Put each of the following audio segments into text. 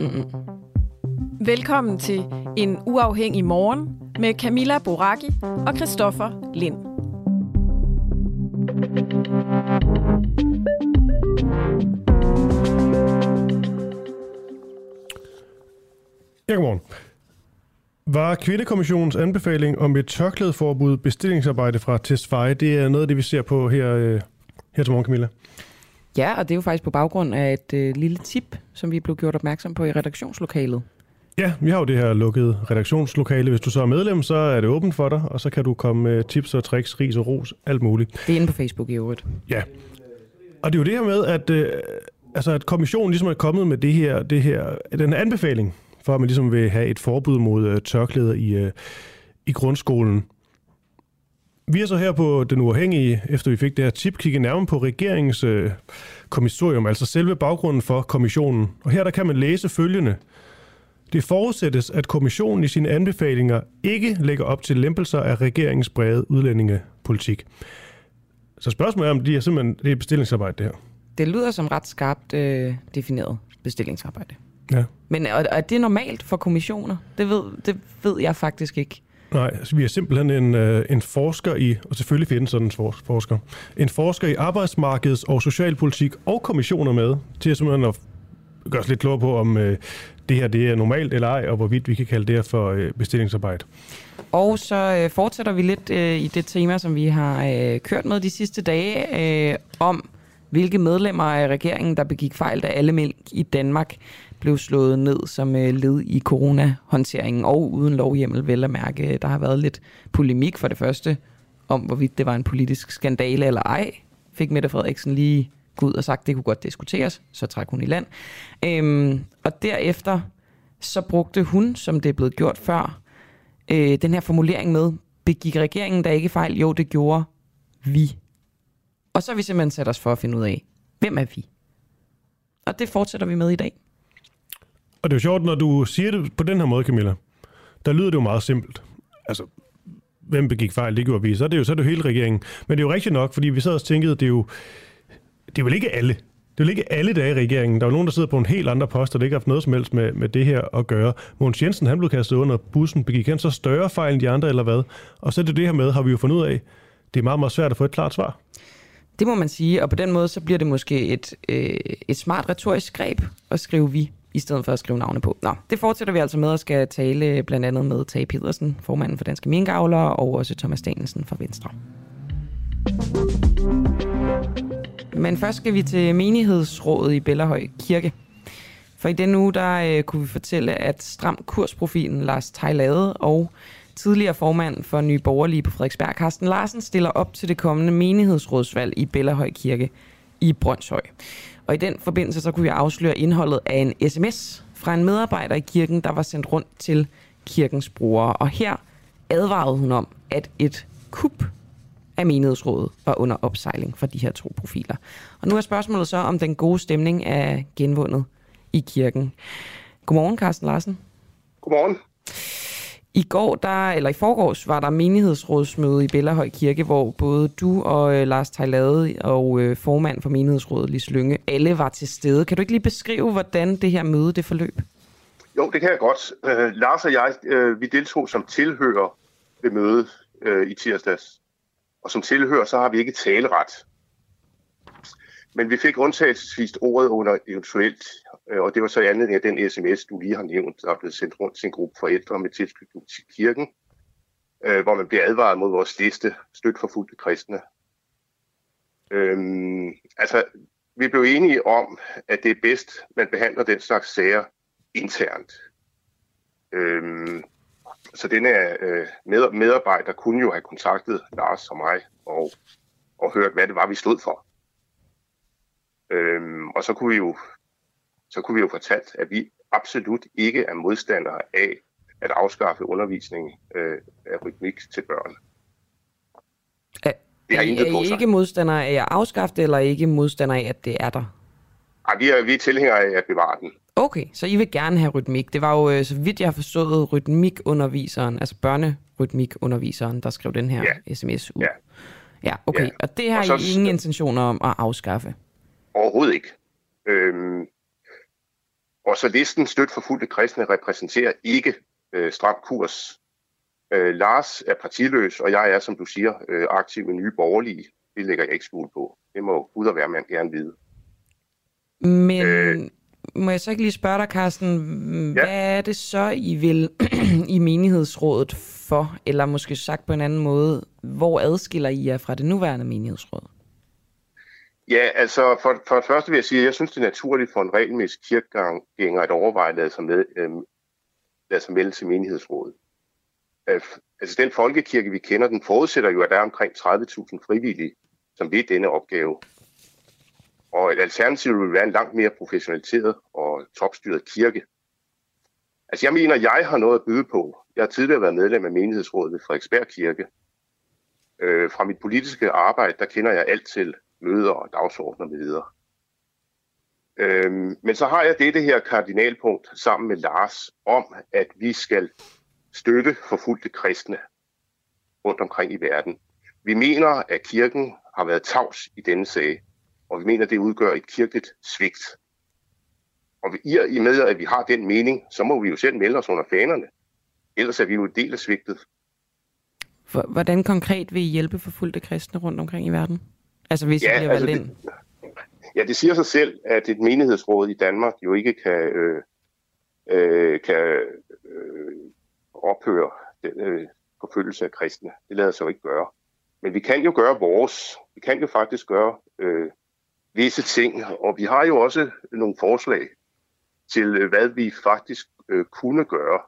Mm-mm. Velkommen til en uafhængig morgen med Camilla Boraki og Christoffer Lind. Ja, godmorgen. Var Kvindekommissionens anbefaling om et tørklædeforbud bestillingsarbejde fra Tesfaye, det er noget af det, vi ser på her, øh, her til morgen, Camilla? Ja, og det er jo faktisk på baggrund af et øh, lille tip, som vi blev gjort opmærksom på i redaktionslokalet. Ja, vi har jo det her lukkede redaktionslokale. Hvis du så er medlem, så er det åbent for dig, og så kan du komme med tips og tricks, ris og ros, alt muligt. Det er inde på Facebook i øvrigt. Ja. Og det er jo det her med, at, øh, altså, at kommissionen ligesom er kommet med det her, det her, den anbefaling for, at man ligesom vil have et forbud mod øh, tørklæder i, øh, i grundskolen. Vi er så her på Den Uafhængige, efter vi fik det her tip, kigget nærmere på regeringens øh, kommissorium, altså selve baggrunden for kommissionen. Og her der kan man læse følgende. Det forudsættes, at kommissionen i sine anbefalinger ikke lægger op til lempelser af regeringens brede udlændingepolitik. Så spørgsmålet er, om det er simpelthen det er bestillingsarbejde, det her. Det lyder som ret skarpt øh, defineret bestillingsarbejde. Ja. Men er, er det normalt for kommissioner? Det ved, det ved jeg faktisk ikke. Nej, altså, vi er simpelthen en, øh, en forsker i, og selvfølgelig findes sådan en forsker, en forsker i arbejdsmarkeds- og socialpolitik og kommissioner med, til at simpelthen at gøre os lidt klogere på, om øh, det her det er normalt eller ej, og hvorvidt vi kan kalde det her for øh, bestillingsarbejde. Og så øh, fortsætter vi lidt øh, i det tema, som vi har øh, kørt med de sidste dage, øh, om hvilke medlemmer af regeringen, der begik fejl, da alle mælk i Danmark blev slået ned som øh, led i coronahåndteringen, og uden lovhjemmel vel at mærke. Der har været lidt polemik for det første, om hvorvidt det var en politisk skandale eller ej. Fik Mette Frederiksen lige gået ud og sagt, at det kunne godt diskuteres, så træk hun i land. Øhm, og derefter så brugte hun, som det er blevet gjort før, øh, den her formulering med, begik regeringen der ikke fejl? Jo, det gjorde vi. Og så har vi simpelthen sat os for at finde ud af, hvem er vi? Og det fortsætter vi med i dag. Og det er jo sjovt, når du siger det på den her måde, Camilla, der lyder det jo meget simpelt. Altså, hvem begik fejl, det gjorde vi. Så er det jo, så er det jo hele regeringen. Men det er jo rigtigt nok, fordi vi sad og tænkede, det er jo, det er vel ikke alle. Det er vel ikke alle dage i regeringen. Der er jo nogen, der sidder på en helt andre post, og det ikke har haft noget som helst med, med det her at gøre. Mogens Jensen, han blev kastet under bussen. Begik han så større fejl end de andre, eller hvad? Og så er det det her med, har vi jo fundet ud af, det er meget, meget svært at få et klart svar. Det må man sige, og på den måde, så bliver det måske et, øh, et smart retorisk greb at skrive vi i stedet for at skrive navne på. Nå, det fortsætter vi altså med at skal tale blandt andet med Tage Pedersen, formanden for Danske Minkavlere, og også Thomas Danielsen fra Venstre. Men først skal vi til menighedsrådet i Bellerhøj Kirke. For i den uge, der øh, kunne vi fortælle, at stram kursprofilen Lars Tejlade og tidligere formand for Nye Borgerlige på Frederiksberg, Carsten Larsen, stiller op til det kommende menighedsrådsvalg i Bellerhøj Kirke i Brøndshøj. Og i den forbindelse så kunne vi afsløre indholdet af en sms fra en medarbejder i kirken, der var sendt rundt til kirkens brugere. Og her advarede hun om, at et kup af menighedsrådet var under opsejling for de her to profiler. Og nu er spørgsmålet så, om den gode stemning er genvundet i kirken. Godmorgen, Carsten Larsen. Godmorgen. I går, der, eller i forgårs, var der menighedsrådsmøde i Bellerhøj Kirke, hvor både du og øh, Lars Tejlade og øh, formand for menighedsrådet, Lis Lønge, alle var til stede. Kan du ikke lige beskrive, hvordan det her møde det forløb? Jo, det kan jeg godt. Øh, Lars og jeg, øh, vi deltog som tilhører ved mødet øh, i tirsdags. Og som tilhører, så har vi ikke taleret. men vi fik undtagelsesvis ordet under eventuelt, Øh, og det var så i anledning af den sms, du lige har nævnt, der er blevet sendt rundt til en gruppe forældre med tilknytning til kirken, øh, hvor man bliver advaret mod vores liste støt for fulde kristne. Øhm, altså, vi blev enige om, at det er bedst, man behandler den slags sager internt. Øhm, så denne øh, medarbejder kunne jo have kontaktet Lars og mig og, og hørt, hvad det var, vi stod for. Øhm, og så kunne vi jo så kunne vi jo fortalt, at vi absolut ikke er modstandere af at afskaffe undervisning øh, af rytmik til børn. Er, det har er, er I ikke modstandere af at afskaffe det, eller er I ikke modstandere af, at det er der? Nej, vi er, vi er tilhængere af at bevare den. Okay, så I vil gerne have rytmik. Det var jo, øh, så vidt jeg har forstået, rytmikunderviseren, altså børnerytmikunderviseren, der skrev den her ja. sms ud. Ja. Ja, okay. Ja. Og det har og så, I ingen intentioner om at afskaffe? Overhovedet ikke. Øhm, og så listen støt for fulde kristne repræsenterer ikke øh, stram kurs. Øh, Lars er partiløs, og jeg er, som du siger, øh, aktiv i nye borgerlige. Det lægger jeg ikke skuld på. Det må ud og være, man gerne vide. Men øh, må jeg så ikke lige spørge dig, Carsten, ja. hvad er det så, I vil i menighedsrådet for, eller måske sagt på en anden måde, hvor adskiller I jer fra det nuværende menighedsråd? Ja, altså for, for det første vil jeg sige, at jeg synes, det er naturligt for en regelmæssig kirkegænger at overveje at lade sig, med, øh, lade sig melde til menighedsrådet. Øh, altså den folkekirke, vi kender, den forudsætter jo, at der er omkring 30.000 frivillige, som ved denne opgave. Og et alternativ vil være en langt mere professionaliseret og topstyret kirke. Altså jeg mener, jeg har noget at byde på. Jeg har tidligere været medlem af menighedsrådet ved Frederiksberg Kirke. Øh, fra mit politiske arbejde, der kender jeg alt til møder og dagsordner med videre. Øhm, men så har jeg dette her kardinalpunkt sammen med Lars om, at vi skal støtte forfulgte kristne rundt omkring i verden. Vi mener, at kirken har været tavs i denne sag, og vi mener, at det udgør et kirkeligt svigt. Og i og med, at vi har den mening, så må vi jo selv melde os under fanerne. Ellers er vi jo en del af svigtet. Hvordan konkret vil I hjælpe forfulgte kristne rundt omkring i verden? Altså hvis ja, I bliver altså valgt ind? Det, ja, det siger sig selv, at et menighedsråd i Danmark jo ikke kan, øh, øh, kan øh, ophøre den øh, forfølgelse af kristne. Det lader sig jo ikke gøre. Men vi kan jo gøre vores. Vi kan jo faktisk gøre øh, visse ting, og vi har jo også nogle forslag til, øh, hvad vi faktisk øh, kunne gøre.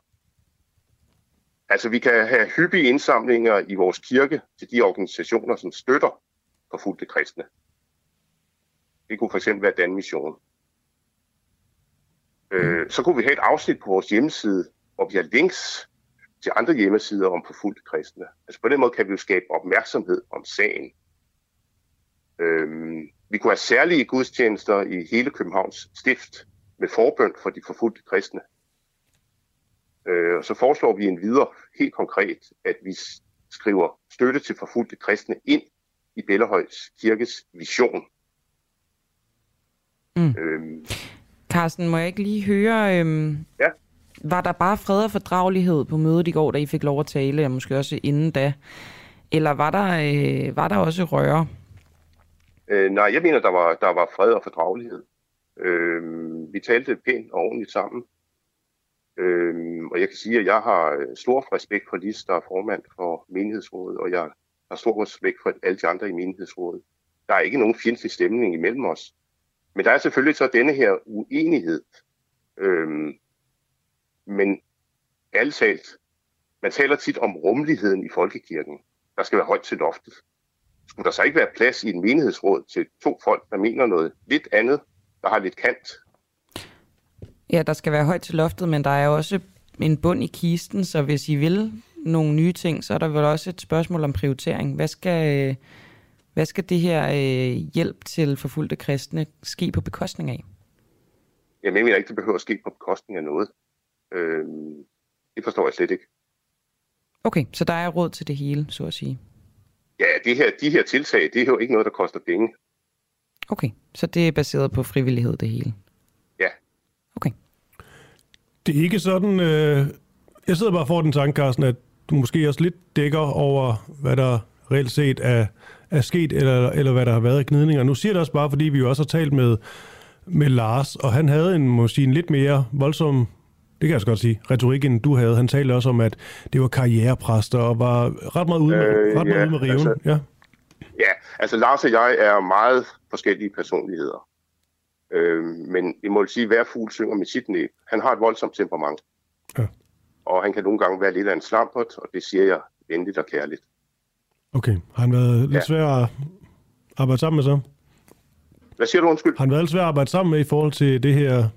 Altså, vi kan have hyppige indsamlinger i vores kirke til de organisationer, som støtter forfulgte kristne. Det kunne fx være Dan Mission. Øh, så kunne vi have et afsnit på vores hjemmeside, hvor vi har links til andre hjemmesider om forfulgte kristne. Altså på den måde kan vi jo skabe opmærksomhed om sagen. Øh, vi kunne have særlige gudstjenester i hele Københavns stift med forbøn for de forfulgte kristne. Øh, og så foreslår vi en videre helt konkret, at vi skriver støtte til forfulgte kristne ind i Bellehøjs Kirkes vision. Mm. Øhm. Carsten, må jeg ikke lige høre, øhm, ja? var der bare fred og fordragelighed på mødet i går, da I fik lov at tale, og måske også inden da? Eller var der, øh, var der også røre? Øh, nej, jeg mener, der var, der var fred og fordragelighed. Øh, vi talte pænt og ordentligt sammen. Øh, og jeg kan sige, at jeg har stor respekt for Lis, der er formand for menighedsrådet, og jeg har stor respekt for alle de andre i menighedsrådet. Der er ikke nogen fjendtlig stemning imellem os. Men der er selvfølgelig så denne her uenighed. Øhm, men alle talt, man taler tit om rummeligheden i folkekirken. Der skal være højt til loftet. Skulle der så ikke være plads i en menighedsråd til to folk, der mener noget lidt andet, der har lidt kant? Ja, der skal være højt til loftet, men der er også en bund i kisten, så hvis I vil nogle nye ting, så er der vel også et spørgsmål om prioritering. Hvad skal, hvad skal det her øh, hjælp til forfulgte kristne ske på bekostning af? Jeg mener ikke, det behøver at ske på bekostning af noget. Øh, det forstår jeg slet ikke. Okay, så der er råd til det hele, så at sige? Ja, det her, de her tiltag, det er jo ikke noget, der koster penge. Okay, så det er baseret på frivillighed, det hele? Ja. Okay. Det er ikke sådan... Øh, jeg sidder bare for den tanke, Carsten, at måske også lidt dækker over, hvad der reelt set er, er sket, eller, eller hvad der har været af gnidninger. Nu siger det også bare, fordi vi jo også har talt med, med Lars, og han havde en, måske en lidt mere voldsom, det kan jeg også godt sige, retorik, end du havde. Han talte også om, at det var karrierepræster, og var ret meget ude med, øh, ret meget ja, ude med riven. Altså, ja. ja, altså Lars og jeg er meget forskellige personligheder. Øh, men jeg må sige, at hver fugl synger med sit næb. Han har et voldsomt temperament. Ja. Og han kan nogle gange være lidt af en slampert, og det siger jeg venligt og kærligt. Okay. Har han været lidt ja. svær at arbejde sammen med så? Hvad siger du, undskyld? Har han været lidt svær at arbejde sammen med i forhold til det her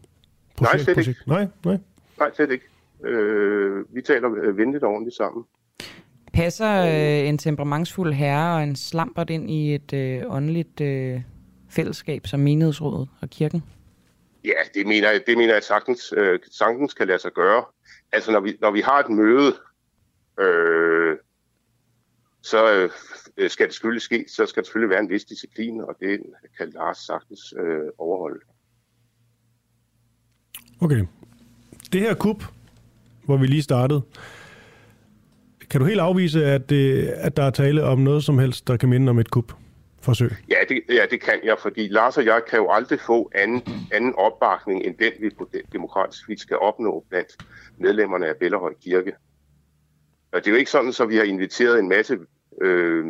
projekt? Nej, slet projekt? ikke. Nej, nej. Nej, slet ikke. Øh, vi taler venligt og ordentligt sammen. Passer øh, en temperamentsfuld herre og en slampert ind i et øh, åndeligt øh, fællesskab som menighedsrådet og kirken? Ja, det mener jeg, det mener jeg sagtens, øh, sagtens kan lade sig gøre. Altså, når vi, når vi har et møde, øh, så øh, skal det selvfølgelig ske, så skal der selvfølgelig være en vis disciplin, og det kan Lars sagtens øh, overholde. Okay. Det her kup, hvor vi lige startede, kan du helt afvise, at, det, at der er tale om noget som helst, der kan minde om et kup? Forsøg? Ja det, ja, det kan jeg, fordi Lars og jeg kan jo aldrig få anden, anden opbakning, end den vi på demokratisk vis skal opnå blandt medlemmerne af Bellerhøj Kirke. Og det er jo ikke sådan, så vi har inviteret en masse, øh,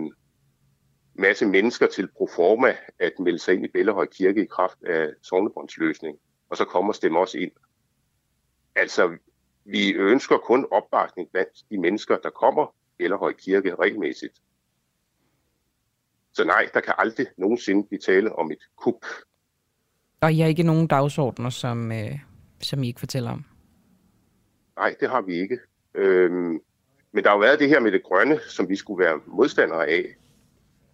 masse mennesker til proforma at melde sig ind i Bellerhøj Kirke i kraft af sovnebåndsløsning, og så kommer og stemme os ind. Altså, vi ønsker kun opbakning blandt de mennesker, der kommer Bellerhøj Kirke regelmæssigt. Så nej, der kan aldrig nogensinde blive tale om et kup. Og I har ikke nogen dagsordner, som, øh, som I ikke fortæller om? Nej, det har vi ikke. Øhm, men der har jo været det her med det grønne, som vi skulle være modstandere af.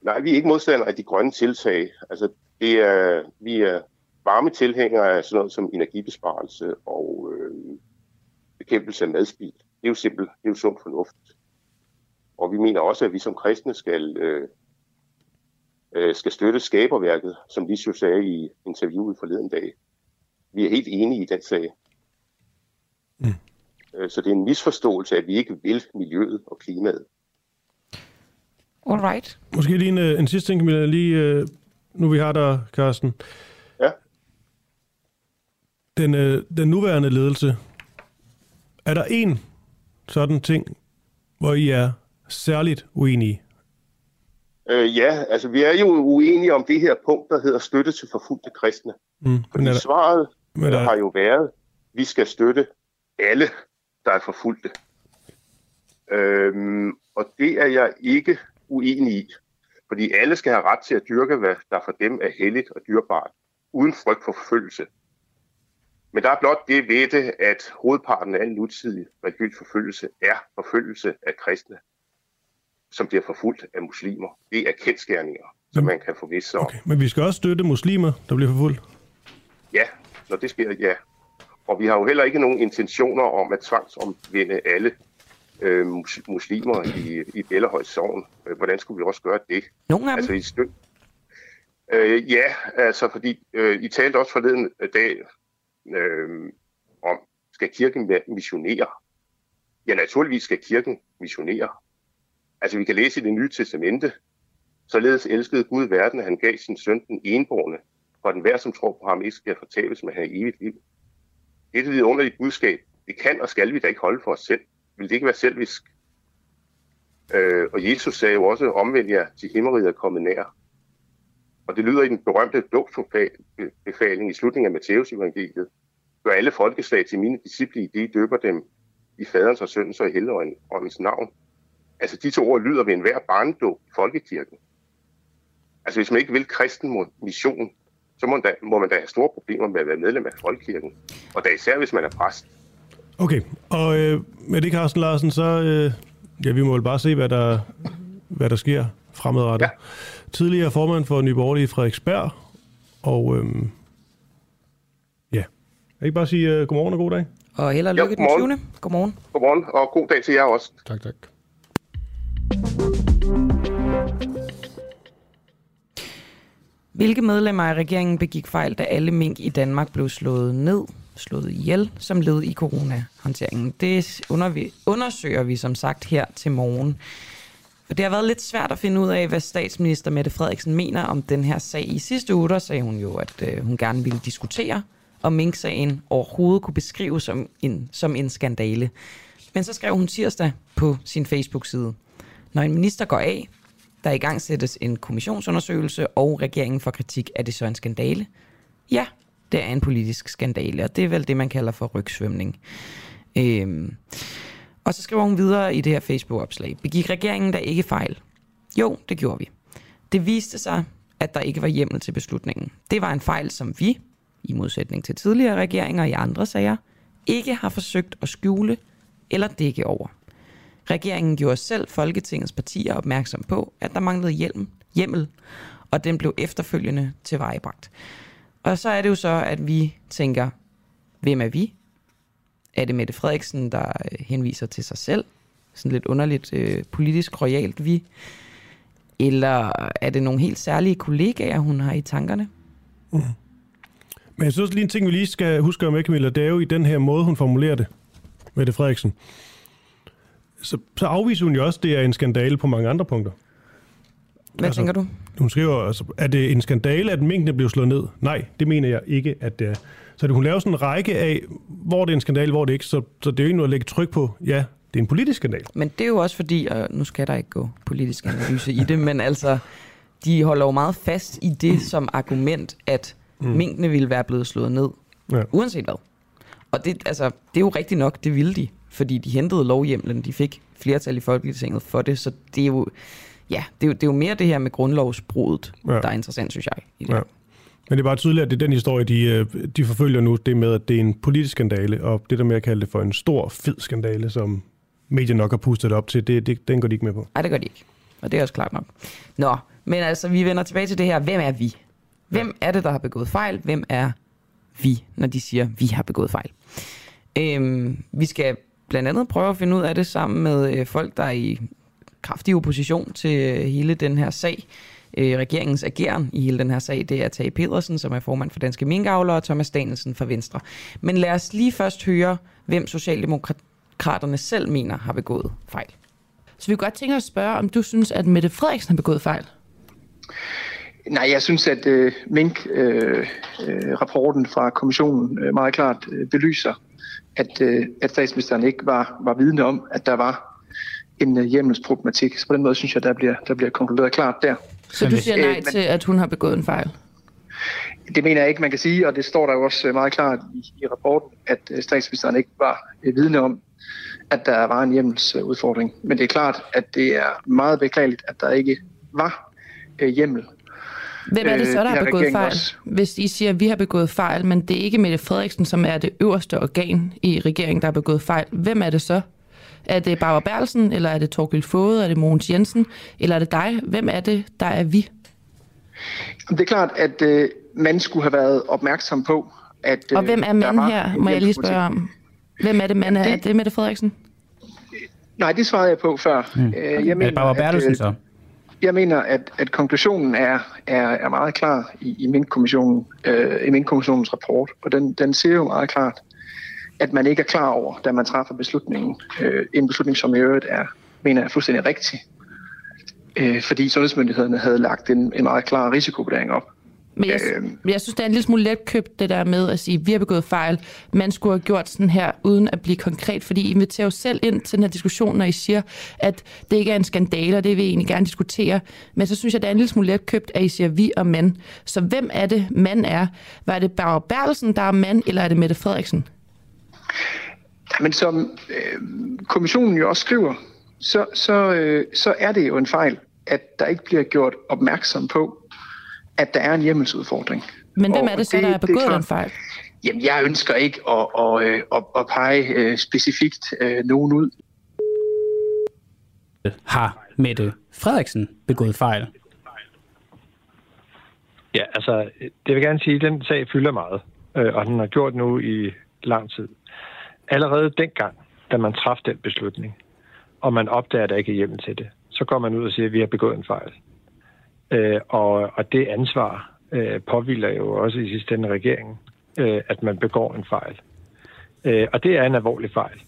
Nej, vi er ikke modstandere af de grønne tiltag. Altså, det er, vi er varme tilhængere af sådan noget som energibesparelse og øh, bekæmpelse af madspil. Det er jo simpelt, det er jo sund fornuft. Og vi mener også, at vi som kristne skal øh, øh, skal støtte skaberværket, som jo sagde i interviewet forleden dag. Vi er helt enige i den sag. Mm. Øh, så det er en misforståelse, at vi ikke vil miljøet og klimaet. All right. Måske lige en, øh, en sidste ting, lige øh, nu vi har der, Carsten. Ja. Den, den nuværende ledelse, er der en sådan ting, hvor I er særligt uenige? Øh, ja, altså vi er jo uenige om det her punkt, der hedder støtte til forfulgte kristne. Mm, Fordi der, svaret men der, har jo været, at vi skal støtte alle, der er forfulgte. Øhm, og det er jeg ikke uenig i. Fordi alle skal have ret til at dyrke, hvad der for dem er helligt og dyrbart, uden frygt for forfølgelse. Men der er blot det ved det, at hovedparten af al nutidig religiøs forfølgelse er forfølgelse af kristne som bliver forfulgt af muslimer. Det er kendskærninger, som man kan forvisse sig okay. om. Men vi skal også støtte muslimer, der bliver forfulgt? Ja, når det sker, ja. Og vi har jo heller ikke nogen intentioner om at tvangsomvende alle øh, mus- muslimer i, i Bellerhøj Sogn. Øh, hvordan skulle vi også gøre det? Nogle af dem? Altså, i stø- øh, ja, altså fordi øh, I talte også forleden dag øh, om, skal kirken missionere? Ja, naturligvis skal kirken missionere. Altså vi kan læse i det nye testamente, således elskede Gud verden, at han gav sin søn den enborne, for den hver, som tror på ham, ikke skal fortabes, men have evigt liv. Det er budskab. Det kan og skal vi da ikke holde for os selv. Vil det ikke være selvisk? Øh, og Jesus sagde jo også, omvend jer til himmeriget er kommet nær. Og det lyder i den berømte dåbsbefaling i slutningen af Matteus evangeliet. Gør alle folkeslag til mine disciple, de døber dem i faderens og søndens og i helligåndens navn. Altså de to ord lyder ved enhver barndåb i folkekirken. Altså hvis man ikke vil kristen mission, så må, da, må man da have store problemer med at være medlem af folkekirken. Og da især hvis man er præst. Okay, og øh, med det, Carsten Larsen, så øh, ja, vi må vel bare se, hvad der, hvad der sker fremadrettet. Ja. Tidligere formand for Nyborgerlige Frederiksberg, og øh, ja, jeg ikke bare sige øh, godmorgen og god dag? Og held og lykke ja, den 20. Godmorgen. Godmorgen, og god dag til jer også. Tak, tak. Hvilke medlemmer af regeringen begik fejl, da alle mink i Danmark blev slået ned, slået ihjel som led i coronahåndteringen? Det undersøger vi som sagt her til morgen. Og det har været lidt svært at finde ud af, hvad statsminister Mette Frederiksen mener om den her sag. I sidste uge der sagde hun jo, at øh, hun gerne ville diskutere, om Mink-sagen overhovedet kunne beskrives som en, som en skandale. Men så skrev hun tirsdag på sin Facebook-side, når en minister går af, der i gang sættes en kommissionsundersøgelse, og regeringen får kritik, er det så en skandale? Ja, det er en politisk skandale, og det er vel det, man kalder for rygsvømning. Øhm. Og så skriver hun videre i det her Facebook-opslag. Begik regeringen der ikke fejl? Jo, det gjorde vi. Det viste sig, at der ikke var hjemmel til beslutningen. Det var en fejl, som vi, i modsætning til tidligere regeringer i andre sager, ikke har forsøgt at skjule eller dække over. Regeringen gjorde selv Folketingets partier opmærksom på, at der manglede hjelm, hjemmel, og den blev efterfølgende tilvejebragt. Og så er det jo så, at vi tænker, hvem er vi? Er det Mette Frederiksen, der øh, henviser til sig selv? Sådan lidt underligt øh, politisk royalt vi. Eller er det nogle helt særlige kollegaer, hun har i tankerne? Mm. Men jeg synes lige en ting, vi lige skal huske med, Camilla, det er jo i den her måde, hun formulerer det, Mette Frederiksen. Så, så afviser hun jo også, at det er en skandale på mange andre punkter. Hvad altså, tænker du? Hun skriver, altså, er det en skandale, at mængden blev slået ned? Nej, det mener jeg ikke, at det er. Så hun laver sådan en række af, hvor det er en skandal, hvor det ikke. Så, så det er jo ikke noget at lægge tryk på. Ja, det er en politisk skandal. Men det er jo også fordi, og nu skal der ikke gå politisk analyse i det, men altså, de holder jo meget fast i det som argument, at mm. minkene ville være blevet slået ned, ja. uanset hvad. Og det, altså, det er jo rigtigt nok, det ville de, fordi de hentede lovhjemlen, de fik flertal i Folketinget for det, så det er jo, ja, det er jo, det er jo mere det her med grundlovsbruddet, ja. der er interessant, synes jeg. I det. Ja. Men det er bare tydeligt, at det er den historie, de, øh, de forfølger nu, det med, at det er en politisk skandale, og det der med at kalde det for en stor, fed skandale, som medier nok har pustet op til, det, det, den går de ikke med på. Nej, det gør de ikke. Og det er også klart nok. Nå, men altså, vi vender tilbage til det her. Hvem er vi? Hvem er det, der har begået fejl? Hvem er vi, når de siger, vi har begået fejl? Øhm, vi skal blandt andet prøve at finde ud af det sammen med øh, folk, der er i kraftig opposition til øh, hele den her sag øh, regeringens ageren i hele den her sag, det er Tage Pedersen, som er formand for Danske Minkavlere, og Thomas Danielsen fra Venstre. Men lad os lige først høre, hvem Socialdemokraterne selv mener har begået fejl. Så vi kunne godt tænke os at spørge, om du synes, at Mette Frederiksen har begået fejl? Nej, jeg synes, at øh, Mink-rapporten øh, øh, fra kommissionen øh, meget klart øh, belyser, at, øh, at statsministeren ikke var, var vidne om, at der var en øh, hjemmelsproblematik. Så på den måde synes jeg, der bliver, der bliver konkluderet klart der. Så du siger nej til, at hun har begået en fejl? Det mener jeg ikke, man kan sige, og det står der jo også øh, meget klart i, i rapporten, at øh, statsministeren ikke var øh, vidne om, at der var en hjemmelsudfordring. Men det er klart, at det er meget beklageligt, at der ikke var hjemmel. Hvem er det så, der har begået fejl? Også. Hvis I siger, at vi har begået fejl, men det er ikke Mette Frederiksen, som er det øverste organ i regeringen, der har begået fejl. Hvem er det så? Er det Barbara Berlsen, eller er det Torgild Fode, er det Mogens Jensen, eller er det dig? Hvem er det, der er vi? Det er klart, at øh, man skulle have været opmærksom på, at... Øh, Og hvem er man her, må jeg lige spørge om? Hvem er det, man er? Det, er det Mette Frederiksen? Nej, det svarede jeg på før. Mm. Øh, jeg mener, er det Barbara Bertelsen øh, så? Jeg mener, at, at konklusionen er, er, er meget klar i, i Mink-kommissionen, øh, i Mink-kommissionens rapport, og den, den siger jo meget klart, at man ikke er klar over, da man træffer beslutningen. Øh, en beslutning, som i øvrigt er, mener jeg, fuldstændig rigtig. Øh, fordi sundhedsmyndighederne havde lagt en, en meget klar risikovurdering op. Men jeg, øh, jeg synes, det er en lille smule letkøbt, det der med at sige, at vi har begået fejl. Man skulle have gjort sådan her, uden at blive konkret, fordi I inviterer jo selv ind til den her diskussion, når I siger, at det ikke er en skandale, og det vil I egentlig gerne diskutere. Men så synes jeg, det er en lille smule letkøbt, at I siger vi og mand. Så hvem er det, mand er? Var det Barbara Bertelsen, der er mand, eller er det Mette Frederiksen? Men som øh, kommissionen jo også skriver, så, så, øh, så er det jo en fejl, at der ikke bliver gjort opmærksom på, at der er en hjemmelsudfordring. Men hvem er det så, det, der er begået den fejl? Jamen, jeg ønsker ikke at, at, at, at, at pege øh, specifikt øh, nogen ud. Har Mette Frederiksen begået fejl? Ja, altså, det vil gerne sige, at den sag fylder meget, øh, og den har gjort nu i lang tid allerede dengang, da man træffede den beslutning, og man opdager, at der ikke er hjemmel til det, så går man ud og siger, at vi har begået en fejl. Øh, og, og det ansvar øh, påviler jo også i sidste ende regeringen, øh, at man begår en fejl. Øh, og det er en alvorlig fejl.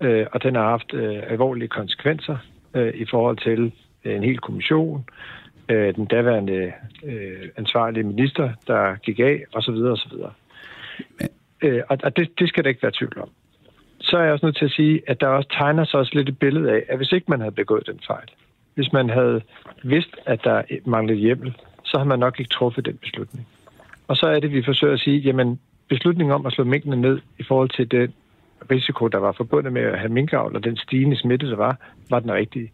Øh, og den har haft øh, alvorlige konsekvenser øh, i forhold til øh, en hel kommission, øh, den daværende øh, ansvarlige minister, der gik af, osv. osv. Øh, og og det, det skal der ikke være tvivl om. Så er jeg også nødt til at sige, at der også tegner sig også lidt et billede af, at hvis ikke man havde begået den fejl, hvis man havde vidst, at der manglede hjemmel, så havde man nok ikke truffet den beslutning. Og så er det, vi forsøger at sige, jamen beslutningen om at slå minkene ned i forhold til den risiko, der var forbundet med at have minkavl og den stigende smitte, der var, var den rigtige.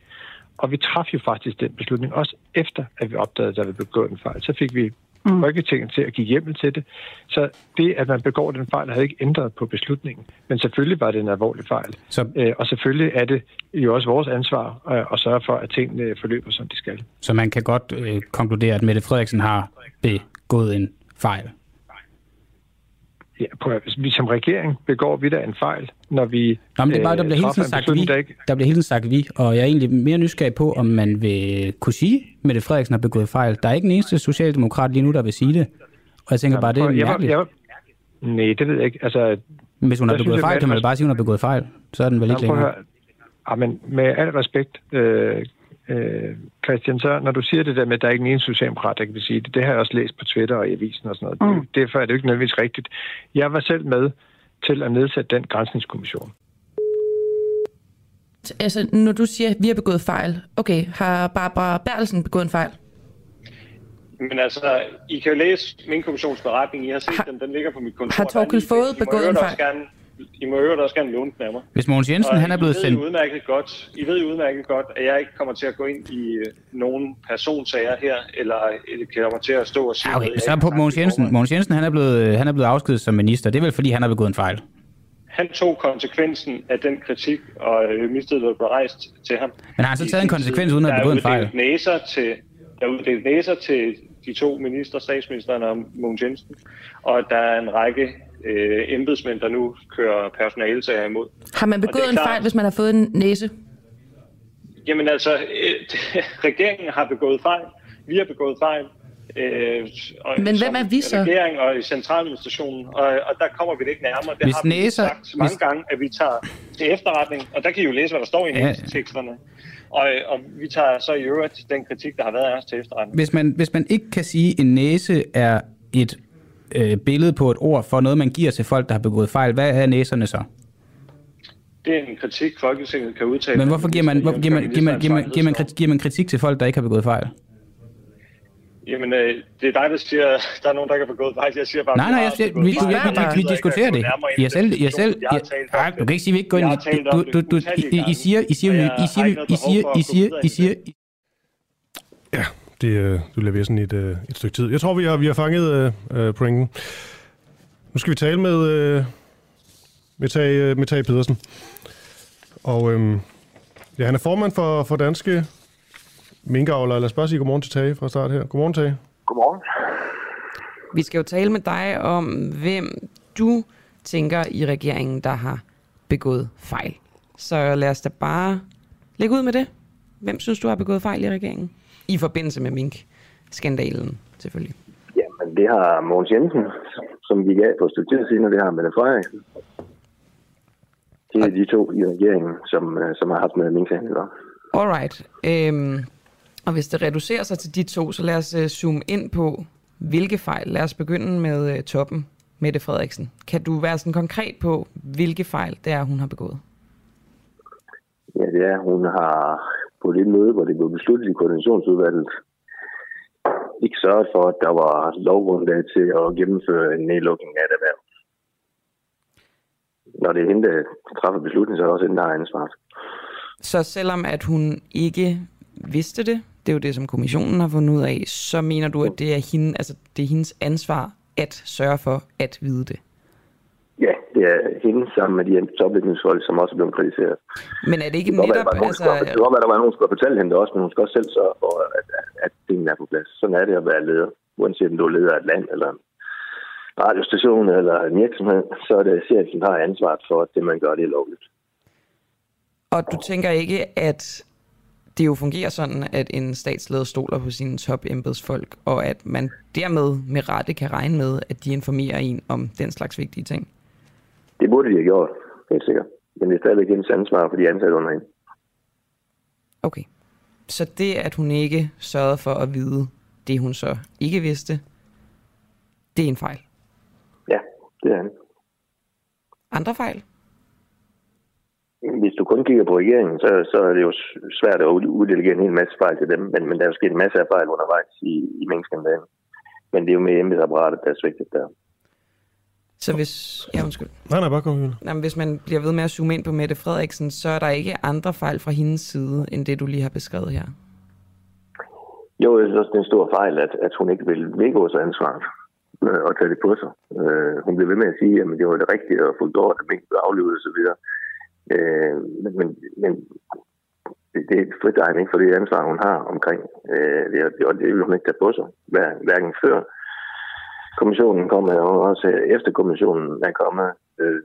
Og vi traf jo faktisk den beslutning, også efter at vi opdagede, at der ville begå en fejl. Så fik vi mm. Folketinget til at give hjemmel til det. Så det, at man begår den fejl, havde ikke ændret på beslutningen. Men selvfølgelig var det en alvorlig fejl. Så... Øh, og selvfølgelig er det jo også vores ansvar øh, at sørge for, at tingene forløber, som de skal. Så man kan godt øh, konkludere, at Mette Frederiksen har begået en fejl? Ja, prøv, vi som regering begår vi da en fejl, når vi Nå, men det er bare, der bliver hele tiden sagt vi. Der, ikke... der bliver hele tiden sagt vi, og jeg er egentlig mere nysgerrig på, om man vil kunne sige, at Mette Frederiksen har begået fejl. Der er ikke en eneste socialdemokrat lige nu, der vil sige det. Og jeg tænker bare, det er mærkeligt. Jeg, jeg, nej, det ved jeg ikke. Altså, Hvis hun har begået fejl, kan man bare sige, at hun har begået fejl. Så er den vel ikke længere. Ja, men med al respekt, øh, øh, Christian, så når du siger det der med, at der er ikke en eneste socialdemokrat, der kan sige det, det har jeg også læst på Twitter og i avisen og sådan noget. Mm. Derfor er det jo ikke nødvendigvis rigtigt. Jeg var selv med til at nedsætte den grænsningskommission. Altså, når du siger, at vi har begået fejl, okay, har Barbara Bertelsen begået en fejl? Men altså, I kan jo læse min kommissionsberetning. I har set har, den, den ligger på mit kontor. Har Torkel fået begået en fejl? Gerne, i må øvrigt også gerne låne den af mig. Hvis Mogens Jensen og han er blevet sendt... Udmærket godt, I ved udmærket godt, at jeg ikke kommer til at gå ind i øh, nogen personsager her, eller, kommer til at stå og sige... Ja, okay, noget, så på Mogens Jensen. Mogens Jensen han er, blevet, øh, han er blevet afskedet som minister. Det er vel fordi, han har begået en fejl? Han tog konsekvensen af den kritik og øh, mistede, der blev rejst til ham. Men har han så taget en konsekvens uden at begået en fejl? Næser til, der er uddelt næser til de to minister, statsministeren og Mogens Jensen, og der er en række øh, embedsmænd, der nu kører personalesager imod. Har man begået en klart, fejl, hvis man har fået en næse? Jamen altså, øh, regeringen har begået fejl. Vi har begået fejl. Øh, og Men hvem er vi så? Regering og i centraladministrationen, og, og der kommer vi det ikke nærmere. Det hvis har vi næser, sagt mange hvis... gange, at vi tager til efterretning, og der kan I jo læse, hvad der står i ja. teksterne. Og, og vi tager så i øvrigt den kritik, der har været af os til efterretning. Hvis man, hvis man ikke kan sige, at en næse er et øh, billede på et ord for noget, man giver til folk, der har begået fejl. Hvad er næserne så? Det er en kritik, Folketinget kan udtale. Men hvorfor giver man, giver man, giver man, giver man, giver man, giver man kritik til folk, der ikke har begået fejl? Jamen, øh, det er dig, der siger, der er nogen, der ikke har begået fejl. Jeg siger bare... Nej, nej, jeg siger, vi, vi, vi, vi, vi diskuterer det. Jeg selv, jeg selv, jeg, nej, du kan ikke sige, at vi ikke går ind i... Du, du, du, I, I siger, I siger, I siger, I siger, I siger, I siger... Ja, det, øh, du leverer sådan et, øh, et stykke tid. Jeg tror, vi har, vi har fanget uh, pointen. Nu skal vi tale med, uh, med, Tage, med Tage Pedersen. Og um, ja, han er formand for, for Danske Minkavler. Lad os bare sige godmorgen til Tage fra start her. Godmorgen, Tage. Godmorgen. Vi skal jo tale med dig om, hvem du tænker i regeringen, der har begået fejl. Så lad os da bare lægge ud med det. Hvem synes du har begået fejl i regeringen? I forbindelse med mink-skandalen, selvfølgelig. Jamen, det har Mogens Jensen, som vi gav på et stykke tid siden, og det har Mette Frederiksen. Det er de to i regeringen, som, øh, som har haft med mink All Alright. Øhm, og hvis det reducerer sig til de to, så lad os uh, zoome ind på, hvilke fejl. Lad os begynde med uh, toppen, Mette Frederiksen. Kan du være sådan konkret på, hvilke fejl det er, hun har begået? Ja, det er, hun har på det møde, hvor det blev besluttet i koordinationsudvalget, ikke sørget for, at der var lovgrundlag til at gennemføre en nedlukning af det erhverv. Når det er hende, der træffer beslutningen, så er det også hende, der har ansvaret. Så selvom at hun ikke vidste det, det er jo det, som kommissionen har fundet ud af, så mener du, at det er, hende, altså, det er hendes ansvar at sørge for at vide det? Det er hende sammen med de toplægningsfolk, som også er blevet kritiseret. Men er det ikke det netop... Være, altså... det kan godt være, at der var nogen, der skulle fortælle hende det også, men hun skal også selv sørge for, at, at, at tingene er på plads. Sådan er det at være leder. Uanset om du er leder af et land, eller en radiostation, eller en virksomhed, så er det chefen, der har ansvaret for, at det, man gør, det er lovligt. Og du tænker ikke, at det jo fungerer sådan, at en statsleder stoler på sine top embedsfolk, og at man dermed med rette kan regne med, at de informerer en om den slags vigtige ting? Det burde de have gjort, helt sikkert. Men det er stadigvæk hendes ansvar for de ansatte under hende. Okay. så det, at hun ikke sørgede for at vide det, hun så ikke vidste, det er en fejl. Ja, det er en. Andre fejl? Hvis du kun kigger på regeringen, så, så er det jo svært at uddelegere en hel masse fejl til dem, men, men der er jo sket en masse af fejl undervejs i, i minkskandalen. Men det er jo med embedsapparatet, der er svigtet der. Så hvis... Ja, undskyld. Nej, nej, bare kom Jamen, hvis man bliver ved med at zoome ind på Mette Frederiksen, så er der ikke andre fejl fra hendes side, end det, du lige har beskrevet her. Jo, jeg synes også, det er en stor fejl, at, at hun ikke vil vedgå sig ansvar øh, og tage det på sig. Øh, hun blev ved med at sige, at det var det rigtige og fuldt over, at mink blev aflevet osv. Øh, men, men, men det, det er frit ikke for det ansvar, hun har omkring øh, det, og det vil hun ikke tage på sig, hverken før kommissionen kommer, og også efter kommissionen er kommet. Øh,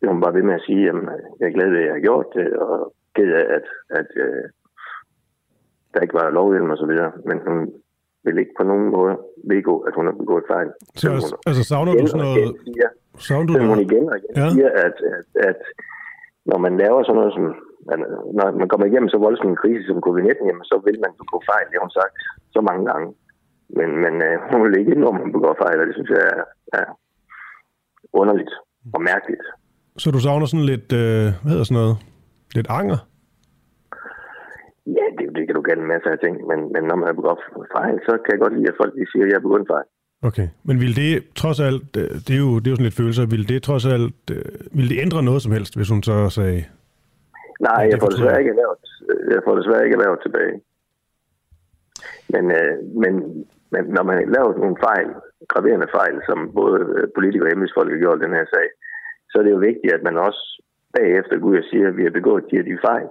det hun bare ved med at sige, at jeg er glad ved, at jeg har gjort det, og ked af, at, at øh, der ikke var lovhjelm og så videre. Men hun vil ikke på nogen måde vedgå, at hun har begået fejl. Så altså, altså savner du sådan noget... Siger, savner du hun igen og igen ja. siger, at, at, at når man laver sådan noget som når man kommer igennem så voldsom en krise som covid-19, jamen, så vil man begå fejl, det har hun sagt så mange gange. Men, men uh, hun vil ikke når man begår fejl, og det synes jeg er, er underligt og mærkeligt. Så du savner sådan lidt, øh, hvad hedder sådan noget, lidt anger? Ja, det, det kan du kalde en masse af ting, men, men når man har begået fejl, så kan jeg godt lide, at folk de siger, at jeg har begået fejl. Okay, men vil det trods alt, øh, det er jo, det er jo sådan lidt følelser, vil det trods alt, øh, vil det ændre noget som helst, hvis hun så sagde, Nej, jeg får desværre ikke erhvervet, jeg får desværre ikke erhvervet tilbage. Men, øh, men, men når man laver nogle fejl, graverende fejl, som både øh, politikere og embedsfolk har gjort i den her sag, så er det jo vigtigt, at man også bagefter går ud og siger, at vi har begået de her de fejl.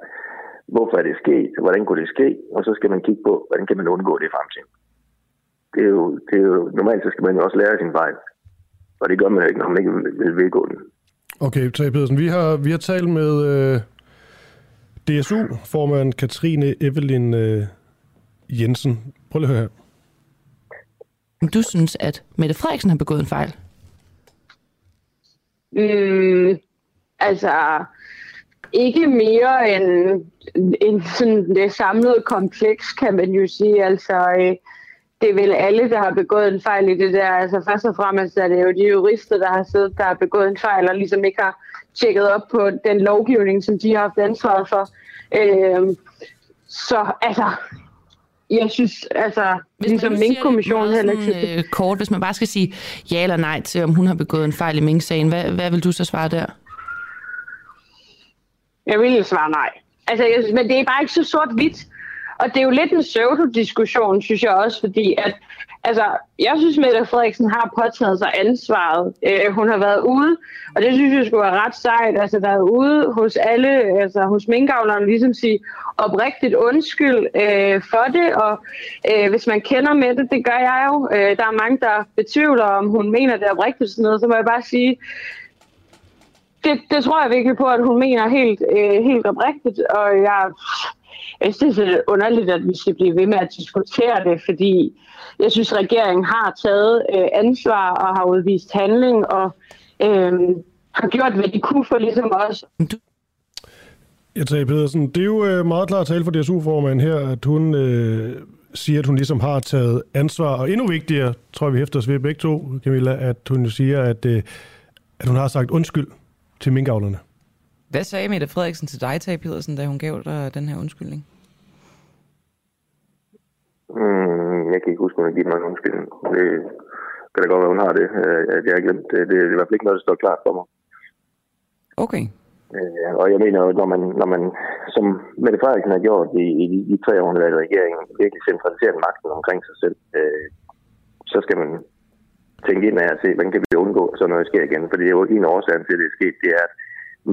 Hvorfor er det sket? Hvordan kunne det ske? Og så skal man kigge på, hvordan kan man undgå det i fremtiden. Det er jo, det er jo, normalt så skal man jo også lære sin fejl. Og det gør man jo ikke, når man ikke vil, vil vedgå den. Okay, Tage Pedersen, vi har, vi har talt med øh, DSU-formand Katrine Evelyn øh, Jensen. Prøv lige at høre her. Du synes, at Mette Frederiksen har begået en fejl? Mm, altså, ikke mere end, end sådan det samlede kompleks, kan man jo sige. Altså, øh, det er vel alle, der har begået en fejl i det der. Altså først og fremmest er det jo de jurister, der har siddet, der har begået en fejl, og ligesom ikke har tjekket op på den lovgivning, som de har haft ansvaret for. Øh, så altså, jeg synes, altså, hvis ligesom Mink-kommissionen heller ikke... Øh, kort, hvis man bare skal sige ja eller nej til, om hun har begået en fejl i Mink-sagen, hvad, hvad vil du så svare der? Jeg vil svare nej. Altså, jeg, men det er bare ikke så sort-hvidt. Og det er jo lidt en pseudo-diskussion, synes jeg også, fordi at, altså, jeg synes, Mette Frederiksen har påtaget sig ansvaret. Øh, hun har været ude, og det synes jeg skulle være ret sejt. Altså, der ude hos alle, altså hos minkavlerne, ligesom sige oprigtigt undskyld øh, for det, og øh, hvis man kender Mette, det gør jeg jo. Øh, der er mange, der betvivler, om hun mener det oprigtigt sådan noget, så må jeg bare sige, det, det tror jeg virkelig på, at hun mener helt, øh, helt oprigtigt, og jeg jeg synes, det er underligt, at vi skal blive ved med at diskutere det, fordi jeg synes, regeringen har taget øh, ansvar og har udvist handling og øh, har gjort, hvad de kunne for ligesom os. Jeg tager Pedersen, det er jo øh, meget klart tale for DSU-formanden her, at hun øh, siger, at hun ligesom har taget ansvar, og endnu vigtigere, tror jeg, vi hæfter os ved begge to, Camilla, at hun siger, at, øh, at hun har sagt undskyld til minkavlerne. Hvad sagde Mette Frederiksen til dig, Tage Pedersen, da hun gav dig den her undskyldning? Mm, jeg kan ikke huske, at hun har givet mig en undskyldning. Det kan da godt være, hun har det. Øh, at jeg har glemt det. Det er i hvert fald ikke noget, der står klart for mig. Okay. Øh, og jeg mener, når man, når man som Mette Frederiksen har gjort i, i de, de tre år, hun har været i regeringen, virkelig centraliseret magten omkring sig selv, øh, så skal man tænke ind af at se, hvordan kan vi undgå, så noget sker igen. For det er jo en årsag til, at det er sket, det er, at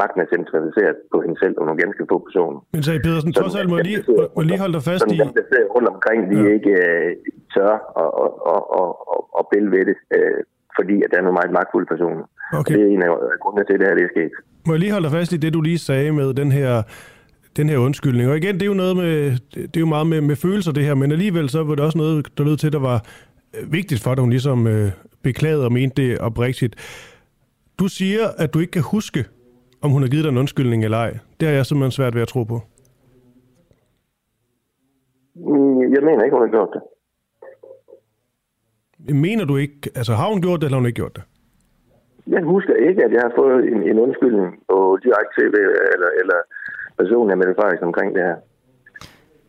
magten er centraliseret på hende selv og nogle ganske få personer. Men sagde Pedersen, trods alt må lige, må lige holde dig fast sådan, i... Sådan der sidder rundt omkring, de ja. ikke uh, tør at, at, at, at, at, at bælge ved det, uh, fordi at der er nogle meget magtfulde personer. Okay. det er en af grundene til, at det her det er sket. Må jeg lige holde dig fast i det, du lige sagde med den her den her undskyldning. Og igen, det er jo noget med, det er jo meget med, med følelser det her, men alligevel så var det også noget, der lød til, der var vigtigt for dig, hun ligesom øh, beklagede og mente det oprigtigt. Du siger, at du ikke kan huske, om hun har givet dig en undskyldning eller ej. Det har jeg simpelthen svært ved at tro på. jeg mener ikke, hun har gjort det. Mener du ikke, altså har hun gjort det, eller har hun ikke gjort det? Jeg husker ikke, at jeg har fået en, en undskyldning på direkte tv eller, eller personen af Mette Frederiksen omkring det her.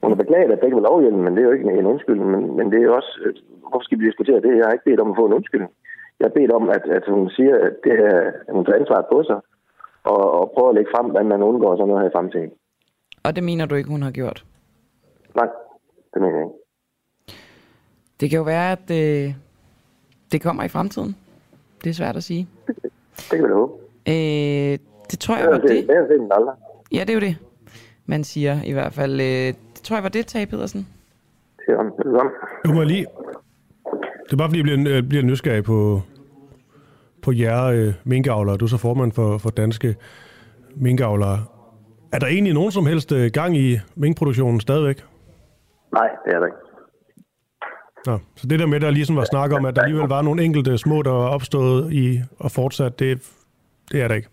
Hun har beklaget, at det ikke var lovhjælpen, men det er jo ikke en undskyldning. Men, men det er også, øh, hvorfor skal vi diskutere det? Jeg har ikke bedt om at få en undskyldning. Jeg har bedt om, at, at hun siger, at det her, hun tager ansvaret på sig, og, og prøver at lægge frem, hvordan man undgår sådan noget her i fremtiden. Og det mener du ikke, hun har gjort? Nej, det mener jeg ikke. Det kan jo være, at det, det kommer i fremtiden. Det er svært at sige. Det kan vi da håbe. Øh, det tror jeg var det. Det er det aldrig. Ja, det er jo det, man siger i hvert fald. Øh, det tror jeg var det, Tage Pedersen. Det er om. Du må lige... Det er bare fordi, jeg bliver, bliver nysgerrig på, på jer øh, minkavlere. Du er så formand for, for danske minkavlere. Er der egentlig nogen som helst øh, gang i minkproduktionen stadigvæk? Nej, det er der ikke. Nå, så det der med, der ligesom var snak om, at der alligevel var nogle enkelte små, der var opstået i og fortsat, det, det er der ikke.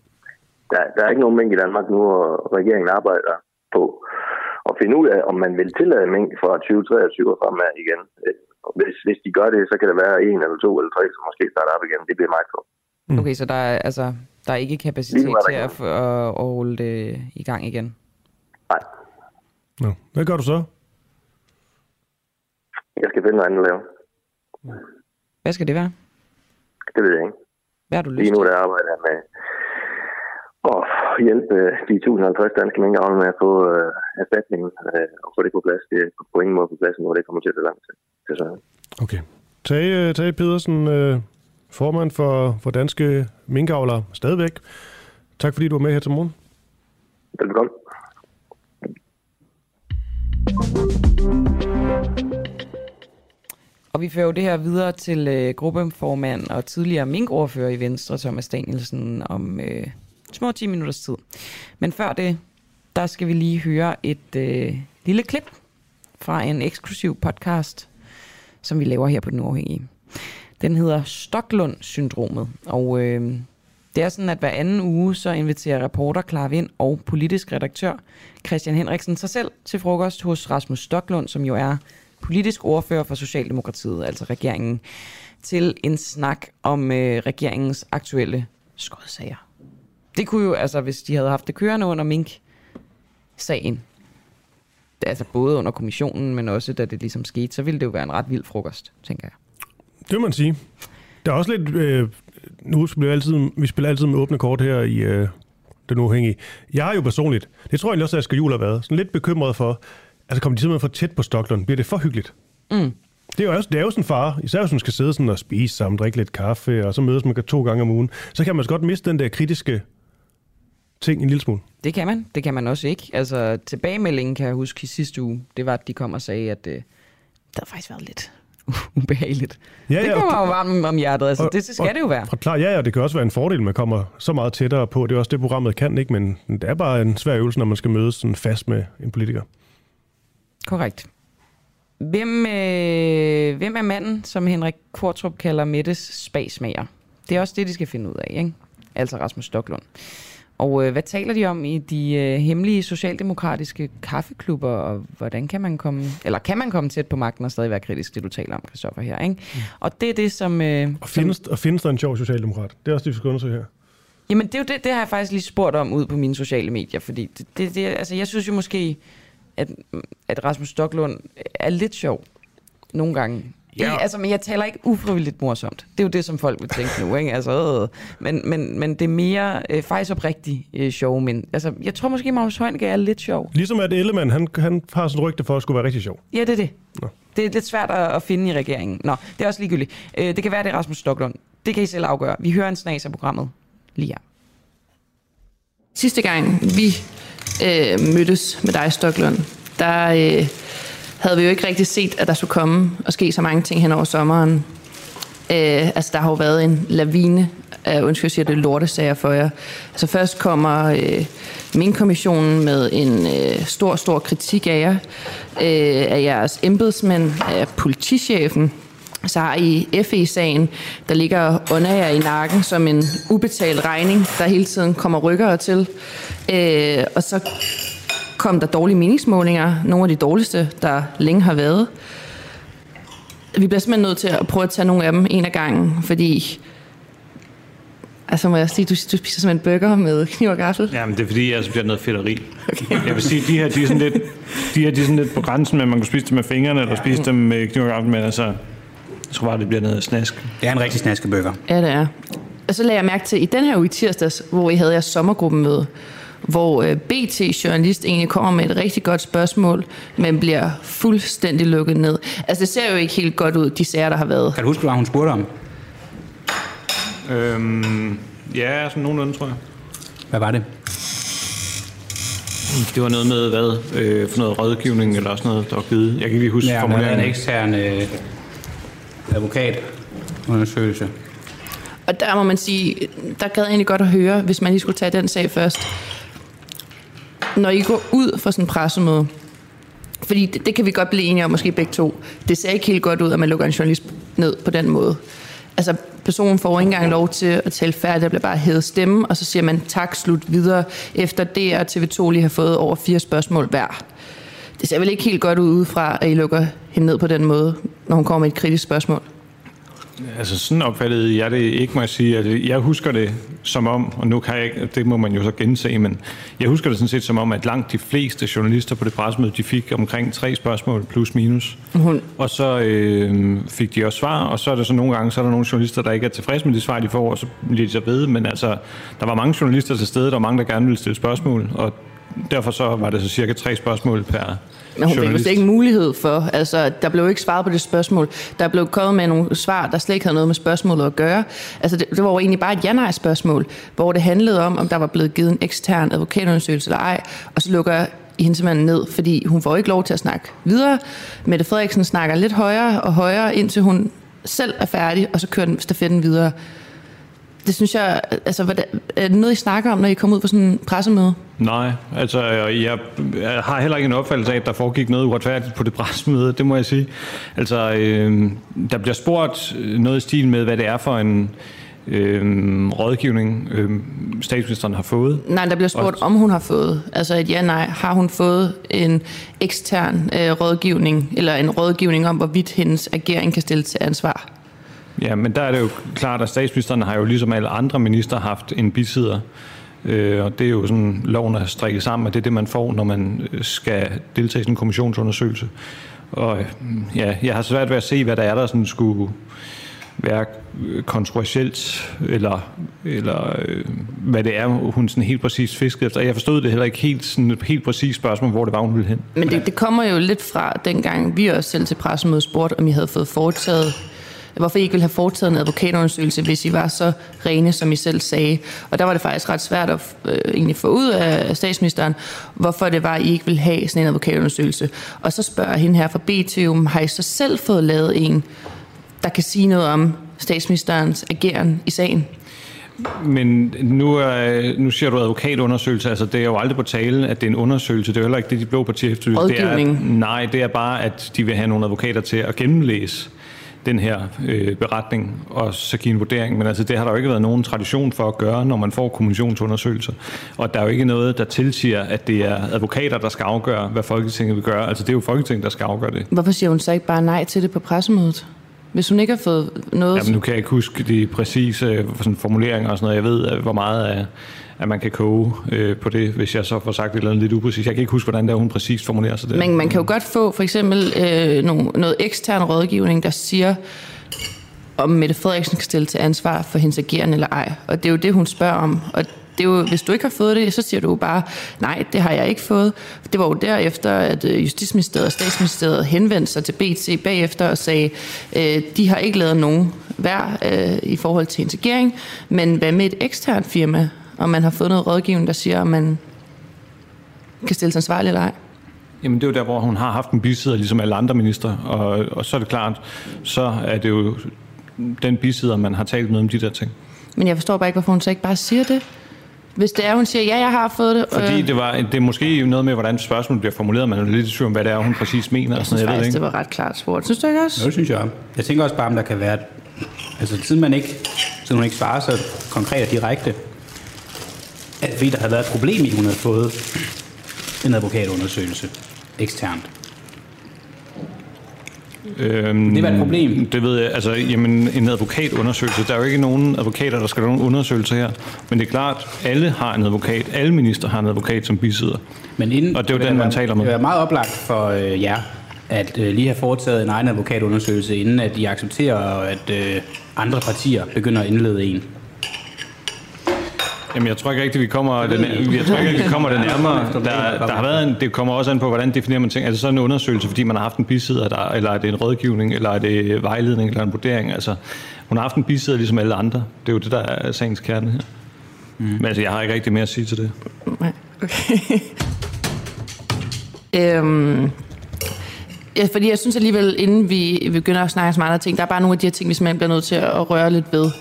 Der, der er ikke nogen mink i Danmark nu, og regeringen arbejder på at finde ud af, om man vil tillade mink fra 2023 og fremad igen. Hvis, hvis de gør det, så kan der være en eller to eller tre, som måske starter op igen. Det bliver meget for. Mm. Okay, så der er, altså, der er ikke kapacitet er til at, at, at holde det i gang igen? Nej. Nå. Hvad gør du så? Jeg skal finde noget andet at lave. Hvad skal det være? Det ved jeg ikke. Hvad har du lyst Lige nu der arbejder jeg med at hjælpe de 1050 danske minkavlere med at få uh, erstatningen uh, og få det på plads. Det er på ingen måde på plads nu, det kommer til at tage lang tid. så. Okay. Tage, Tage Pedersen, uh, formand for, for danske minkavlere, stadigvæk. Tak fordi du var med her til morgen. Velkommen. Og vi fører jo det her videre til øh, gruppeformand og tidligere minkordfører i Venstre, Thomas Danielsen, om øh, små 10 minutters tid. Men før det, der skal vi lige høre et øh, lille klip fra en eksklusiv podcast, som vi laver her på Den Uafhængige. Den hedder Stoklund-syndromet, og øh, det er sådan, at hver anden uge, så inviterer reporter Clara Vind og politisk redaktør Christian Henriksen sig selv til frokost hos Rasmus Stoklund, som jo er politisk ordfører for Socialdemokratiet, altså regeringen, til en snak om øh, regeringens aktuelle skodsager. Det kunne jo, altså hvis de havde haft det kørende under Mink-sagen, altså både under kommissionen, men også da det ligesom skete, så ville det jo være en ret vild frokost, tænker jeg. Det vil man sige. Der er også lidt... Øh, nu spiller vi, altid, vi spiller altid med åbne kort her i øh, Den Uafhængige. Jeg er jo personligt, det tror jeg også, at Asger Juhl har været, sådan lidt bekymret for, Altså kommer de simpelthen for tæt på Stockholm? Bliver det for hyggeligt? Mm. Det er, jo også, det er jo sådan en far, især hvis man skal sidde sådan og spise sammen, drikke lidt kaffe, og så mødes man to gange om ugen. Så kan man godt miste den der kritiske ting en lille smule. Det kan man. Det kan man også ikke. Altså, tilbagemeldingen kan jeg huske i sidste uge, det var, at de kom og sagde, at øh, det har faktisk været lidt ubehageligt. Ja, ja, det kommer jo varmt om hjertet. Altså, og, det, det skal og, det jo være. Og klar, ja, ja, det kan også være en fordel, at man kommer så meget tættere på. Det er også det, programmet kan, ikke? Men det er bare en svær øvelse, når man skal mødes sådan fast med en politiker. Korrekt. Hvem, øh, hvem er manden, som Henrik Kvartrup kalder Mettes spagsmager? Det er også det, de skal finde ud af, ikke? Altså Rasmus Stoklund. Og øh, hvad taler de om i de øh, hemmelige socialdemokratiske kaffeklubber, og hvordan kan man komme, eller kan man komme tæt på magten og stadig være kritisk, det du taler om, Christoffer, her, ikke? Mm. Og det er det, som... Øh, og, findes, som, og findes der en sjov socialdemokrat? Det er også det, vi skal undersøge her. Jamen, det, er jo det, det har jeg faktisk lige spurgt om ud på mine sociale medier, fordi det, det, det, altså, jeg synes jo måske at, at Rasmus Stocklund er lidt sjov nogle gange. Ja. Ikke, altså, men jeg taler ikke ufrivilligt morsomt. Det er jo det, som folk vil tænke nu. Ikke? Altså, øh, men, men, men det er mere øh, faktisk oprigtigt øh, sjov. Men altså, jeg tror måske, Magnus Heunicke er lidt sjov. Ligesom at Ellemann, han, han har sådan rygte for at skulle være rigtig sjov. Ja, det er det. Nå. Det er lidt svært at, at finde i regeringen. Nå, det er også ligegyldigt. Øh, det kan være, det er Rasmus Stocklund. Det kan I selv afgøre. Vi hører en snas af programmet lige her. Sidste gang vi øh, mødtes med dig, Stoklund, der øh, havde vi jo ikke rigtig set, at der skulle komme og ske så mange ting hen over sommeren. Øh, altså, der har jo været en lavine af, undskyld, jeg siger det, lortesager for jer. Altså, først kommer øh, min kommissionen med en øh, stor, stor kritik af jer, øh, af jeres embedsmænd, af politichefen, så har I FE-sagen, der ligger under jer i nakken som en ubetalt regning, der hele tiden kommer rykkere til. Øh, og så kom der dårlige meningsmålinger, nogle af de dårligste, der længe har været. Vi bliver simpelthen nødt til at prøve at tage nogle af dem en af gangen, fordi Altså må jeg sige, du, du spiser som en burger med kniv og gaffel? Jamen, det er fordi, jeg bliver noget fedteri. Okay. Jeg vil sige, de her, de er sådan lidt, de her, de er sådan lidt på grænsen at man kan spise dem med fingrene, eller spise dem med kniv og gaffel, men altså, jeg tror bare, det bliver noget snask. Det er en rigtig snaskeburger. Ja, det er. Og så lagde jeg mærke til, i den her uge i tirsdags, hvor I havde jeres sommergruppemøde, hvor øh, BT-journalist egentlig kommer med et rigtig godt spørgsmål, men bliver fuldstændig lukket ned. Altså, det ser jo ikke helt godt ud, de sager, der har været. Kan du huske, hvad hun spurgte om? Øhm, ja, sådan nogenlunde, tror jeg. Hvad var det? Det var noget med, hvad? Øh, for noget rådgivning eller sådan noget, der var givet. Jeg kan ikke lige huske ja, formuleringen. Ja, en ekstern øh, advokatundersøgelse. Og der må man sige, der gad jeg egentlig godt at høre, hvis man lige skulle tage den sag først. Når I går ud for sådan en pressemøde, fordi det, det kan vi godt blive enige om, måske begge to. Det ser ikke helt godt ud, at man lukker en journalist ned på den måde. Altså, personen får ikke engang lov til at tale færdigt, der bliver bare hævet stemme, og så siger man tak, slut videre, efter det og TV2 lige har fået over fire spørgsmål hver. Det ser vel ikke helt godt ud udefra, at I lukker hende ned på den måde, når hun kommer med et kritisk spørgsmål. Altså sådan opfattede jeg det ikke, må jeg sige. Altså, jeg husker det som om, og nu kan jeg ikke, det må man jo så gense, men jeg husker det sådan set som om, at langt de fleste journalister på det pressemøde, de fik omkring tre spørgsmål plus minus. Hun. Og så øh, fik de også svar, og så er der så nogle gange, så er der nogle journalister, der ikke er tilfredse med de svar, de får, og så bliver de så ved. Men altså, der var mange journalister til stede, der var mange, der gerne ville stille spørgsmål, og derfor så var det så cirka tre spørgsmål per men hun fik jo ikke mulighed for. Altså, der blev ikke svaret på det spørgsmål. Der blev kommet med nogle svar, der slet ikke havde noget med spørgsmålet at gøre. Altså, det, det var jo egentlig bare et ja-nej-spørgsmål, hvor det handlede om, om der var blevet givet en ekstern advokatundersøgelse eller ej. Og så lukker hende simpelthen ned, fordi hun får ikke lov til at snakke videre. Mette Frederiksen snakker lidt højere og højere, indtil hun selv er færdig, og så kører den stafetten videre. Det synes jeg, altså, hvad, er det noget, I snakker om, når I kommer ud på sådan en pressemøde? Nej, altså jeg, jeg har heller ikke en opfattelse af, at der foregik noget uretfærdigt på det pressemøde, det må jeg sige. Altså, øh, der bliver spurgt noget i stil med, hvad det er for en øh, rådgivning, øh, statsministeren har fået. Nej, der bliver spurgt, og, om hun har fået. Altså et ja-nej. Har hun fået en ekstern øh, rådgivning, eller en rådgivning om, hvorvidt hendes agering kan stille til ansvar? Ja, men der er det jo klart, at statsministeren har jo ligesom alle andre minister haft en bisidder. Øh, og det er jo sådan, loven er strikket sammen, og det er det, man får, når man øh, skal deltage i sådan en kommissionsundersøgelse. Og mm, ja, jeg har svært ved at se, hvad der er, der sådan skulle være øh, kontroversielt, eller, eller øh, hvad det er, hun sådan helt præcis fiskede efter. Jeg forstod det heller ikke helt, sådan et helt præcis spørgsmål, hvor det var, hun ville hen. Men det, det kommer jo lidt fra dengang, vi også selv til pressemødet spurgte, om I havde fået foretaget hvorfor I ikke ville have foretaget en advokatundersøgelse, hvis I var så rene, som I selv sagde. Og der var det faktisk ret svært at øh, egentlig få ud af statsministeren, hvorfor det var, at I ikke ville have sådan en advokatundersøgelse. Og så spørger hende her fra BT, om har I så selv fået lavet en, der kan sige noget om statsministerens ageren i sagen? Men nu, er, nu siger du advokatundersøgelse, altså det er jo aldrig på tale, at det er en undersøgelse. Det er jo heller ikke det, de blå partier efterlyser. Det er, nej, det er bare, at de vil have nogle advokater til at gennemlæse den her øh, beretning og så give en vurdering. Men altså, det har der jo ikke været nogen tradition for at gøre, når man får kommissionsundersøgelser. Og der er jo ikke noget, der tilsiger, at det er advokater, der skal afgøre, hvad Folketinget vil gøre. Altså, det er jo Folketinget, der skal afgøre det. Hvorfor siger hun så ikke bare nej til det på pressemødet? Hvis hun ikke har fået noget... Jamen, nu kan jeg ikke huske de præcise øh, sådan, formuleringer og sådan noget. Jeg ved, hvor meget af at man kan koge øh, på det, hvis jeg så får sagt et eller andet lidt upræcis. Jeg kan ikke huske, hvordan der hun præcis formulerer sig der. Men man kan jo godt få for eksempel øh, nogle, noget ekstern rådgivning, der siger, om Mette Frederiksen kan stille til ansvar for hendes agerende eller ej. Og det er jo det, hun spørger om. Og det er jo, hvis du ikke har fået det, så siger du bare, nej, det har jeg ikke fået. Det var jo derefter, at øh, Justitsministeriet og Statsministeriet henvendte sig til BT bagefter og sagde, øh, de har ikke lavet nogen værd øh, i forhold til integrering, men hvad med et eksternt firma? Og man har fået noget rådgivning, der siger, at man kan stille sig ansvarlig eller ej. Jamen det er jo der, hvor hun har haft en bisidder, ligesom alle andre minister, og, og så er det klart, så er det jo den bisidder, man har talt med om de der ting. Men jeg forstår bare ikke, hvorfor hun så ikke bare siger det. Hvis det er, hun siger, ja, jeg har fået det. Fordi øh... det, var, det er måske noget med, hvordan spørgsmålet bliver formuleret. Man er lidt i tvivl om, hvad det er, hun præcis mener. Jeg synes sådan, jeg faktisk, ved, det var ret klart spurgt. Synes du ikke også? Jo, det synes jeg. Jeg tænker også bare, om der kan være... Altså, siden man ikke, siden hun ikke svarer så konkret og direkte, at fordi der havde været et problem i, hun havde fået en advokatundersøgelse eksternt? Øhm, det var et problem. Det ved jeg. Altså, jamen, en advokatundersøgelse. Der er jo ikke nogen advokater, der skal have nogen undersøgelse her. Men det er klart, alle har en advokat. Alle minister har en advokat som bisidder. Men inden, og det er jo den, man taler med. Det er meget oplagt for øh, jer, at øh, lige have foretaget en egen advokatundersøgelse, inden at I accepterer, at øh, andre partier begynder at indlede en. Jamen, jeg tror ikke rigtigt, vi kommer den, jeg tror ikke vi kommer det nærmere. Der, der har været en, det kommer også an på, hvordan definerer man ting. Er det så en undersøgelse, fordi man har haft en bisidder, der, eller er det en rådgivning, eller er det vejledning, eller en vurdering? Altså, hun har haft en bisidder ligesom alle andre. Det er jo det, der er sagens kerne her. Mm. Men altså, jeg har ikke rigtig mere at sige til det. Nej, okay. øhm, Ja, fordi jeg synes alligevel, inden vi begynder at snakke om andre ting, der er bare nogle af de her ting, vi simpelthen bliver nødt til at røre lidt ved.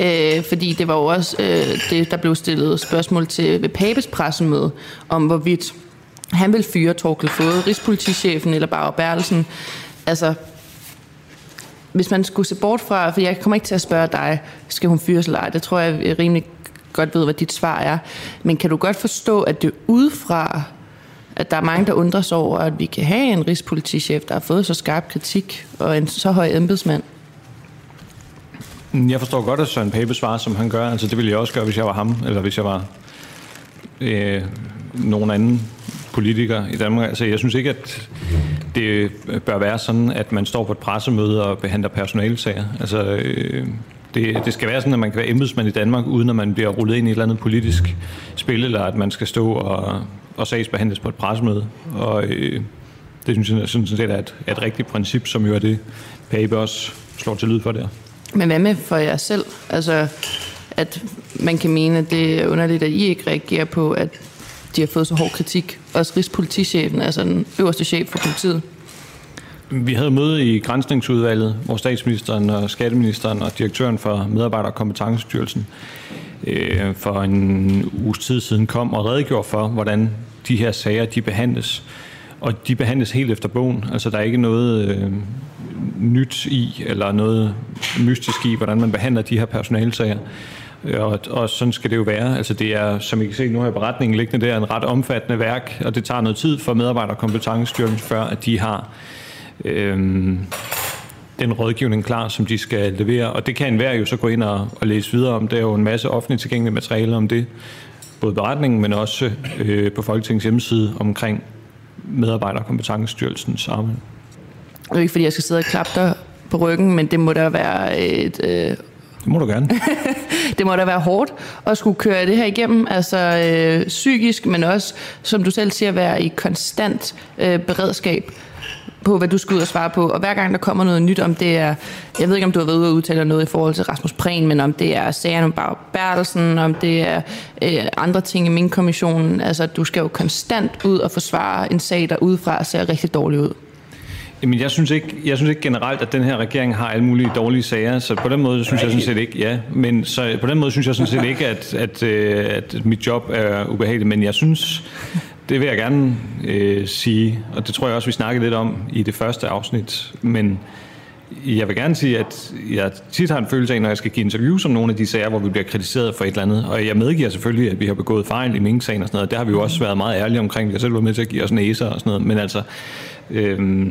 Øh, fordi det var jo også øh, det, der blev stillet spørgsmål til ved Papes pressemøde, om hvorvidt han vil fyre Torkel Fode, Rigspolitichefen eller Barbara Bertelsen. Altså, hvis man skulle se bort fra, for jeg kommer ikke til at spørge dig, skal hun fyres eller ej, det tror jeg rimelig godt ved, hvad dit svar er. Men kan du godt forstå, at det udefra at der er mange, der undrer sig over, at vi kan have en rigspolitichef, der har fået så skarp kritik, og en så høj embedsmand. Mm, jeg forstår godt, at Søren Pape svarer, som han gør. Altså, det ville jeg også gøre, hvis jeg var ham, eller hvis jeg var øh, nogen anden politiker i Danmark. Altså, jeg synes ikke, at det bør være sådan, at man står på et pressemøde og behandler personalsager. Altså, øh, det, det skal være sådan, at man kan være embedsmand i Danmark, uden at man bliver rullet ind i et eller andet politisk spil, eller at man skal stå og og sagsbehandles på et pressemøde. Og øh, det synes jeg sådan set er et, et rigtigt princip, som jo er det, Pape også slår til lyd for der. Men hvad med for jer selv? Altså, at man kan mene, at det er underligt, at I ikke reagerer på, at de har fået så hård kritik. Også Rigspolitichefen, altså den øverste chef for politiet. Vi havde møde i Grænsningsudvalget, hvor statsministeren og skatteministeren og direktøren for Medarbejder- og Kompetencestyrelsen øh, for en uges tid siden kom og redegjorde for, hvordan de her sager de behandles. Og de behandles helt efter bogen. Altså der er ikke noget øh, nyt i, eller noget mystisk i, hvordan man behandler de her personalsager. Øh, og, og sådan skal det jo være. Altså det er, som I kan se, nu har jeg beretningen liggende der, en ret omfattende værk, og det tager noget tid for medarbejderkompetencestyrelsen, før at de har øh, den rådgivning klar, som de skal levere. Og det kan enhver jo så gå ind og, og læse videre om. Der er jo en masse offentligt tilgængelige materiale om det. Både beretningen, men også øh, på Folketingets hjemmeside omkring medarbejderkompetencestyrelsens arbejde. Det er ikke, fordi jeg skal sidde og klappe dig på ryggen, men det må da være et... Øh... Det må du gerne. det må da være hårdt at skulle køre det her igennem, altså øh, psykisk, men også, som du selv siger, være i konstant øh, beredskab på, hvad du skal ud og svare på. Og hver gang der kommer noget nyt, om det er, jeg ved ikke, om du har været ude og udtale noget i forhold til Rasmus Prehn, men om det er sagen om Bertelsen, om det er øh, andre ting i min kommissionen. Altså, du skal jo konstant ud og forsvare en sag, der udefra ser rigtig dårlig ud. Jamen, jeg synes, ikke, jeg synes ikke generelt, at den her regering har alle mulige dårlige sager, så på den måde synes jeg sådan set ikke, ja, men så på den måde synes jeg sådan set ikke, at, at, øh, at mit job er ubehageligt, men jeg synes, det vil jeg gerne øh, sige, og det tror jeg også, vi snakkede lidt om i det første afsnit, men jeg vil gerne sige, at jeg tit har en følelse af, når jeg skal give interviews om nogle af de sager, hvor vi bliver kritiseret for et eller andet, og jeg medgiver selvfølgelig, at vi har begået fejl i mink og sådan noget, det har vi jo også været meget ærlige omkring, vi har selv været med til at give os næser og sådan noget, men altså, øh,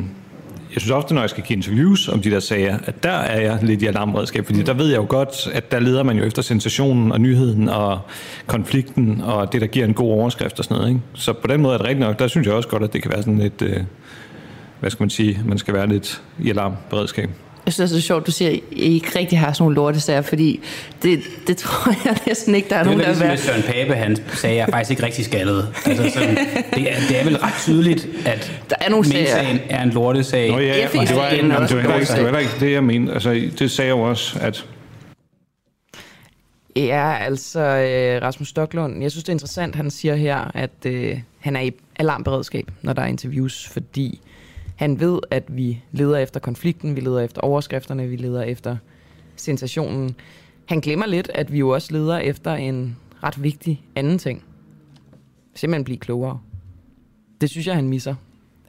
jeg synes ofte, når jeg skal give interviews om de der sager, at der er jeg lidt i alarmredskab, fordi der ved jeg jo godt, at der leder man jo efter sensationen og nyheden og konflikten og det, der giver en god overskrift og sådan noget. Ikke? Så på den måde er det rigtigt nok, der synes jeg også godt, at det kan være sådan lidt, øh, hvad skal man sige, man skal være lidt i alarmberedskab. Jeg synes, det er sjovt, du siger, at I ikke rigtig har sådan nogle lortesager, fordi det, det tror jeg næsten ikke, der er det nogen, der ligesom med Søren Pape, han sagde, jeg er faktisk ikke rigtig skaldet. Altså sådan, det, er, det er vel ret tydeligt, at der er nogle sager. er en lortesag. Nå, ja, ja, det var, jamen, det, var ikke, det var ikke det, jeg mente. Altså, det sagde jeg jo også, at Ja, altså øh, Rasmus Stocklund, jeg synes det er interessant, han siger her, at øh, han er i alarmberedskab, når der er interviews, fordi han ved, at vi leder efter konflikten, vi leder efter overskrifterne, vi leder efter sensationen. Han glemmer lidt, at vi jo også leder efter en ret vigtig anden ting. Simpelthen blive klogere. Det synes jeg, han misser.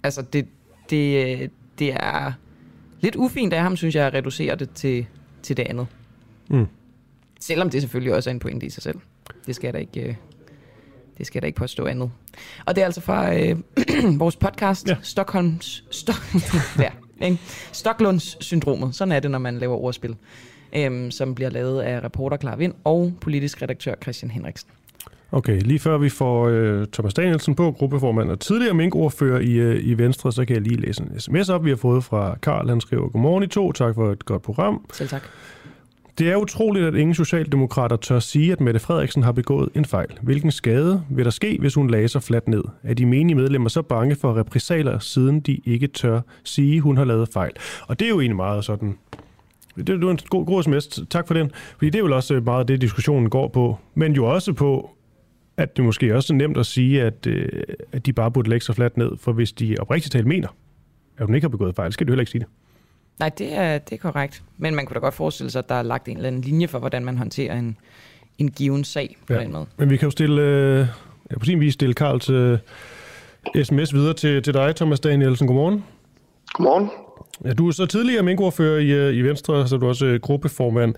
Altså, det, det, det er lidt ufint af ham, synes jeg, at reducere det til, til det andet. Mm. Selvom det selvfølgelig også er en pointe i sig selv. Det skal jeg da ikke, øh, det skal jeg da ikke påstå andet. Og det er altså fra øh, vores podcast, ja. Stockholms... Stok, ja, ikke? Stocklunds syndromet. Sådan er det, når man laver ordspil. Øhm, som bliver lavet af reporter Clara Vind og politisk redaktør Christian Henriksen. Okay, lige før vi får øh, Thomas Danielsen på, gruppeformand og tidligere minkordfører i, øh, i Venstre, så kan jeg lige læse en sms op, vi har fået fra Karl. Han skriver, godmorgen i to, tak for et godt program. Selv tak. Det er utroligt, at ingen socialdemokrater tør sige, at Mette Frederiksen har begået en fejl. Hvilken skade vil der ske, hvis hun lagde sig fladt ned? Er de menige medlemmer så bange for repræsaler, siden de ikke tør sige, hun har lavet fejl? Og det er jo egentlig meget sådan... Det er en god, god sms. Tak for den. Fordi det er vel også meget det, diskussionen går på. Men jo også på, at det måske også er nemt at sige, at, øh, at de bare burde lægge sig fladt ned. For hvis de oprigtigt talt mener, at hun ikke har begået fejl, skal du heller ikke sige det. Nej, det er, det er korrekt. Men man kunne da godt forestille sig, at der er lagt en eller anden linje for, hvordan man håndterer en, en given sag på ja. den måde. Men vi kan jo stille, øh, ja, på sin vis stille Karl til sms videre til, til dig, Thomas Danielsen. Godmorgen. Godmorgen. Ja, du er så tidligere minkordfører i, øh, i Venstre, så du er også øh, gruppeformand.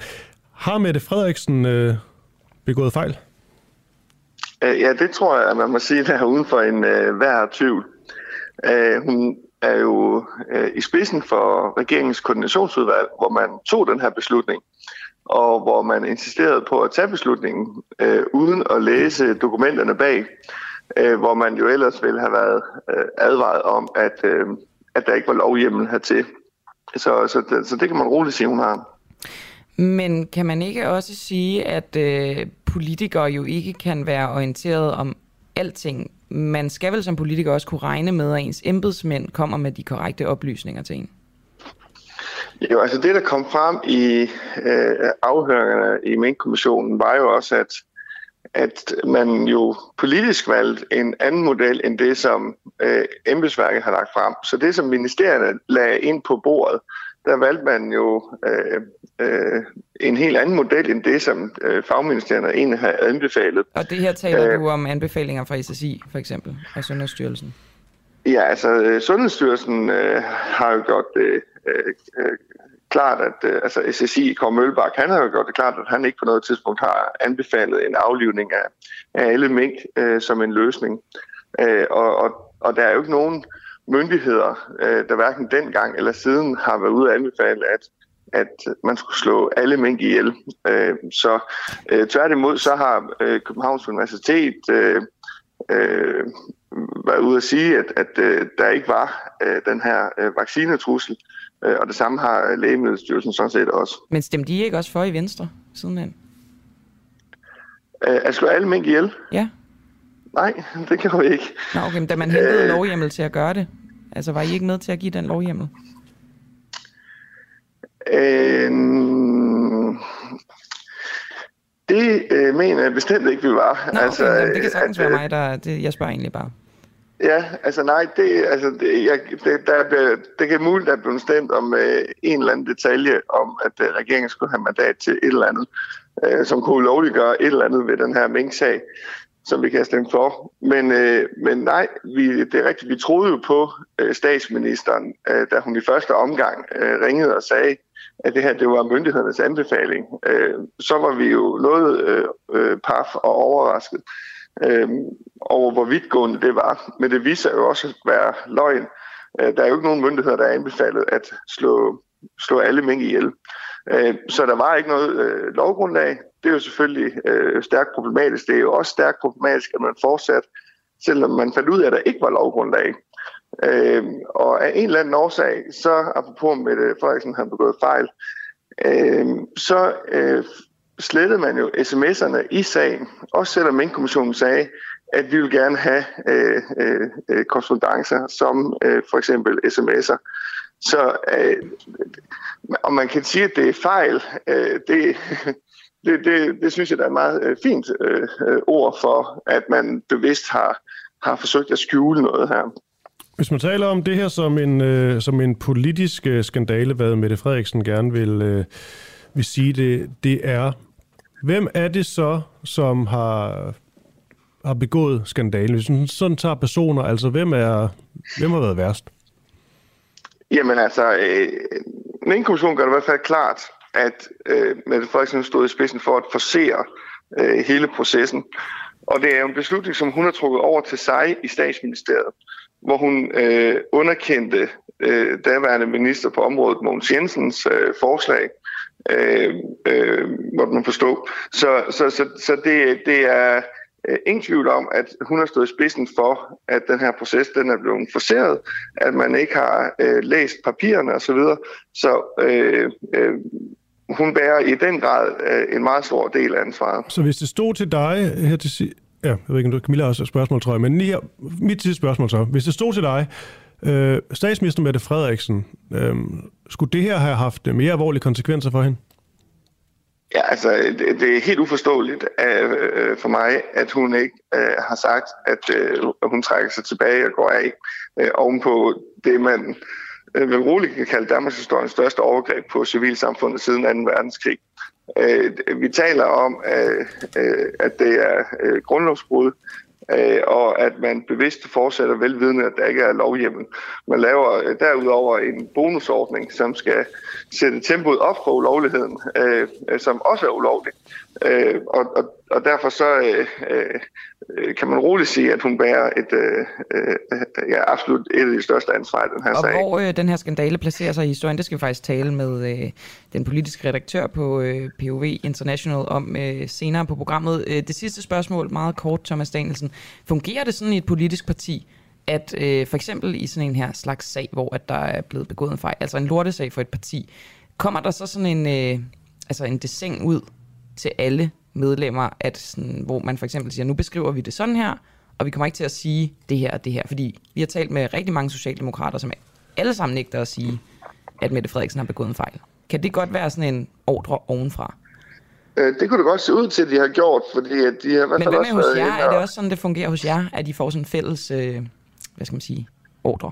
Har Mette Frederiksen øh, begået fejl? Ja, det tror jeg, at man må sige, der er uden for en øh, hver tvivl. Øh, hun er jo øh, i spidsen for regeringens koordinationsudvalg, hvor man tog den her beslutning, og hvor man insisterede på at tage beslutningen øh, uden at læse dokumenterne bag, øh, hvor man jo ellers ville have været øh, advaret om, at, øh, at der ikke var lovhjemmel hertil. Så, så, det, så det kan man roligt sige, hun har. Men kan man ikke også sige, at øh, politikere jo ikke kan være orienteret om alting man skal vel som politiker også kunne regne med, at ens embedsmænd kommer med de korrekte oplysninger til en? Jo, altså det, der kom frem i øh, afhøringerne i Mink-kommissionen, var jo også, at, at man jo politisk valgte en anden model end det, som øh, embedsværket har lagt frem. Så det, som ministerierne lagde ind på bordet, der valgte man jo øh, øh, en helt anden model end det, som øh, fagministerierne egentlig har anbefalet. Og det her taler øh, du om anbefalinger fra SSI, for eksempel, og Sundhedsstyrelsen? Ja, altså øh, Sundhedsstyrelsen øh, har jo gjort det øh, øh, klart, at øh, altså SSI, Kåre Mølbak, han har jo gjort det klart, at han ikke på noget tidspunkt har anbefalet en aflivning af, af alle mink øh, som en løsning. Øh, og, og, og der er jo ikke nogen myndigheder, øh, der hverken dengang eller siden har været ude at anbefale, at at man skulle slå alle mink ihjel. Øh, så øh, tværtimod så har øh, Københavns Universitet øh, øh, været ude at sige, at, at øh, der ikke var øh, den her øh, vaccinetrussel, øh, og det samme har Lægemiddelstyrelsen sådan set også. Men stemte de ikke også for i Venstre sidenhen? Øh, at slå alle mink ihjel? Ja. Nej, det kan vi ikke. Nå, okay, men da man hentede øh, lovhjemmel til at gøre det, altså var I ikke med til at give den lovhjemmel? Øh, det øh, mener jeg bestemt ikke, vi var. Nå, altså, okay, det kan sagtens at, være mig, der... Det, jeg spørger egentlig bare. Ja, altså nej, det, altså, det, jeg, det, der, det kan muligt, at blive stemt om øh, en eller anden detalje om, at øh, regeringen skulle have mandat til et eller andet, øh, som kunne lovliggøre et eller andet ved den her mink-sag som vi kan stemme for. Men, øh, men nej, vi, det er rigtigt. Vi troede jo på øh, statsministeren, øh, da hun i første omgang øh, ringede og sagde, at det her det var myndighedernes anbefaling. Øh, så var vi jo noget øh, øh, paf og overrasket øh, over, hvor vidtgående det var. Men det viser jo også at være løgn. Øh, der er jo ikke nogen myndigheder, der er anbefalet at slå, slå alle mængde ihjel. Øh, så der var ikke noget øh, lovgrundlag det er jo selvfølgelig øh, stærkt problematisk. Det er jo også stærkt problematisk, at man fortsat, selvom man fandt ud af, at der ikke var lovgrundlag. Øh, og af en eller anden årsag, så apropos med det, Frederiksen har begået fejl, øh, så øh, slettede man jo sms'erne i sagen, også selvom Mink-kommissionen sagde, at vi vil gerne have øh, øh, øh, korrespondencer som øh, for eksempel sms'er. Så øh, om man kan sige, at det er fejl, øh, det, det, det, det synes jeg, der er et meget øh, fint øh, øh, ord for, at man bevidst har, har forsøgt at skjule noget her. Hvis man taler om det her som en, øh, som en politisk øh, skandale, hvad Mette Frederiksen gerne vil, øh, vil sige, det, det er, hvem er det så, som har, har begået skandalen? Hvis man sådan tager personer, altså hvem, er, hvem har været værst? Jamen altså, øh, en kommission gør det i hvert fald klart, at øh, Mette Frederiksen stod i spidsen for at forsere øh, hele processen. Og det er en beslutning, som hun har trukket over til sig i statsministeriet, hvor hun øh, underkendte øh, daværende minister på området, Mogens Jensens øh, forslag, øh, øh, måtte man forstå. Så, så, så, så det, det er øh, ingen tvivl om, at hun har stået i spidsen for, at den her proces den er blevet forseret, at man ikke har øh, læst papirerne osv. Så, videre. så øh, øh, hun bærer i den grad øh, en meget stor del af ansvaret. Så hvis det stod til dig her til sidst, ja, jeg ved ikke, om du Camilla også spørgsmål, tror jeg, men lige her, mit sidste spørgsmål så. Hvis det stod til dig, øh, statsminister Mette Frederiksen, øh, skulle det her have haft mere alvorlige konsekvenser for hende? Ja, altså, det, det er helt uforståeligt øh, for mig, at hun ikke øh, har sagt, at øh, hun trækker sig tilbage og går af øh, ovenpå det, man øh, vel roligt kan kalde Danmarks historiens største overgreb på civilsamfundet siden 2. verdenskrig. Øh, vi taler om, øh, øh, at det er øh, grundlovsbrud, øh, og at man bevidst fortsætter velvidende, at der ikke er lovhjemmel. Man laver øh, derudover en bonusordning, som skal sætte tempoet op for ulovligheden, øh, øh som også er ulovlig. Øh, og, og, og derfor så øh, øh, kan man roligt sige, at hun bærer et, øh, øh, ja, absolut et af de største ansvar i den her og sag. Og hvor øh, den her skandale placerer sig i historien, det skal vi faktisk tale med øh, den politiske redaktør på øh, POV International om øh, senere på programmet. Øh, det sidste spørgsmål, meget kort, Thomas Danielsen. Fungerer det sådan i et politisk parti, at øh, for eksempel i sådan en her slags sag, hvor at der er blevet begået en fejl, altså en lortesag for et parti, kommer der så sådan en, øh, altså en deseng ud til alle medlemmer, at sådan, hvor man for eksempel siger, nu beskriver vi det sådan her, og vi kommer ikke til at sige det her og det her, fordi vi har talt med rigtig mange socialdemokrater, som alle sammen nægter at sige, at Mette Frederiksen har begået en fejl. Kan det godt være sådan en ordre ovenfra? Øh, det kunne det godt se ud til, at de har gjort, fordi at de har Men hvad med hos jer? Er det også sådan, det fungerer hos jer, at de får sådan en fælles, øh, hvad skal man sige, ordre?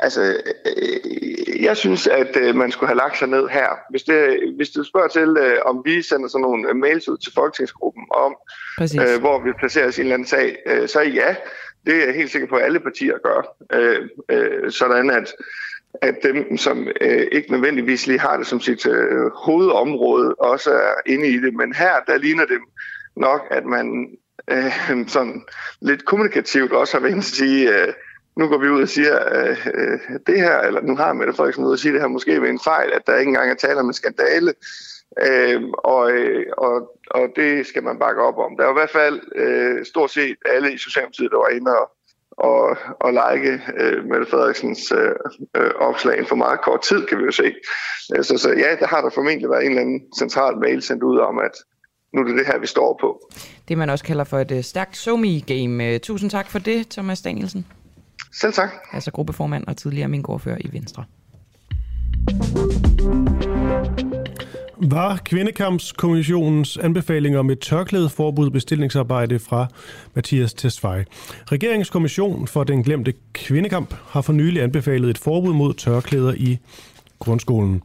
Altså, øh, jeg synes, at øh, man skulle have lagt sig ned her. Hvis, det, hvis du spørger til, øh, om vi sender sådan nogle mails ud til Folketingsgruppen om, øh, hvor vi placerer os i en eller anden sag, øh, så ja, det er jeg helt sikker på, at alle partier gør. Øh, øh, sådan at, at dem, som øh, ikke nødvendigvis lige har det som sit øh, hovedområde, også er inde i det. Men her, der ligner det nok, at man øh, sådan lidt kommunikativt også har været at sige, øh, nu går vi ud og siger øh, øh, det her, eller nu har Mette Frederiksen ud og sige det her måske ved en fejl, at der ikke engang er tale om en skandale. Øh, og, øh, og, og det skal man bakke op om. Der er i hvert fald øh, stort set alle i Socialdemokratiet, der var inde og, og, og like øh, Mette Frederiksens øh, øh, opslag for meget kort tid, kan vi jo se. Øh, så, så ja, der har der formentlig været en eller anden central mail sendt ud om, at nu er det det her, vi står på. Det man også kalder for et øh, stærkt somi-game. Øh, tusind tak for det, Thomas Danielsen. Selv tak. Altså gruppeformand og tidligere min gårdfører i Venstre. Var Kvindekampskommissionens anbefalinger om et tørklædeforbud bestillingsarbejde fra Mathias Tesfaye. Regeringskommission for den glemte kvindekamp har for nylig anbefalet et forbud mod tørklæder i grundskolen.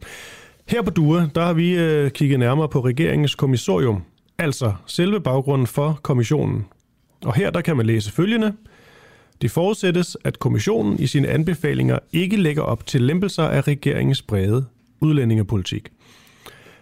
Her på DUA, der har vi øh, kigget nærmere på regeringens kommissorium, altså selve baggrunden for kommissionen. Og her der kan man læse følgende – det forudsættes, at kommissionen i sine anbefalinger ikke lægger op til lempelser af regeringens brede udlændingepolitik.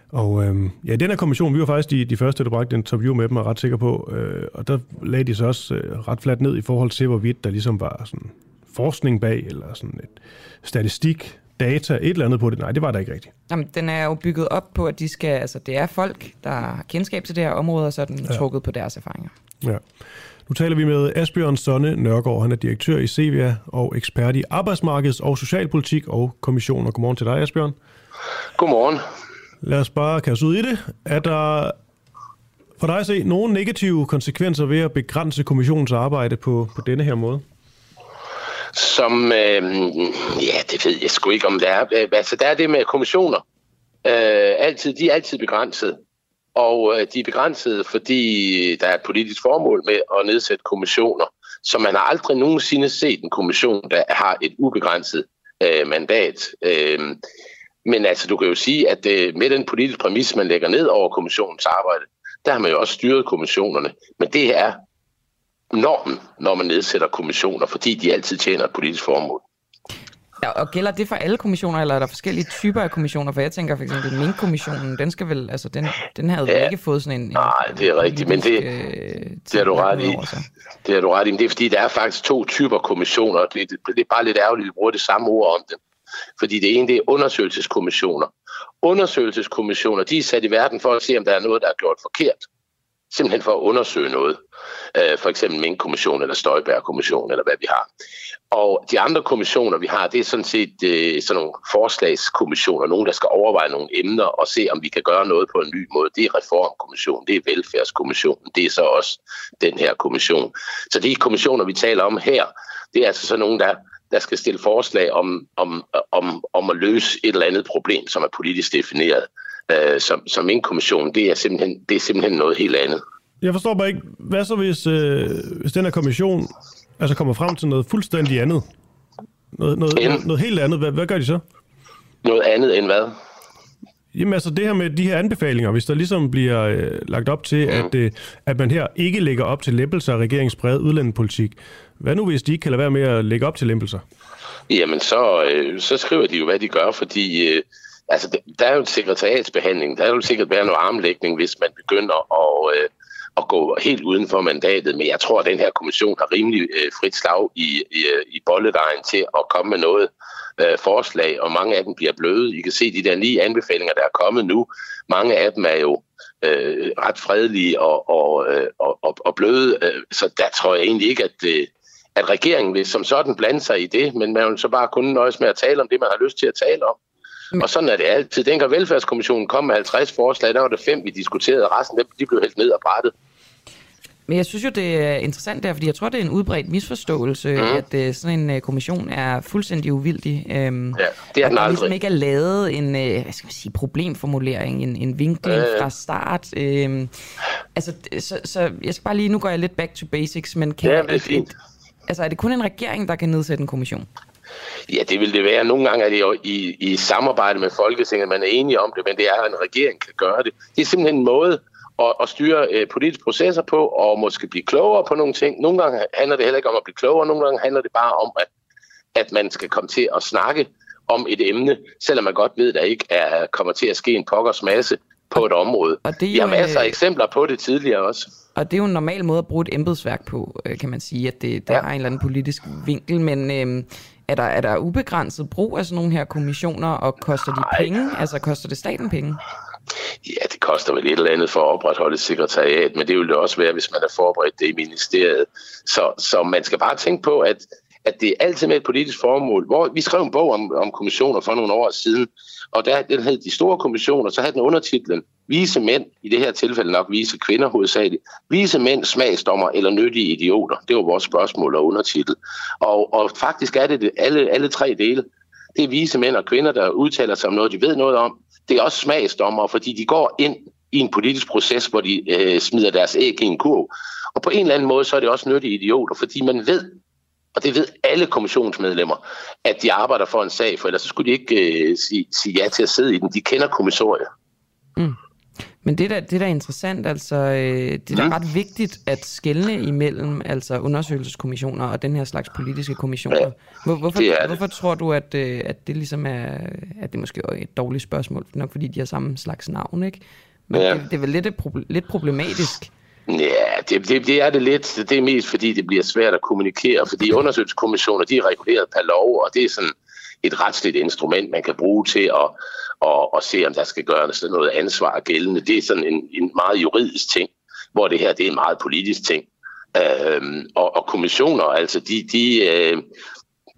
Og øh, ja, den her kommission, vi var faktisk de, de første, der bragte interview med dem, er ret sikker på, øh, og der lagde de så også øh, ret fladt ned i forhold til, hvorvidt der ligesom var sådan forskning bag, eller sådan et statistik, data, et eller andet på det. Nej, det var der ikke rigtigt. Jamen, den er jo bygget op på, at de skal, altså, det er folk, der har kendskab til det her område, og så er den ja. trukket på deres erfaringer. Ja. Nu taler vi med Asbjørn Sonne Nørgaard. Han er direktør i Sevia og ekspert i arbejdsmarkeds- og socialpolitik og kommissioner. Godmorgen til dig, Asbjørn. Godmorgen. Lad os bare kaste ud i det. Er der for dig at se nogle negative konsekvenser ved at begrænse kommissionens arbejde på, på denne her måde? Som, øh, ja, det ved jeg sgu ikke, om det er. Altså, der er det med kommissioner. Øh, altid, de er altid begrænset. Og øh, de er begrænsede, fordi der er et politisk formål med at nedsætte kommissioner. Så man har aldrig nogensinde set en kommission, der har et ubegrænset øh, mandat. Øh, men altså, du kan jo sige, at øh, med den politiske præmis, man lægger ned over kommissionens arbejde, der har man jo også styret kommissionerne. Men det er normen, når man nedsætter kommissioner, fordi de altid tjener et politisk formål. Ja, og gælder det for alle kommissioner, eller er der forskellige typer af kommissioner? For jeg tænker for eksempel, Mink-kommissionen, den skal vel, altså den, den havde ja. ikke fået sådan en... Nej, det er rigtigt, men det, øh, det er du ret i. Det er du ret i, men det er fordi, der er faktisk to typer kommissioner. Det, det, det er bare lidt ærgerligt, at vi bruger det samme ord om dem. Fordi det ene, det er undersøgelseskommissioner. Undersøgelseskommissioner, de er sat i verden for at se, om der er noget, der er gjort forkert simpelthen for at undersøge noget. Øh, for eksempel Mink-kommission eller Støjberg-kommission eller hvad vi har. Og de andre kommissioner, vi har, det er sådan set øh, sådan nogle forslagskommissioner, nogen, der skal overveje nogle emner og se, om vi kan gøre noget på en ny måde. Det er reformkommissionen, det er velfærdskommissionen, det er så også den her kommission. Så de kommissioner, vi taler om her, det er altså sådan nogen, der, der skal stille forslag om, om, om, om at løse et eller andet problem, som er politisk defineret øh, som, som en kommission, det er, simpelthen, det er simpelthen noget helt andet. Jeg forstår bare ikke, hvad så hvis, øh, hvis den her kommission altså kommer frem til noget fuldstændig andet? Noget, noget, noget, noget helt andet. Hvad, hvad gør de så? Noget andet end hvad? Jamen altså det her med de her anbefalinger, hvis der ligesom bliver øh, lagt op til, mm. at, øh, at man her ikke lægger op til lempelser af regeringens brede udlændingepolitik. Hvad nu, hvis de ikke kan lade være med at lægge op til lempelser? Jamen så, øh, så skriver de jo, hvad de gør, fordi øh, Altså, der er jo en sekretariatsbehandling. Der er jo sikkert være noget armlægning, hvis man begynder at, øh, at gå helt uden for mandatet. Men jeg tror, at den her kommission har rimelig øh, frit slag i, i, øh, i bolledejen til at komme med noget øh, forslag, og mange af dem bliver bløde. I kan se de der ni anbefalinger, der er kommet nu. Mange af dem er jo øh, ret fredelige og, og, øh, og, og, og bløde. Øh, så der tror jeg egentlig ikke, at... At regeringen vil som sådan blande sig i det, men man vil så bare kun nøjes med at tale om det, man har lyst til at tale om. Og sådan er det altid. Dengang velfærdskommissionen kom med 50 forslag, der var det fem, vi diskuterede, og resten de blev helt ned og brættet. Men jeg synes jo, det er interessant der, fordi jeg tror, det er en udbredt misforståelse, mm. at uh, sådan en uh, kommission er fuldstændig uvildig. Um, ja, det er den der ligesom ikke er lavet en uh, hvad skal man sige, problemformulering, en, en vinkling øh. fra start. Um, altså, så, så jeg skal bare lige, nu går jeg lidt back to basics, men kan ja, det er fint. Altså, er det kun en regering, der kan nedsætte en kommission? Ja, det vil det være. Nogle gange er det jo i, i samarbejde med Folketinget, man er enige om det, men det er, at en regering kan gøre det. Det er simpelthen en måde at, at styre øh, politiske processer på, og måske blive klogere på nogle ting. Nogle gange handler det heller ikke om at blive klogere, nogle gange handler det bare om, at, at man skal komme til at snakke om et emne, selvom man godt ved, at der ikke er, kommer til at ske en pokkers masse på et område. Og det er jo, Vi har masser af øh, eksempler på det tidligere også. Og det er jo en normal måde at bruge et embedsværk på, øh, kan man sige, at det, der ja. har en eller anden politisk vinkel, men øh, er der, er der ubegrænset brug af sådan nogle her kommissioner, og koster de penge? Altså koster det staten penge? Ja, det koster vel et eller andet for at opretholde et sekretariat, men det vil det også være, hvis man er forberedt det i ministeriet. Så, så man skal bare tænke på, at, at det er altid med et politisk formål. Hvor, vi skrev en bog om, om kommissioner for nogle år siden, og der, den hed De Store Kommissioner, så havde den undertitlen Vise mænd, i det her tilfælde nok vise kvinder hovedsageligt, vise mænd, smagsdommer eller nyttige idioter. Det var vores spørgsmål og undertitel. Og, og faktisk er det, det alle, alle tre dele. Det er vise mænd og kvinder, der udtaler sig om noget, de ved noget om. Det er også smagsdommer, fordi de går ind i en politisk proces, hvor de øh, smider deres æg i en kurv. Og på en eller anden måde, så er det også nyttige idioter, fordi man ved, og det ved alle kommissionsmedlemmer, at de arbejder for en sag, for ellers så skulle de ikke øh, sige, sige ja til at sidde i den. De kender kommissorier. Mm. Men det der, det der er interessant, altså, øh, det er mm. ret vigtigt at skelne imellem altså undersøgelseskommissioner og den her slags politiske kommissioner. Ja, Hvor, hvorfor, det det. hvorfor tror du, at, øh, at det ligesom er, at det måske er et dårligt spørgsmål, nok fordi de har samme slags navn, ikke? Men ja. det, det er vel lidt, lidt problematisk. Ja, det, det, det er det lidt. Det er mest fordi, det bliver svært at kommunikere, fordi undersøgelseskommissioner, de er reguleret per lov, og det er sådan et retsligt instrument, man kan bruge til at, at, at se, om der skal gøres noget ansvar gældende. Det er sådan en, en meget juridisk ting, hvor det her det er en meget politisk ting. Øhm, og, og kommissioner, altså de, de, øh,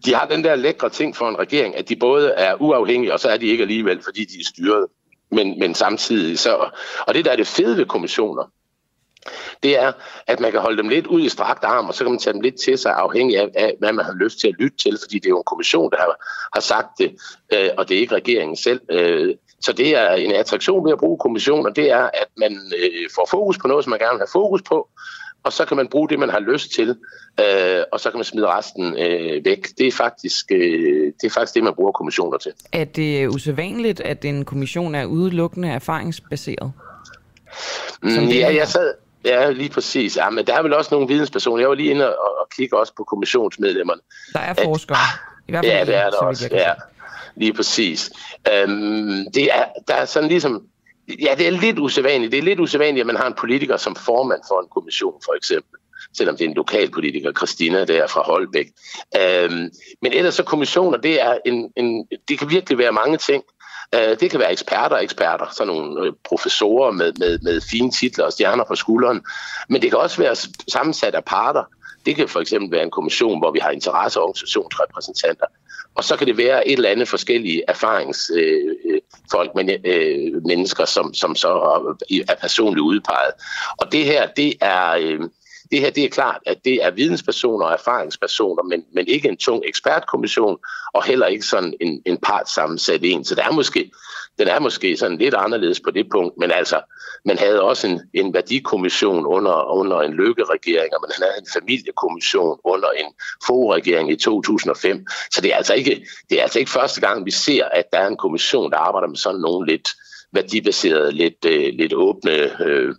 de har den der lækre ting for en regering, at de både er uafhængige, og så er de ikke alligevel, fordi de er styret. Men, men samtidig så... Og det der er det fede ved kommissioner, det er, at man kan holde dem lidt ud i strakt arm, og så kan man tage dem lidt til sig, afhængig af, af hvad man har lyst til at lytte til, fordi det er jo en kommission, der har, har sagt det, øh, og det er ikke regeringen selv. Øh, så det er en attraktion ved at bruge kommissioner, det er, at man øh, får fokus på noget, som man gerne vil have fokus på, og så kan man bruge det, man har lyst til, øh, og så kan man smide resten øh, væk. Det er, faktisk, øh, det er faktisk det, man bruger kommissioner til. Er det usædvanligt, at en kommission er udelukkende erfaringsbaseret? Mm, ja, jeg sad, Ja, lige præcis. Ja, men der er vel også nogle videnspersoner. Jeg var lige inde og, og kigge også på kommissionsmedlemmerne. Der er forskere. I hvert fald ja, det er vidt også. Ja, lige præcis. Øhm, det er, der er sådan ligesom... Ja, det er lidt usædvanligt. Det er lidt usædvanligt, at man har en politiker som formand for en kommission, for eksempel. Selvom det er en lokal politiker, Christina der fra Holbæk. Øhm, men ellers så kommissioner, det, er en, en, det kan virkelig være mange ting. Øh, det kan være eksperter og eksperter, sådan nogle øh, professorer med, med, med fine titler og stjerner på skulderen. Men det kan også være sammensat af parter. Det kan for eksempel være en kommission, hvor vi har interesseorganisationsrepræsentanter. Og så kan det være et eller andet forskellige erfaringsfolk, øh, øh, folk, men, øh, mennesker, som, som så er, er personligt udpeget. Og det her, det er... Øh, det her det er klart, at det er videnspersoner og erfaringspersoner, men, men ikke en tung ekspertkommission, og heller ikke sådan en, en partsammensat en. Så der er måske, den er måske sådan lidt anderledes på det punkt, men altså, man havde også en, en værdikommission under, under en lykkeregering, og man havde en familiekommission under en forregering i 2005. Så det er, altså ikke, det er altså ikke første gang, vi ser, at der er en kommission, der arbejder med sådan nogle lidt værdibaserede, lidt, øh, lidt åbne øh,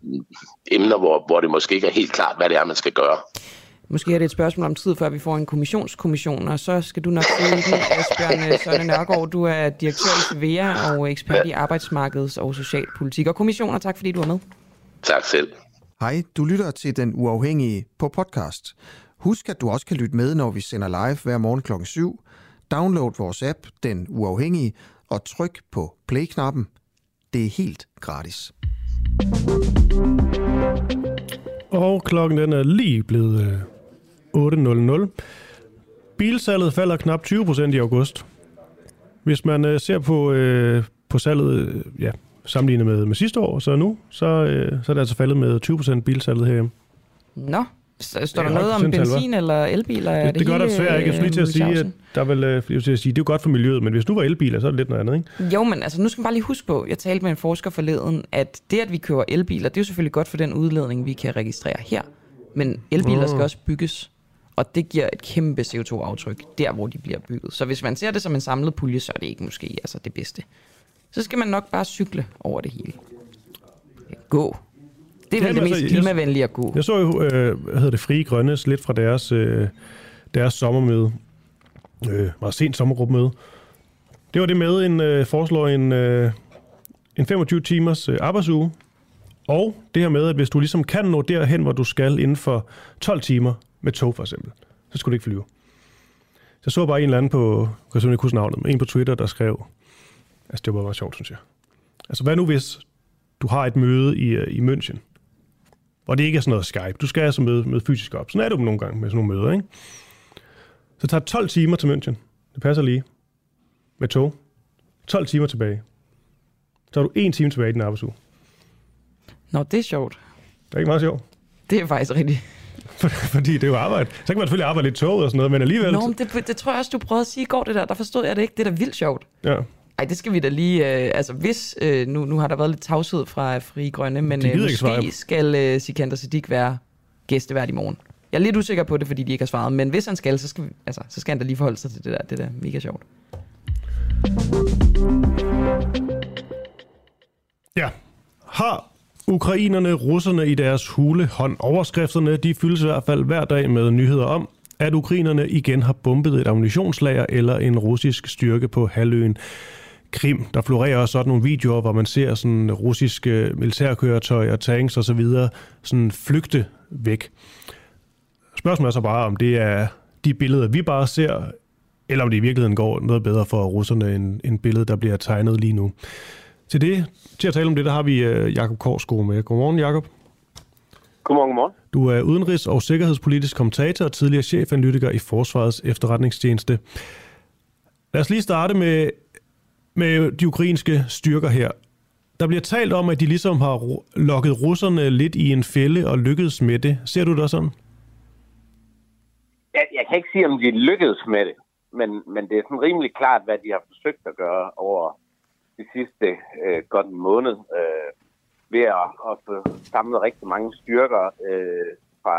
emner, hvor, hvor det måske ikke er helt klart, hvad det er, man skal gøre. Måske er det et spørgsmål om tid, før vi får en kommissionskommission, og så skal du nok sige den, Asbjørn Søren Nørgaard. Du er direktør i Sevilla og ekspert i arbejdsmarkeds- og socialpolitik og kommissioner. Tak fordi du er med. Tak selv. Hej, du lytter til Den Uafhængige på podcast. Husk, at du også kan lytte med, når vi sender live hver morgen kl. 7. Download vores app, Den Uafhængige, og tryk på play-knappen. Det er helt gratis. Og klokken den er lige blevet øh, 8.00. Bilsalget falder knap 20% i august. Hvis man øh, ser på, øh, på salget øh, ja, sammenlignet med, med sidste år, så nu, så, øh, så er det altså faldet med 20% bilsalget herhjemme. Nå, står Ja, der noget om benzin eller elbiler? Er Det, det gør der desværre ikke. Jeg skulle lige til at øh, sige, at der er vel, øh, jeg til at sige, det er jo godt for miljøet, men hvis du var elbiler, så er det lidt noget andet, ikke? Jo, men altså, nu skal man bare lige huske på, jeg talte med en forsker forleden, at det, at vi kører elbiler, det er jo selvfølgelig godt for den udledning, vi kan registrere her. Men elbiler Mm. skal også bygges, og det giver et kæmpe CO2-aftryk, der hvor de bliver bygget. Så hvis man ser det som en samlet pulje, så er det ikke måske altså det bedste. Så skal man nok bare cykle over det hele. Gå. Det er vel det mest altså, klimavenlige at gå. Jeg så jo, øh, hvad hedder det, Frie Grønnes lidt fra deres, øh, deres sommermøde. Øh, meget sent sommergruppemøde. Det var det med, en øh, foreslår en, øh, en 25 timers øh, arbejdsuge. Og det her med, at hvis du ligesom kan nå derhen, hvor du skal inden for 12 timer med tog for eksempel, så skulle du ikke flyve. Så så bare en eller anden på, jeg kan ikke navnet, men en på Twitter, der skrev, altså det var bare sjovt, synes jeg. Altså hvad nu hvis du har et møde i, øh, i München, og det ikke er sådan noget Skype. Du skal altså møde, møde fysisk op. Sådan er det jo nogle gange med sådan nogle møder, ikke? Så tager det 12 timer til München. Det passer lige. Med tog. 12 timer tilbage. Så har du en time tilbage i din arbejdsuge. Nå, det er sjovt. Det er ikke meget sjovt. Det er faktisk rigtigt. Fordi det er jo arbejde. Så kan man selvfølgelig arbejde lidt toget og sådan noget, men alligevel... Nå, men det, det tror jeg også, du prøvede at sige i går, det der. Der forstod jeg det ikke. Det er da vildt sjovt. Ja. Ej, det skal vi da lige... Øh, altså, hvis... Øh, nu, nu har der været lidt tavshed fra Frie Grønne, men øh, ikke svare. måske skal øh, Sikander Siddiq være gæstevært i morgen. Jeg er lidt usikker på det, fordi de ikke har svaret, men hvis han skal, så skal, vi, altså, så skal han da lige forholde sig til det der. Det der mega sjovt. Ja. Har ukrainerne russerne i deres hule hånd? Overskrifterne de fyldes i hvert fald hver dag med nyheder om, at ukrainerne igen har bombet et ammunitionslager eller en russisk styrke på halvøen Krim. Der florerer også sådan nogle videoer, hvor man ser sådan russiske militærkøretøjer, tanks osv. sådan flygte væk. Spørgsmålet er så bare, om det er de billeder, vi bare ser, eller om det i virkeligheden går noget bedre for russerne end, end billedet, der bliver tegnet lige nu. Til det, til at tale om det, der har vi uh, Jakob Korsgaard med. Godmorgen, Jakob. Godmorgen, godmorgen. Du er udenrigs- og sikkerhedspolitisk kommentator og tidligere chefanalytiker i Forsvarets efterretningstjeneste. Lad os lige starte med, med de ukrainske styrker her. Der bliver talt om, at de ligesom har lokket russerne lidt i en fælde og lykkedes med det. Ser du det sådan? Jeg, jeg kan ikke sige, om de lykkedes med det, men, men det er sådan rimelig klart, hvad de har forsøgt at gøre over de sidste øh, godt en måned øh, ved at, at få samlet rigtig mange styrker øh, fra,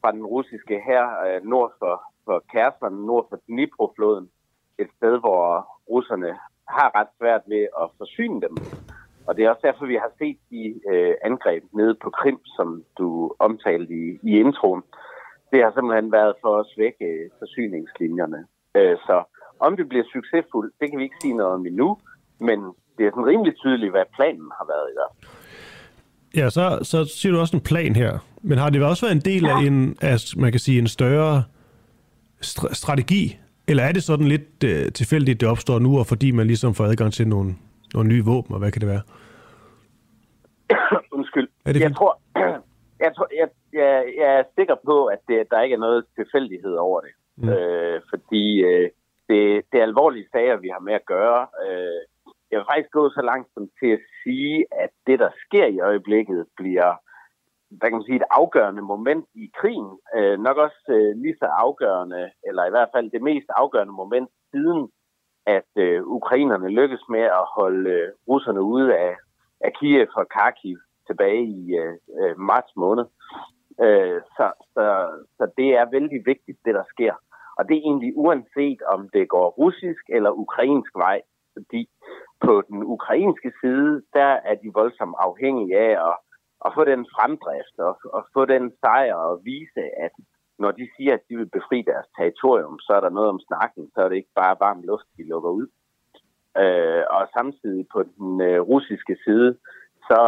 fra den russiske her øh, nord for, for Kærsland, nord for Dnipro-floden, et sted, hvor russerne har ret svært ved at forsyne dem. Og det er også derfor, vi har set de øh, angreb nede på Krim, som du omtalte i, i introen. Det har simpelthen været for at svække øh, forsyningslinjerne. Øh, så om det bliver succesfuldt, det kan vi ikke sige noget om endnu, men det er sådan rimelig tydeligt, hvad planen har været i hvert Ja, så, så siger du også en plan her. Men har det også været en del af en, altså, man kan sige, en større st- strategi? Eller er det sådan lidt uh, tilfældigt, det opstår nu, og fordi man ligesom får adgang til nogle, nogle nye våben, og hvad kan det være? Undskyld. Er det jeg, tror, jeg, tror, jeg, jeg, jeg er sikker på, at det, der ikke er noget tilfældighed over det. Mm. Øh, fordi øh, det, det er alvorlige sager, vi har med at gøre. Øh, jeg vil faktisk gå så langt som til at sige, at det, der sker i øjeblikket, bliver hvad kan man sige, et afgørende moment i krigen. Øh, nok også øh, lige så afgørende, eller i hvert fald det mest afgørende moment siden, at øh, ukrainerne lykkes med at holde øh, russerne ude af, af Kiev og Kharkiv tilbage i øh, øh, marts måned. Øh, så, så, så det er vældig vigtigt, det der sker. Og det er egentlig uanset, om det går russisk eller ukrainsk vej, fordi på den ukrainske side, der er de voldsomt afhængige af at, at få den fremdrift og, og få den sejr og vise, at når de siger, at de vil befri deres territorium, så er der noget om snakken, så er det ikke bare varm luft, de lukker ud. Øh, og samtidig på den øh, russiske side, så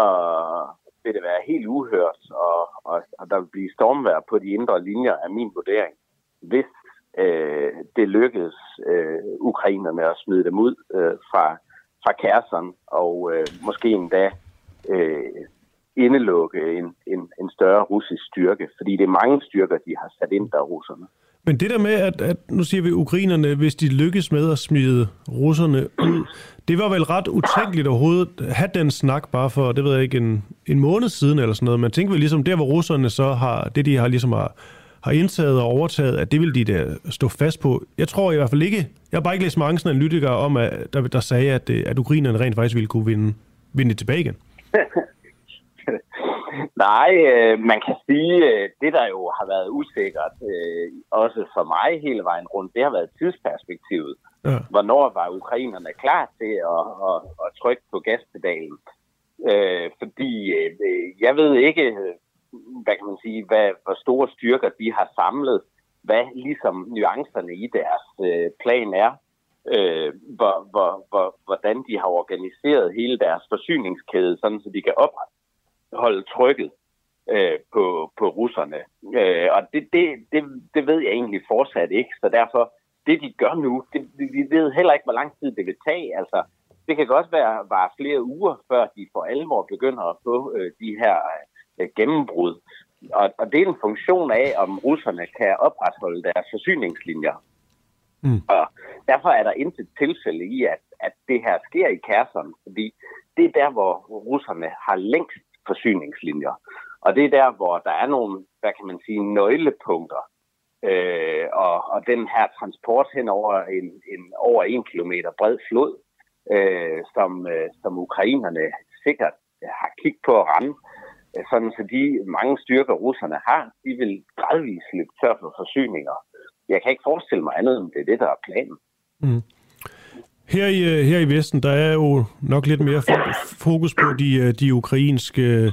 vil det være helt uhørt, og, og, og der vil blive stormvær på de indre linjer af min vurdering, hvis øh, det lykkedes øh, ukrainerne at smide dem ud øh, fra, fra kæresten, og øh, måske endda øh, indelukke en, en, en større russisk styrke, fordi det er mange styrker, de har sat ind der, russerne. Men det der med, at, at nu siger vi ukrainerne, hvis de lykkes med at smide russerne ud, det var vel ret utænkeligt overhovedet at have den snak bare for, det ved jeg ikke, en, en måned siden eller sådan noget. Man tænker vel ligesom, der hvor russerne så har, det de har ligesom har, har indtaget og overtaget, at det vil de da stå fast på. Jeg tror i hvert fald ikke, jeg har bare ikke læst mange sådan analytikere om, at, der, der sagde, at, at ukrainerne rent faktisk ville kunne vinde, vinde det tilbage igen. Nej, øh, man kan sige, øh, det der jo har været usikkert, øh, også for mig hele vejen rundt, det har været tidsperspektivet. Ja. Hvornår var ukrainerne klar til at, at, at trykke på gaspedalen? Øh, fordi øh, jeg ved ikke, hvad kan man sige, hvad, hvor store styrker de har samlet, hvad ligesom nuancerne i deres øh, plan er, øh, hvor, hvor, hvor, hvordan de har organiseret hele deres forsyningskæde, sådan så de kan opholde trykket øh, på, på russerne. Øh, og det, det, det, det ved jeg egentlig fortsat ikke, så derfor, det de gør nu, det, vi ved heller ikke, hvor lang tid det vil tage. Altså, det kan godt være var flere uger, før de for alvor begynder at få øh, de her øh, gennembrud. Og, og det er en funktion af, om russerne kan opretholde deres forsyningslinjer. Mm. Og derfor er der intet tilfælde i, at, at det her sker i Kherson, fordi det er der, hvor russerne har længst forsyningslinjer. Og det er der, hvor der er nogle, hvad kan man sige, nøglepunkter. Øh, og, og den her transport hen over en, en over en kilometer bred flod, øh, som, øh, som ukrainerne sikkert har kigget på at ramme, øh, sådan så de mange styrker, russerne har, de vil gradvist løbe tør for forsyninger. Jeg kan ikke forestille mig andet, end det er det, der er planen. Mm. Her i, øh, her i Vesten, der er jo nok lidt mere fokus på de, øh, de ukrainske øh,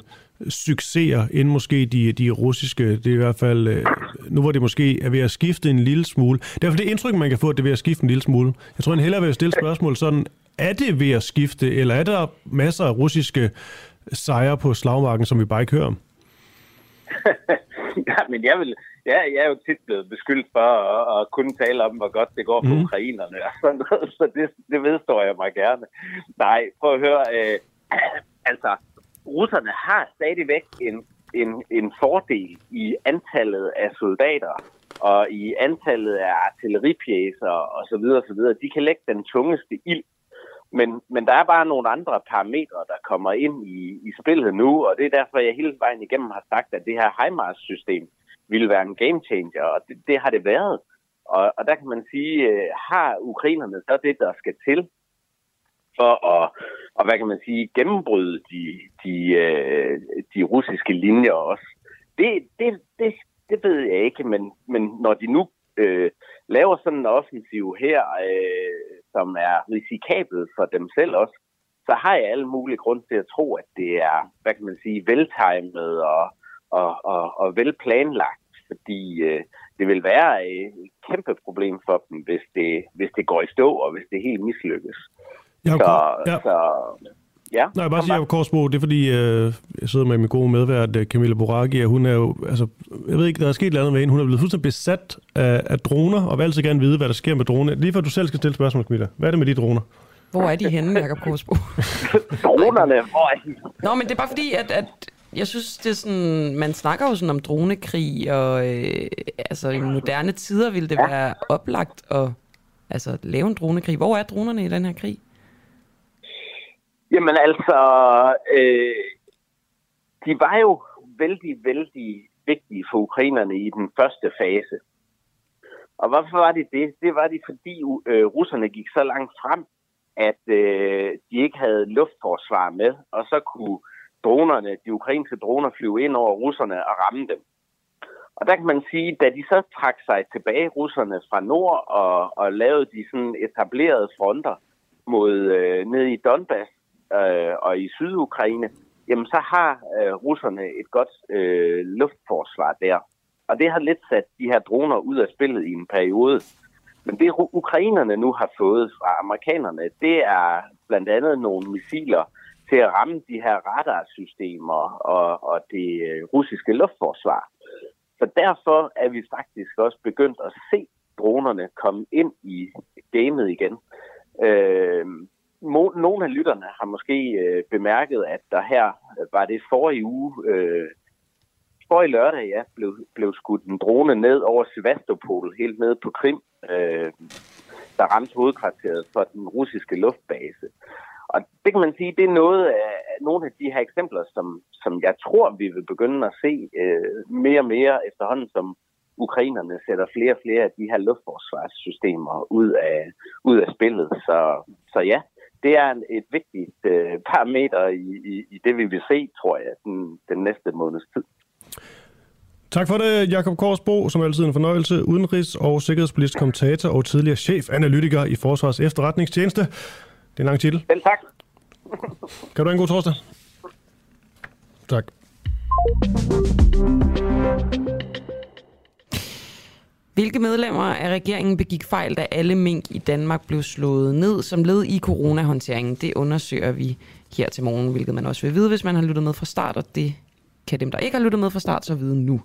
succeser end måske de, de russiske. Det er i hvert fald, nu hvor det måske er ved at skifte en lille smule. Det er det indtryk, man kan få, at det er ved at skifte en lille smule. Jeg tror, en hellere vil stille spørgsmål sådan, er det ved at skifte, eller er der masser af russiske sejre på slagmarken, som vi bare ikke hører om? ja, men jeg, vil, ja, jeg er jo tit blevet beskyldt for at, at kunne tale om, hvor godt det går for mm. ukrainerne. Og sådan noget, så det, det vedstår jeg mig gerne. Nej, prøv at høre. Øh, altså, russerne har stadigvæk en, en, en fordel i antallet af soldater og i antallet af artilleripjæser og så videre, så videre. De kan lægge den tungeste ild. Men, men der er bare nogle andre parametre, der kommer ind i, i spillet nu, og det er derfor, jeg hele vejen igennem har sagt, at det her HIMARS-system ville være en game changer, og det, det har det været. Og, og der kan man sige, øh, har ukrainerne så det, der skal til for at, og hvad kan man sige, gennembryde de, de, øh, de russiske linjer også. Det, det, det, det ved jeg ikke, men, men når de nu øh, laver sådan en offensiv her, øh, som er risikabel for dem selv også, så har jeg alle mulige grund til at tro, at det er, hvad kan man sige, veltimet og, og, og, og velplanlagt, fordi øh, det vil være et kæmpe problem for dem, hvis det, hvis det går i stå, og hvis det helt mislykkes. Jeg så, ja. så, ja, Nej, jeg bare sige, at Korsbo, det er fordi, øh, jeg sidder med min gode medvært, øh, Camilla Boraghi, og hun er jo, altså, jeg ved ikke, der er sket noget med hende, hun er blevet fuldstændig besat af, af droner, og vil altid gerne vide, hvad der sker med droner. Lige før du selv skal stille spørgsmål, Camilla. Hvad er det med de droner? Hvor er de henne, Jacob Korsbo? Dronerne, hvor er de? Nå, men det er bare fordi, at, at jeg synes, det er sådan, man snakker jo sådan om dronekrig, og øh, altså i moderne tider ville det ja. være oplagt at altså, lave en dronekrig. Hvor er dronerne i den her krig? Jamen altså, øh, de var jo vældig, vældig vigtige for ukrainerne i den første fase. Og hvorfor var det det? Det var det, fordi øh, russerne gik så langt frem, at øh, de ikke havde luftforsvar med, og så kunne dronerne, de ukrainske droner, flyve ind over russerne og ramme dem. Og der kan man sige, da de så trak sig tilbage, russerne fra nord, og, og lavede de sådan etablerede fronter mod øh, ned i Donbass øh, og i Sydukraine, jamen så har øh, russerne et godt øh, luftforsvar der. Og det har lidt sat de her droner ud af spillet i en periode. Men det ukrainerne nu har fået fra amerikanerne, det er blandt andet nogle missiler til at ramme de her radarsystemer og, og det øh, russiske luftforsvar. Så derfor er vi faktisk også begyndt at se dronerne komme ind i gamet igen. Øh, nogle af lytterne har måske øh, bemærket, at der her øh, var det forrige uge, øh, forrige lørdag, ja, blev, blev skudt en drone ned over Sevastopol, helt ned på Krim, øh, der ramte hovedkvarteret for den russiske luftbase. Og det kan man sige, det er noget af nogle af de her eksempler, som, som jeg tror, vi vil begynde at se øh, mere og mere efterhånden, som ukrainerne sætter flere og flere af de her luftforsvarssystemer ud af, ud af spillet. Så, så ja, det er et vigtigt øh, parameter i, i, i det, vi vil se, tror jeg, den, den næste måneds tid. Tak for det, Jakob Korsbo, som altid en fornøjelse, udenrigs- og sikkerhedspolitisk kommentator og tidligere chef-analytiker i Forsvars Efterretningstjeneste. Det er en lang titel. Vel tak. Kan du have en god torsdag? Tak. Hvilke medlemmer af regeringen begik fejl, da alle mink i Danmark blev slået ned som led i coronahåndteringen? Det undersøger vi her til morgen, hvilket man også vil vide, hvis man har lyttet med fra start, og det kan dem, der ikke har lyttet med fra start, så vide nu.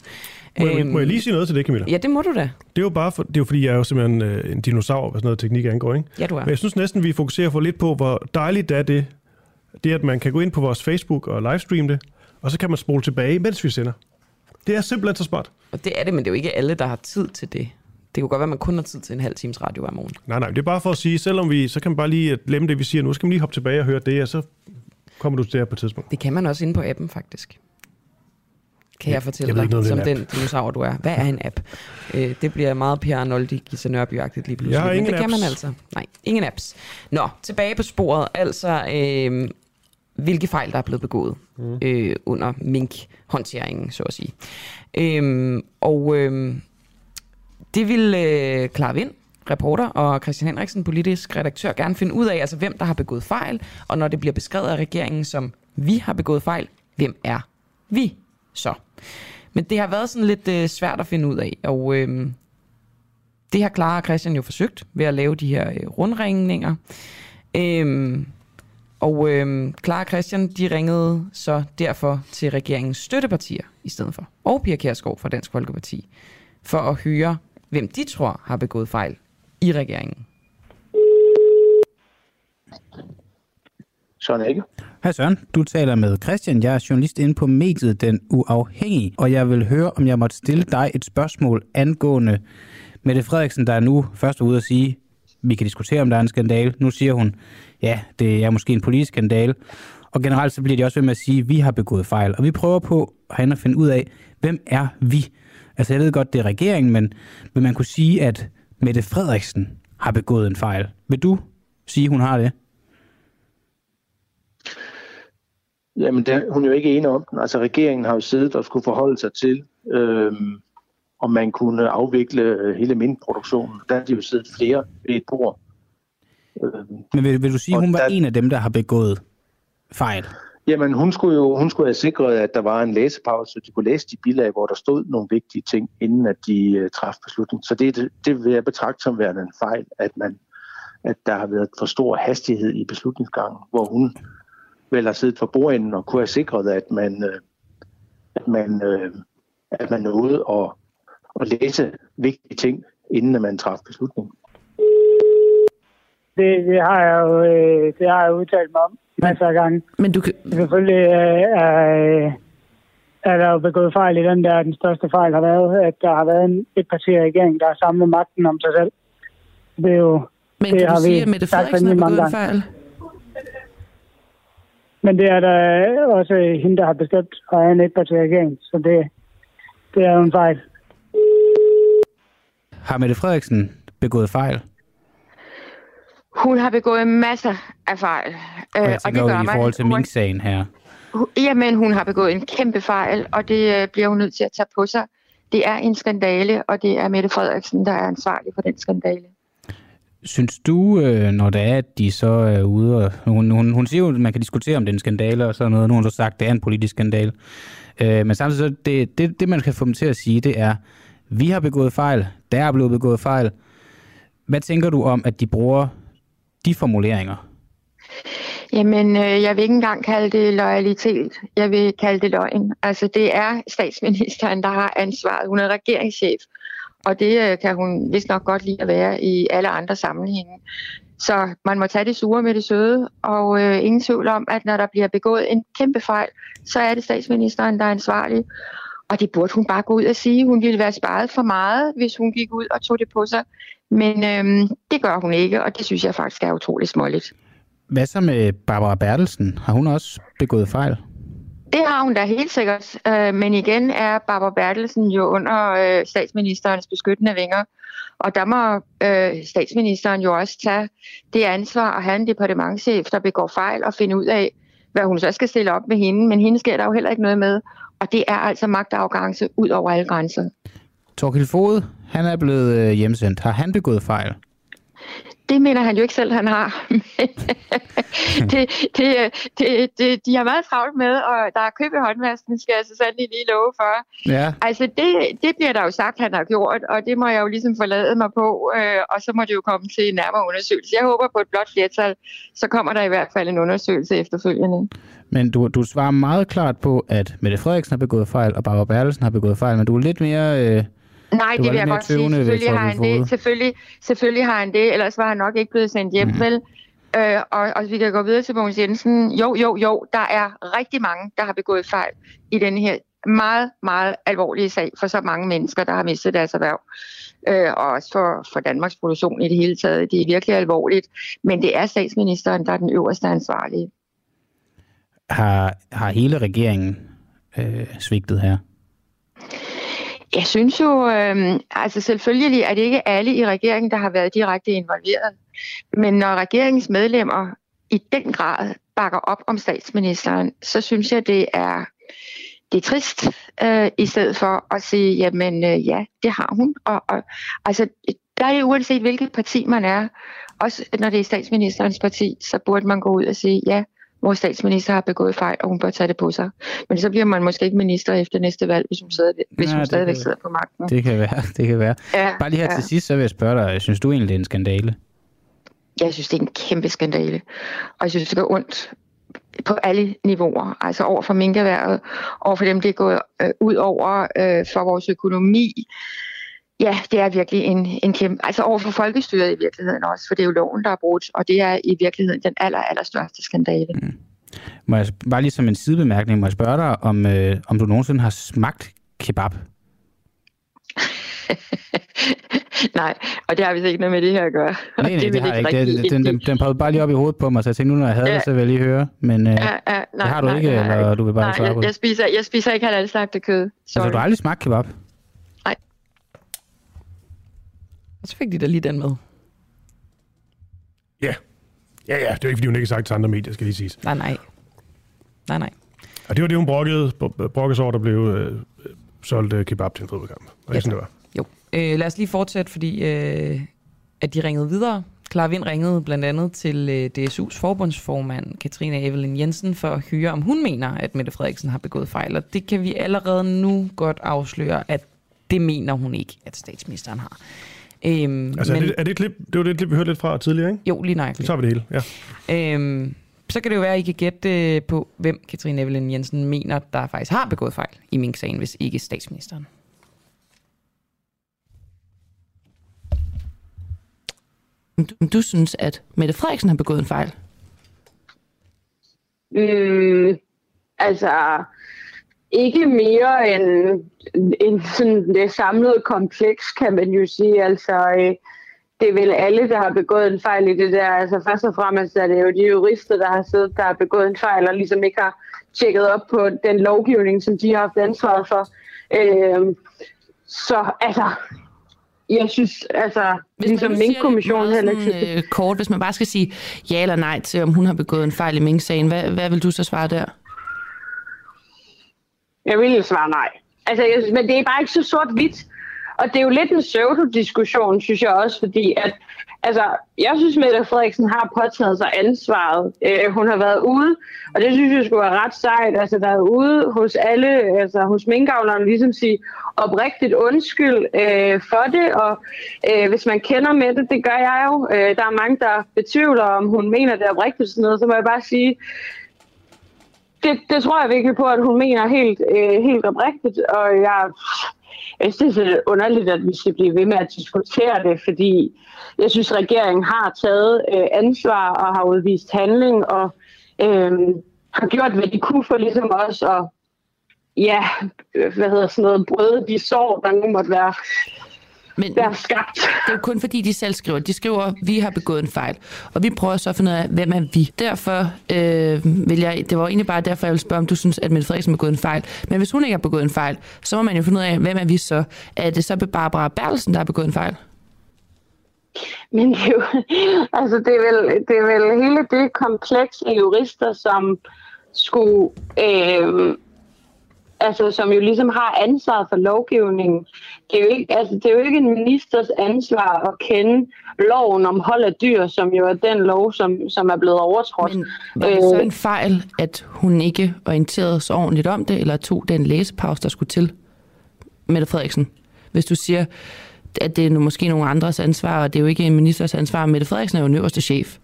Må jeg, må jeg lige sige noget til det, Camilla? Ja, det må du da. Det er jo bare for, det er jo fordi, jeg er jo simpelthen øh, en dinosaur, hvad sådan noget teknik angår, ikke? Ja, du er. Men jeg synes næsten, vi fokuserer for lidt på, hvor dejligt det er det, det at man kan gå ind på vores Facebook og livestream det, og så kan man spole tilbage, mens vi sender. Det er simpelthen så smart. Og det er det, men det er jo ikke alle, der har tid til det. Det kunne godt være, at man kun har tid til en halv times radio hver morgen. Nej, nej, det er bare for at sige, selvom vi, så kan man bare lige glemme det, vi siger nu, så kan man lige hoppe tilbage og høre det, og så kommer du til det på et tidspunkt. Det kan man også inde på appen, faktisk. Kan jeg fortælle jeg dig, som den dinosaur du er. Hvad er en app? Øh, det bliver meget Per Arnoldi, Gita nørby lige pludselig. Jeg har ingen Men det apps. kan man altså. Nej, ingen apps. Nå, tilbage på sporet. Altså, øh, hvilke fejl, der er blevet begået mm. øh, under mink-håndteringen, så at sige. Øh, og øh, det vil øh, Clara Vind, reporter, og Christian Henriksen, politisk redaktør, gerne finde ud af, altså hvem der har begået fejl, og når det bliver beskrevet af regeringen som, vi har begået fejl, hvem er vi så? Men det har været sådan lidt øh, svært at finde ud af, og øh, det har Clara og Christian jo forsøgt ved at lave de her øh, rundringninger. Øh, og øh, Clara og Christian, de ringede så derfor til regeringens støttepartier i stedet for, og Pia Kjærsgaard fra Dansk Folkeparti, for at høre, hvem de tror har begået fejl i regeringen. Søren Ikke. Hej Søren, du taler med Christian. Jeg er journalist inde på mediet Den Uafhængige, og jeg vil høre, om jeg måtte stille dig et spørgsmål angående Mette Frederiksen, der er nu først ude at sige, vi kan diskutere, om der er en skandale. Nu siger hun, ja, det er måske en politisk skandale. Og generelt så bliver de også ved med at sige, at vi har begået fejl. Og vi prøver på herinde at finde ud af, hvem er vi? Altså jeg ved godt, det er regeringen, men vil man kunne sige, at Mette Frederiksen har begået en fejl? Vil du sige, hun har det? Jamen, det, hun er jo ikke enig om den. Altså, regeringen har jo siddet og skulle forholde sig til, øhm, om man kunne afvikle øh, hele mindproduktionen. Der har de jo siddet flere ved et bord. Øhm, Men vil, vil du sige, at hun var der, en af dem, der har begået fejl? Jamen, hun skulle jo hun skulle have sikret, at der var en læsepause, så de kunne læse de bilag, hvor der stod nogle vigtige ting, inden at de uh, træffede beslutning. Så det, det, det vil jeg betragte som værende en fejl, at, man, at der har været for stor hastighed i beslutningsgangen, hvor hun vel har siddet for bordenden og kunne have sikret, at man, uh, at man, uh, at man nåede at, at læse vigtige ting, inden at man træffede beslutningen. Det, det, har jeg jo øh, det har jeg udtalt mig om masser af gange. Men du kan... Selvfølgelig øh, er, er der jo begået fejl i den der. Den største fejl har været, at der har været en, et parti i regeringen, der har samlet magten om sig selv. Det er jo... Men det kan har du vi sige, at Mette Frederiksen har begået en gange. fejl? Men det er der også hende, der har bestemt, og er en etparti-regering. Så det, det er jo en fejl. Har Mette Frederiksen begået fejl? Hun har begået masser af fejl. Og øh, jeg tænker jo i forhold til hun- Mink-sagen her. Hu- Jamen, hun har begået en kæmpe fejl, og det øh, bliver hun nødt til at tage på sig. Det er en skandale, og det er Mette Frederiksen, der er ansvarlig for den skandale. Synes du, øh, når det er, at de så er ude, og hun, hun, hun siger jo, at man kan diskutere, om det er en skandale og sådan noget, nu har hun så sagt, at det er en politisk skandale. Øh, men samtidig så, det, det, det man kan få dem til at sige, det er, vi har begået fejl, der er blevet begået fejl. Hvad tænker du om, at de bruger de formuleringer? Jamen, øh, jeg vil ikke engang kalde det loyalitet. Jeg vil kalde det løgn. Altså, det er statsministeren, der har ansvaret. Hun er regeringschef, og det øh, kan hun vist nok godt lide at være i alle andre sammenhænge. Så man må tage det sure med det søde, og øh, ingen tvivl om, at når der bliver begået en kæmpe fejl, så er det statsministeren, der er ansvarlig. Og det burde hun bare gå ud og sige. Hun ville være sparet for meget, hvis hun gik ud og tog det på sig. Men øhm, det gør hun ikke, og det synes jeg faktisk er utroligt småligt. Hvad så med Barbara Bertelsen? Har hun også begået fejl? Det har hun da helt sikkert, øh, men igen er Barbara Bertelsen jo under øh, statsministerens beskyttende vinger, og der må øh, statsministeren jo også tage det ansvar at have en departementchef, der begår fejl og finde ud af, hvad hun så skal stille op med hende, men hende sker der jo heller ikke noget med, og det er altså magtafgangse ud over alle grænser. Torkild Fod, han er blevet øh, hjemsendt. Har han begået fejl? Det mener han jo ikke selv, han har. det, det, det, det, de har meget travlt med, og der er køb i håndvasken, skal jeg så sandelig lige love for. Ja. Altså, det, det bliver der jo sagt, han har gjort, og det må jeg jo ligesom forlade mig på, øh, og så må det jo komme til en nærmere undersøgelse. Jeg håber på et blot flertal, så kommer der i hvert fald en undersøgelse efterfølgende. Men du, du svarer meget klart på, at Mette Frederiksen har begået fejl, og Barbara Bertelsen har begået fejl, men du er lidt mere... Øh, Nej, det vil jeg godt sige. Selvfølgelig har han det. Selvfølgelig, selvfølgelig har han det, ellers var han nok ikke blevet sendt hjem, mm. vel? Øh, og, og vi kan gå videre til Mogens Jensen. Jo, jo, jo, der er rigtig mange, der har begået fejl i den her meget, meget alvorlige sag for så mange mennesker, der har mistet deres erhverv. Øh, og også for, for Danmarks produktion i det hele taget. Det er virkelig alvorligt. Men det er statsministeren, der er den øverste ansvarlige. har, har hele regeringen øh, svigtet her? Jeg synes jo, øh, altså selvfølgelig er det ikke alle i regeringen, der har været direkte involveret. Men når regeringens medlemmer i den grad bakker op om statsministeren, så synes jeg, det er, det er trist, øh, i stedet for at sige, jamen øh, ja, det har hun. Og, og, altså, der er det uanset hvilket parti man er, også når det er statsministerens parti, så burde man gå ud og sige, ja, vores statsminister har begået fejl, og hun bør tage det på sig. Men så bliver man måske ikke minister efter næste valg, hvis hun, sidder, hvis Ja, hun stadigvæk sidder på magten. Det kan være, det kan være. Ja, Bare lige her ja. til sidst, så vil jeg spørge dig, synes du egentlig, det er en skandale? Jeg synes, det er en kæmpe skandale. Og jeg synes, det gør ondt på alle niveauer. Altså over for minkerværet, over for dem, det er gået øh, ud over øh, for vores økonomi. Ja, det er virkelig en, en kæmpe... Altså over for folkestyret i virkeligheden også, for det er jo loven, der er brudt, og det er i virkeligheden den aller, aller største skandale. Mm. Må jeg, bare lige som en sidebemærkning, må jeg spørge dig, om, øh, om du nogensinde har smagt kebab? Nej, og det har vist ikke noget med det her at gøre. Nej, nej, det, vil har jeg ikke. Det, den, den, den poppede bare lige op i hovedet på mig, så jeg tænkte, nu når jeg havde Ja. det, så vil jeg lige høre. Men øh, Ja, ja, nej, det har du nej, ikke, det jeg eller du vil bare Nej, svare på jeg, det? jeg, spiser, jeg spiser ikke halal slagtet kød. Sorry. Altså, du har aldrig smagt kebab? Og så fik de da lige den med. Ja. Ja, ja, det er ikke, fordi hun ikke har sagt til andre medier, skal lige siges. Nej, nej. Nej, nej. Og det var det, hun brokkede, brokkede over, der blev øh, solgt øh, kebab til en fodboldkamp. Og Ja, sådan det var. Jo. Øh, lad os lige fortsætte, fordi øh, at de ringede videre. Clara Vind ringede blandt andet til øh, DSU's forbundsformand, Katrine Evelyn Jensen, for at høre, om hun mener, at Mette Frederiksen har begået fejl. Og det kan vi allerede nu godt afsløre, at det mener hun ikke, at statsministeren har. Øhm, altså, men, er, det, er det, klip, det var det klip, vi hørte lidt fra tidligere, ikke? Jo, lige nøjagtigt. Så tager vi det hele, ja. Øhm, så kan det jo være, at I kan gætte på, hvem Katrine Evelyn Jensen mener, der faktisk har begået fejl i Mink-sagen, hvis ikke statsministeren. Du, du synes, at Mette Frederiksen har begået en fejl? Mm, altså, ikke mere end, end sådan det samlede kompleks, kan man jo sige. Altså, øh, det er vel alle, der har begået en fejl i det der. Altså først og fremmest er det jo de jurister, der har siddet, der har begået en fejl, og ligesom ikke har tjekket op på den lovgivning, som de har haft ansvaret for. Øh, så altså, jeg synes, altså, hvis ligesom Mink-kommissionen heller ikke... Øh, kort, hvis man bare skal sige ja eller nej til, om hun har begået en fejl i Mink-sagen, hvad, hvad vil du så svare der? Jeg vil svare nej. Altså, jeg men det er bare ikke så sort-hvidt. Og det er jo lidt en pseudo-diskussion, synes jeg også, fordi at, altså, jeg synes, Mette Frederiksen har påtaget sig ansvaret. Øh, hun har været ude, og det synes jeg skulle være ret sejt. Altså, der ude hos alle, altså hos minkavlerne, ligesom sige oprigtigt undskyld øh, for det, og øh, hvis man kender med det, det gør jeg jo. Øh, der er mange, der betvivler, om hun mener det oprigtigt sådan noget, så må jeg bare sige, det, det tror jeg virkelig på, at hun mener helt, øh, helt oprigtigt, og jeg jeg synes, det er underligt, at vi skal blive ved med at diskutere det, fordi jeg synes, regeringen har taget øh, ansvar og har udvist handling og øh, har gjort, hvad de kunne for ligesom også at ja, hvad hedder sådan noget, brøde de sår, der nu måtte være men der er skabt. Det er jo kun fordi, de selv skriver. De skriver, vi har begået en fejl. Og vi prøver så at finde ud af, hvem er vi. Derfor øh, vil jeg, det var egentlig bare derfor, jeg ville spørge, om du synes, at Mette Frederiksen har begået en fejl. Men hvis hun ikke har begået en fejl, så må man jo finde ud af, hvem er vi så? Er det så Barbara Berlsen, der har begået en fejl? Men det er jo, altså det er vel, det er vel hele det kompleks af jurister, som skulle øh, altså, som jo ligesom har ansvaret for lovgivningen. Det er, jo ikke, altså, det er jo ikke en ministers ansvar at kende loven om hold af dyr, som jo er den lov, som, som er blevet overtrådt. Men var det så øh, en fejl, at hun ikke orienterede sig ordentligt om det, eller tog den læsepause, der skulle til, Mette Frederiksen? Hvis du siger, at det er måske nogle andres ansvar, og det er jo ikke en ministers ansvar, Mette Frederiksen er jo den øverste chef.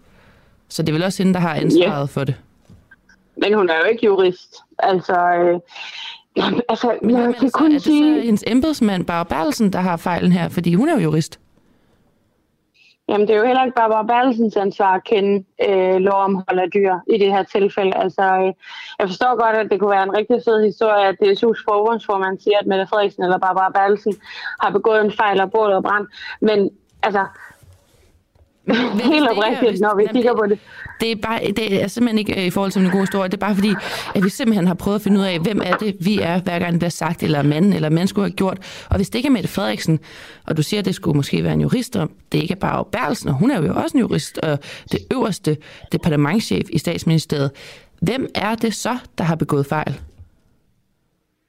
Så det er vel også hende, der har ansvaret yeah. for det. Men hun er jo ikke jurist. Altså, øh, Jamen, altså, Men jeg kan kun er det sige... så hendes embedsmand, Barbara Berlsen, der har fejlen her? Fordi hun er jo jurist. Jamen, det er jo heller ikke Barbara Berlsens ansvar at kende øh, lov om hold af dyr i det her tilfælde. Altså, øh, jeg forstår godt, at det kunne være en rigtig fed historie, at DSU's forbundsformand siger, at Mette Frederiksen eller Barbara Berlsen har begået en fejl og bålet og brand. Men altså, Helt oprigtigt, når vi kigger på det. Det er, bare, det er simpelthen ikke øh, i forhold til en god historie. Det er bare fordi, at vi simpelthen har prøvet at finde ud af, hvem er det, vi er, hver gang det bliver sagt, eller manden, eller mand skulle have gjort. Og hvis det ikke er Mette Frederiksen, og du siger, at det skulle måske være en jurist, og det ikke er bare Berlsen, og hun er jo også en jurist, og det øverste departementchef i statsministeriet. Hvem er det så, der har begået fejl?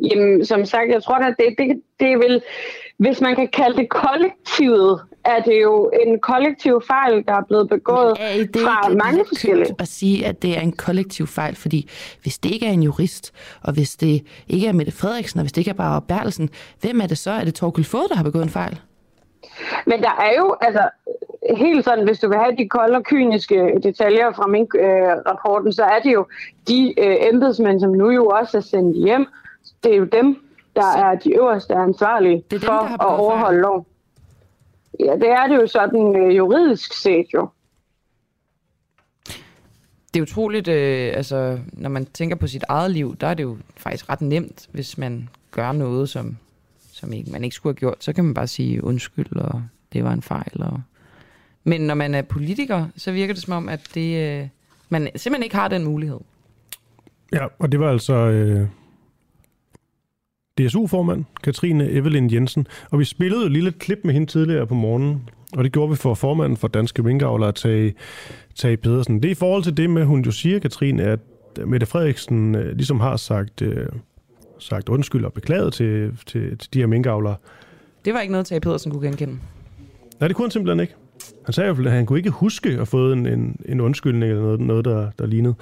Jamen, som sagt, jeg tror at det, det, det er vel, hvis man kan kalde det kollektivet, er det jo en kollektiv fejl, der er blevet begået er det fra ikke mange forskellige. at sige, at det er en kollektiv fejl, fordi hvis det ikke er en jurist, og hvis det ikke er Mette Frederiksen, og hvis det ikke er bare Bertelsen, hvem er det så? Er det Torkel Fod, der har begået en fejl? Men der er jo, altså, helt sådan, hvis du vil have de kolde og kyniske detaljer fra min øh, rapporten, så er det jo de øh, embedsmænd, som nu jo også er sendt hjem, det er jo dem, der så er de øverste ansvarlige det er dem, for at overholde lov. Ja, det er det jo sådan øh, juridisk set jo. Det er utroligt, øh, altså, når man tænker på sit eget liv, der er det jo faktisk ret nemt, hvis man gør noget, som, som ikke, man ikke skulle have gjort, så kan man bare sige undskyld, og det var en fejl. Og... Men når man er politiker, så virker det som om, at det, øh, man simpelthen ikke har den mulighed. Ja, og det var altså øh, DSU-formand, Katrine Evelyn Jensen. Og vi spillede jo et lille klip med hende tidligere på morgenen, og det gjorde vi for formanden for Danske Minkavlere, Tage, Tage Pedersen. Det er i forhold til det med, hun jo siger, Katrine, at Mette Frederiksen øh, ligesom har sagt, øh, sagt undskyld og beklaget til, til, til de her minkavlere. Det var ikke noget, Tage Pedersen kunne genkende. Nej, det kunne han simpelthen ikke. Han sagde i hvert fald, at han kunne ikke huske at få en, en, en undskyldning eller noget, noget der, der lignede.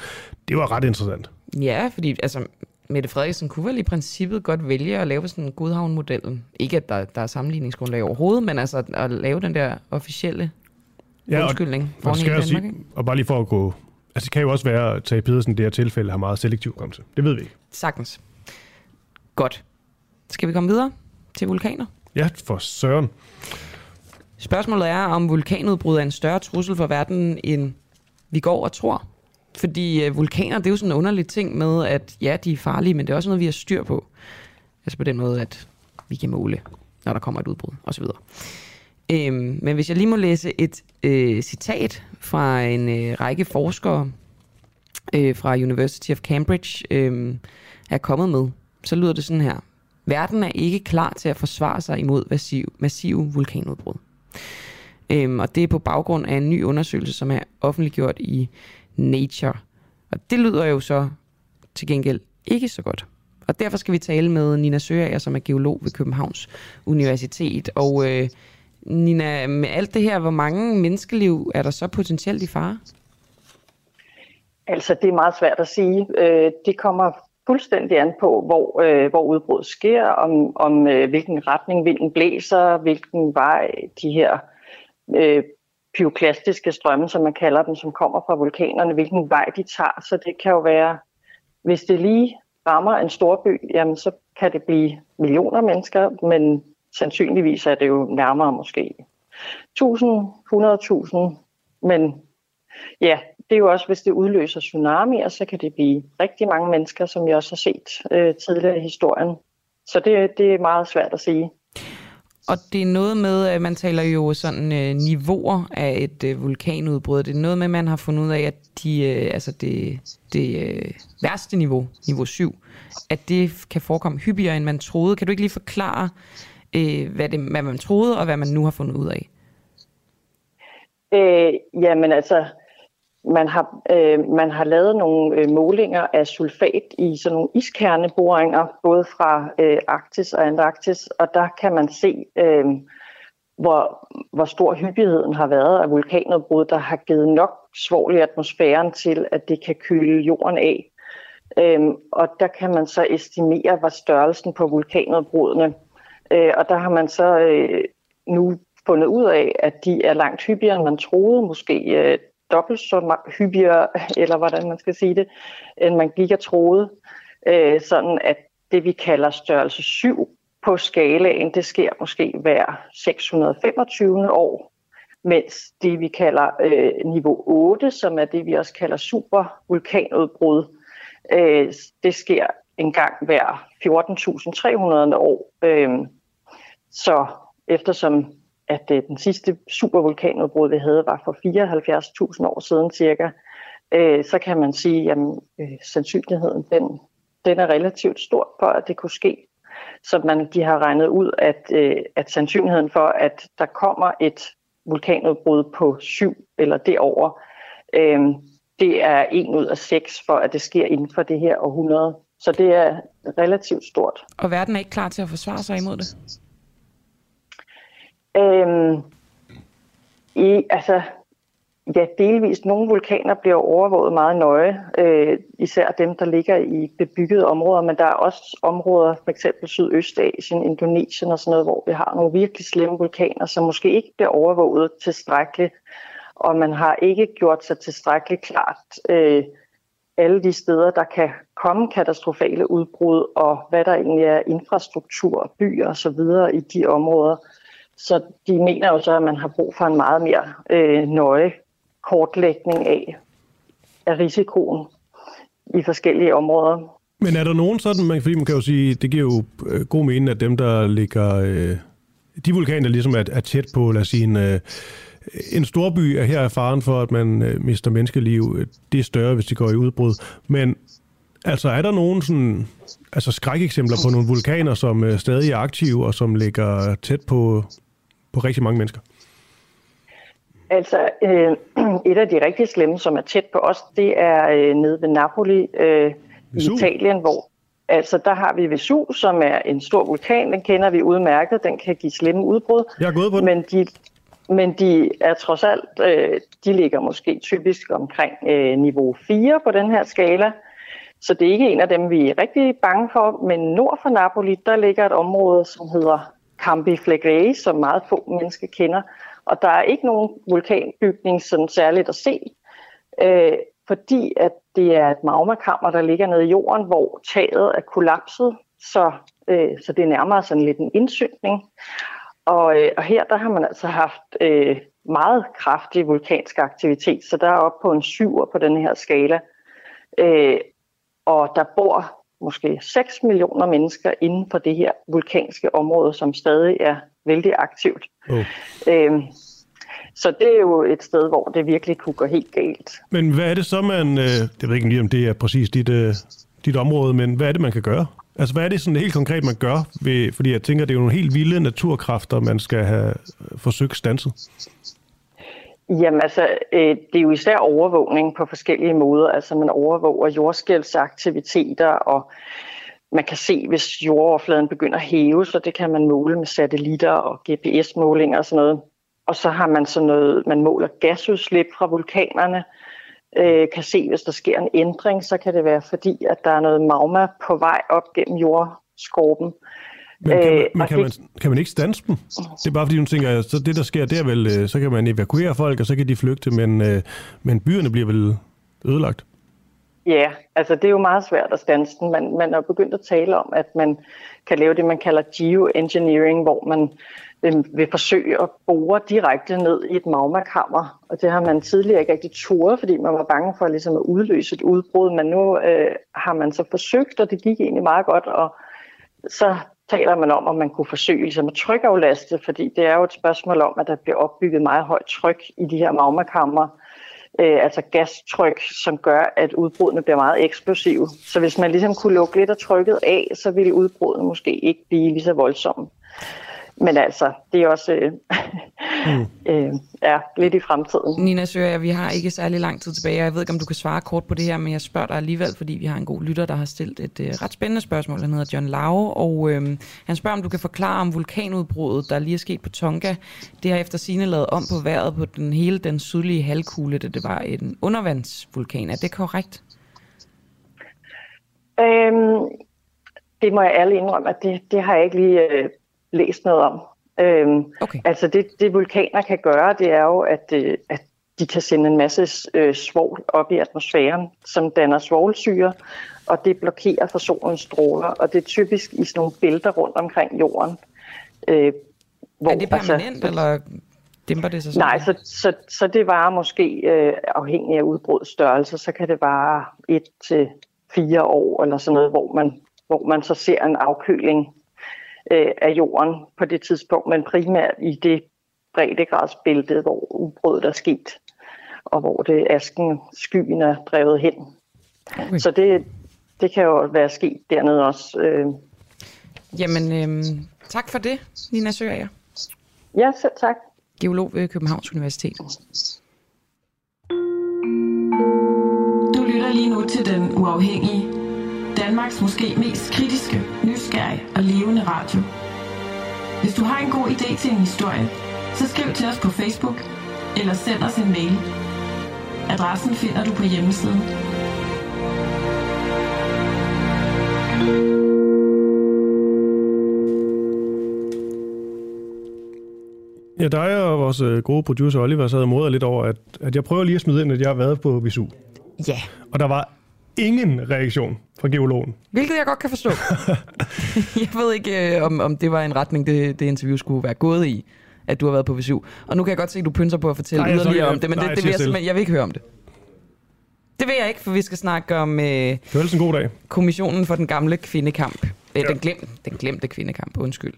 Det var ret interessant. Ja, fordi altså, Mette Frederiksen kunne vel i princippet godt vælge at lave sådan en godhavn-modellen. Ikke at der, der er sammenligningsgrundlag overhovedet, men altså at lave den der officielle ja, undskyldning og, skal Danmark, sige, og bare lige for at gå... Altså det kan jo også være, at Tage Pedersen i det her tilfælde har meget selektiv kom til. Det ved vi ikke. Sagtens. Godt. Skal vi komme videre til vulkaner? Ja, for søren. Spørgsmålet er, om vulkanudbrud er en større trussel for verden, end vi går og tror. Fordi øh, vulkaner, det er jo sådan en underlig ting med, at ja, de er farlige, men det er også noget, vi har styr på. Altså på den måde, at vi kan måle, når der kommer et udbrud osv. Øhm, men hvis jeg lige må læse et øh, citat fra en øh, række forskere øh, fra University of Cambridge øh, er kommet med, så lyder det sådan her. Verden er ikke klar til at forsvare sig imod massiv, massive vulkanudbrud. Øhm, og det er på baggrund af en ny undersøgelse, som er offentliggjort i Nature. Og det lyder jo så til gengæld ikke så godt. Og derfor skal vi tale med Nina Søger, som er geolog ved Københavns Universitet. Og øh, Nina, med alt det her, hvor mange menneskeliv er der så potentielt i fare? Altså, det er meget svært at sige. Øh, det kommer fuldstændig an på, hvor, øh, hvor udbruddet sker, om, om øh, hvilken retning vinden blæser, hvilken vej de her øh, pyroklastiske strømme, som man kalder dem, som kommer fra vulkanerne, hvilken vej de tager. Så det kan jo være, hvis det lige rammer en stor by, jamen så kan det blive millioner mennesker, men sandsynligvis er det jo nærmere måske 1000, 100.000, men ja, det er jo også, hvis det udløser tsunamier, så kan det blive rigtig mange mennesker, som jeg også har set øh, tidligere i historien. Så det, det er meget svært at sige. Og det er noget med, at man taler jo sådan øh, niveauer af et øh, vulkanudbrud. Det er noget med, at man har fundet ud af, at de, øh, altså det, det øh, værste niveau, niveau 7, at det kan forekomme hyppigere, end man troede. Kan du ikke lige forklare, øh, hvad, det, hvad man troede, og hvad man nu har fundet ud af? Øh, jamen altså, man har, øh, man har lavet nogle øh, målinger af sulfat i sådan nogle iskerneboringer, både fra øh, Arktis og Antarktis, og der kan man se, øh, hvor, hvor stor hyppigheden har været af vulkanudbrud, der har givet nok svovl i atmosfæren til, at det kan køle jorden af. Øhm, og der kan man så estimere, hvad størrelsen på vulkanudbrudene. Øh, og der har man så øh, nu fundet ud af, at de er langt hyppigere, end man troede. Måske øh, dobbelt så hyppigere, eller hvordan man skal sige det, end man gik og troede. Øh, sådan at det, vi kalder størrelse 7 på skalaen, det sker måske hver 625. år, mens det, vi kalder øh, niveau 8, som er det, vi også kalder supervulkanudbrud, øh, det sker en gang hver 14.300 år. Øh, så eftersom at øh, den sidste supervulkanudbrud, vi havde, var for 74.000 år siden cirka, øh, så kan man sige, at øh, sandsynligheden den, den er relativt stor for, at det kunne ske. Så man, de har regnet ud, at, øh, at sandsynligheden for, at der kommer et vulkanudbrud på syv eller derover, øh, det er en ud af seks for, at det sker inden for det her århundrede. Så det er relativt stort. Og verden er ikke klar til at forsvare sig imod det? Øhm, i, altså, ja, delvist. Nogle vulkaner bliver overvåget meget nøje, øh, især dem, der ligger i bebyggede områder, men der er også områder, f.eks. Sydøstasien, Indonesien og sådan noget, hvor vi har nogle virkelig slemme vulkaner, som måske ikke bliver overvåget tilstrækkeligt, og man har ikke gjort sig tilstrækkeligt klart øh, alle de steder, der kan komme katastrofale udbrud, og hvad der egentlig er infrastruktur, byer osv. i de områder. Så de mener jo så, at man har brug for en meget mere øh, nøje kortlægning af, af risikoen i forskellige områder. Men er der nogen sådan, man, fordi man kan jo sige, det giver jo øh, god mening, at dem, der ligger, øh, de vulkaner, der ligesom er, er tæt på, lad os sige, en, øh, en storby, er her er faren for, at man øh, mister menneskeliv, det er større, hvis de går i udbrud. Men altså, er der nogen sådan, altså skrækeksempler på nogle vulkaner, som øh, stadig er aktive, og som ligger tæt på, på rigtig mange mennesker? Altså, øh, et af de rigtig slemme, som er tæt på os, det er øh, nede ved Napoli øh, i Italien, hvor altså der har vi Vesuv, som er en stor vulkan, den kender vi udmærket, den kan give slemme udbrud. Jeg er gået på den. Men de, men de er trods alt, øh, de ligger måske typisk omkring øh, niveau 4 på den her skala. Så det er ikke en af dem, vi er rigtig bange for, men nord for Napoli, der ligger et område, som hedder Campi Flegrei, som meget få mennesker kender. Og der er ikke nogen vulkanbygning sådan særligt at se, øh, fordi at det er et magmakammer, der ligger nede i jorden, hvor taget er kollapset, så, øh, så det er nærmere sådan lidt en indsynkning. Og, øh, og her der har man altså haft øh, meget kraftig vulkansk aktivitet, så der er op på en syver på den her skala. Øh, og der bor måske 6 millioner mennesker inde på det her vulkanske område, som stadig er vældig aktivt. Oh. Øh, så det er jo et sted, hvor det virkelig kunne gå helt galt. Men hvad er det så, man... Øh, jeg ved ikke lige, om det er præcis dit, øh, dit område, men hvad er det, man kan gøre? Altså, hvad er det sådan helt konkret, man gør? Ved, fordi jeg tænker, det er jo nogle helt vilde naturkræfter, man skal have forsøgt stanset. Jamen altså, øh, det er jo især overvågning på forskellige måder. Altså, man overvåger jordskælvsaktiviteter, og man kan se, hvis jordoverfladen begynder at hæve, så det kan man måle med satellitter og GPS-målinger og sådan noget. Og så har man sådan noget, man måler gasudslip fra vulkanerne, øh, kan se, hvis der sker en ændring, så kan det være fordi, at der er noget magma på vej op gennem jordskorpen. Men kan man, øh, men kan, det, man, kan man ikke stanse dem? Det er bare fordi, hun tænker, så det der sker der vel, øh, så kan man evakuere folk, og så kan de flygte, men, øh, men byerne bliver vel ødelagt? Ja, altså det er jo meget svært at stanse den. Man, man er begyndt at tale om, at man kan lave det, man kalder geoengineering, hvor man vil, vil forsøge at bore direkte ned i et magmakammer. Og det har man tidligere ikke rigtig turde, fordi man var bange for ligesom at udløse et udbrud. Men nu øh, har man så forsøgt, og det gik egentlig meget godt. Og så taler man om, om man kunne forsøge ligesom at trykaflaste, fordi det er jo et spørgsmål om, at der bliver opbygget meget højt tryk i de her magmakammer øh, altså gastryk, som gør, at udbruddene bliver meget eksplosive. Så hvis man ligesom kunne lukke lidt af trykket af, så ville udbruddene måske ikke blive lige så voldsomme. Men altså, det er også øh, mm. øh, ja, lidt i fremtiden. Nina Søger, vi har ikke særlig lang tid tilbage, jeg ved ikke, om du kan svare kort på det her, men jeg spørger dig alligevel, fordi vi har en god lytter, der har stillet et øh, ret spændende spørgsmål. Han hedder John Lau, og øh, han spørger, om du kan forklare om vulkanudbruddet, der lige er sket på Tonga. Det har efter sine lavet om på vejret på den hele den sydlige halvkugle, da det var en undervandsvulkan. Er det korrekt? Øhm, det må jeg ærligt indrømme, at det, det har jeg ikke lige øh, læst noget om. Øhm, okay. Altså det, det vulkaner kan gøre, det er jo, at, øh, at de kan sende en masse øh, svovl op i atmosfæren, som danner svovlsyre, og det blokerer for solens stråler, og det er typisk i sådan nogle bælter rundt omkring jorden. Øh, hvor, er det permanent, altså, eller dæmper det sig sådan? Nej, så, så, så det var måske øh, afhængig af udbrudets størrelse, så kan det vare et til fire år, eller sådan noget, hvor man, hvor man så ser en afkøling øh, af jorden på det tidspunkt, men primært i det breddegradsbælte, hvor udbruddet er sket, og hvor det asken, skyen er drevet hen. Okay. Så det, det kan jo være sket dernede også. Øh. Jamen, øh, tak for det, Nina Søger. Ja, selv tak. Geolog ved Københavns Universitet. Du lytter lige nu til Den Uafhængige Danmarks måske mest kritiske, nysgerrige og levende radio. Hvis du har en god idé til en historie, så skriv til os på Facebook eller send os en mail. Adressen finder du på hjemmesiden. Ja, dig og vores øh, gode producer Oliver sad og lidt over, at, at jeg prøver lige at smide ind, at jeg har været på Visu. Ja. Og der var ingen reaktion fra geologen. Hvilket jeg godt kan forstå. jeg ved ikke, øh, om, om det var en retning, det, det interview skulle være gået i, at du har været på VSU. Og nu kan jeg godt se, at du pynser på at fortælle nej, yderligere om det, men nej, det, det vil jeg, simpelthen, jeg vil ikke høre om det. Det vil jeg ikke, for vi skal snakke om øh, det en god dag. kommissionen for den gamle kvindekamp. Øh, ja. den, glem, den glemte kvindekamp, undskyld.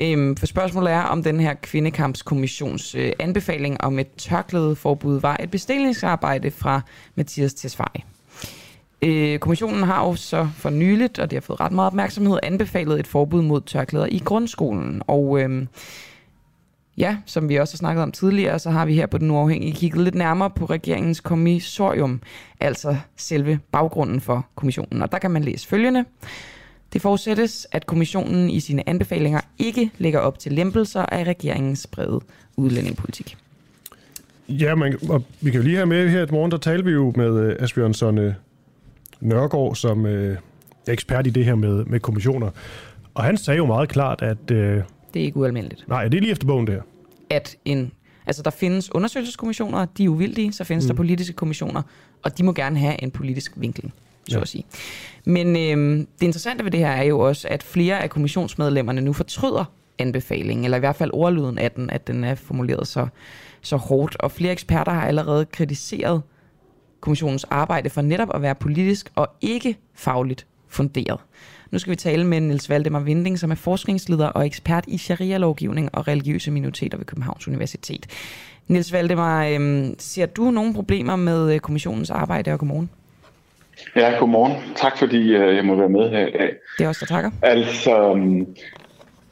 Øhm, for spørgsmålet er, om den her kvindekampskommissions øh, anbefaling om et tørklædeforbud var et bestillingsarbejde fra Mathias Tesfaye. Øh, kommissionen har jo så for nyligt, og det har fået ret meget opmærksomhed, anbefalet et forbud mod tørklæder i grundskolen. Og øh, ja, som vi også har snakket om tidligere, så har vi her på Den Uafhængige kigget lidt nærmere på regeringens kommissorium, altså selve baggrunden for kommissionen. Og der kan man læse følgende. Det forudsættes, at kommissionen i sine anbefalinger ikke lægger op til lempelser af regeringens brede udlændingepolitik. Ja, man, og vi kan jo lige have med her i morgen, der talte vi jo med uh, Asbjørn Sonne Nørgaard, som uh, er ekspert i det her med, med kommissioner. Og han sagde jo meget klart, at... Uh, det er ikke ualmindeligt. Nej, det er lige efter bogen, det her. At en, altså der findes undersøgelseskommissioner, de er uvildige, så findes mm. der politiske kommissioner, og de må gerne have en politisk vinkling, så ja. at sige. Men øh, det interessante ved det her er jo også, at flere af kommissionsmedlemmerne nu fortryder anbefalingen, eller i hvert fald ordlyden af den, at den er formuleret så, så hårdt. Og flere eksperter har allerede kritiseret kommissionens arbejde for netop at være politisk og ikke fagligt funderet. Nu skal vi tale med Niels Valdemar Vinding, som er forskningsleder og ekspert i sharia-lovgivning og religiøse minoriteter ved Københavns Universitet. Niels Valdemar, øh, ser du nogle problemer med øh, kommissionens arbejde, og godmorgen? Ja, godmorgen. Tak fordi øh, jeg må være med her i dag. Det er også der takker. Altså, øhm,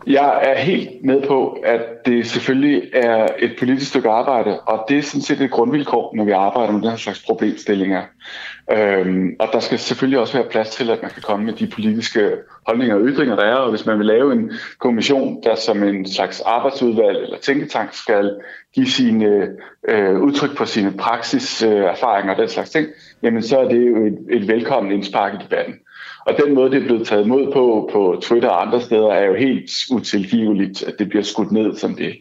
jeg er helt med på, at det selvfølgelig er et politisk stykke arbejde, og det er sådan set et grundvilkår, når vi arbejder med den her slags problemstillinger. Øhm, og der skal selvfølgelig også være plads til, at man kan komme med de politiske holdninger og ytringer, der er. Og hvis man vil lave en kommission, der som en slags arbejdsudvalg eller tænketank skal give sine øh, udtryk på sine praksiserfaringer øh, erfaringer og den slags ting, jamen så er det jo et, et velkommen indspark i debatten. Og den måde, det er blevet taget imod på, på Twitter og andre steder, er jo helt utilgiveligt, at det bliver skudt ned som det.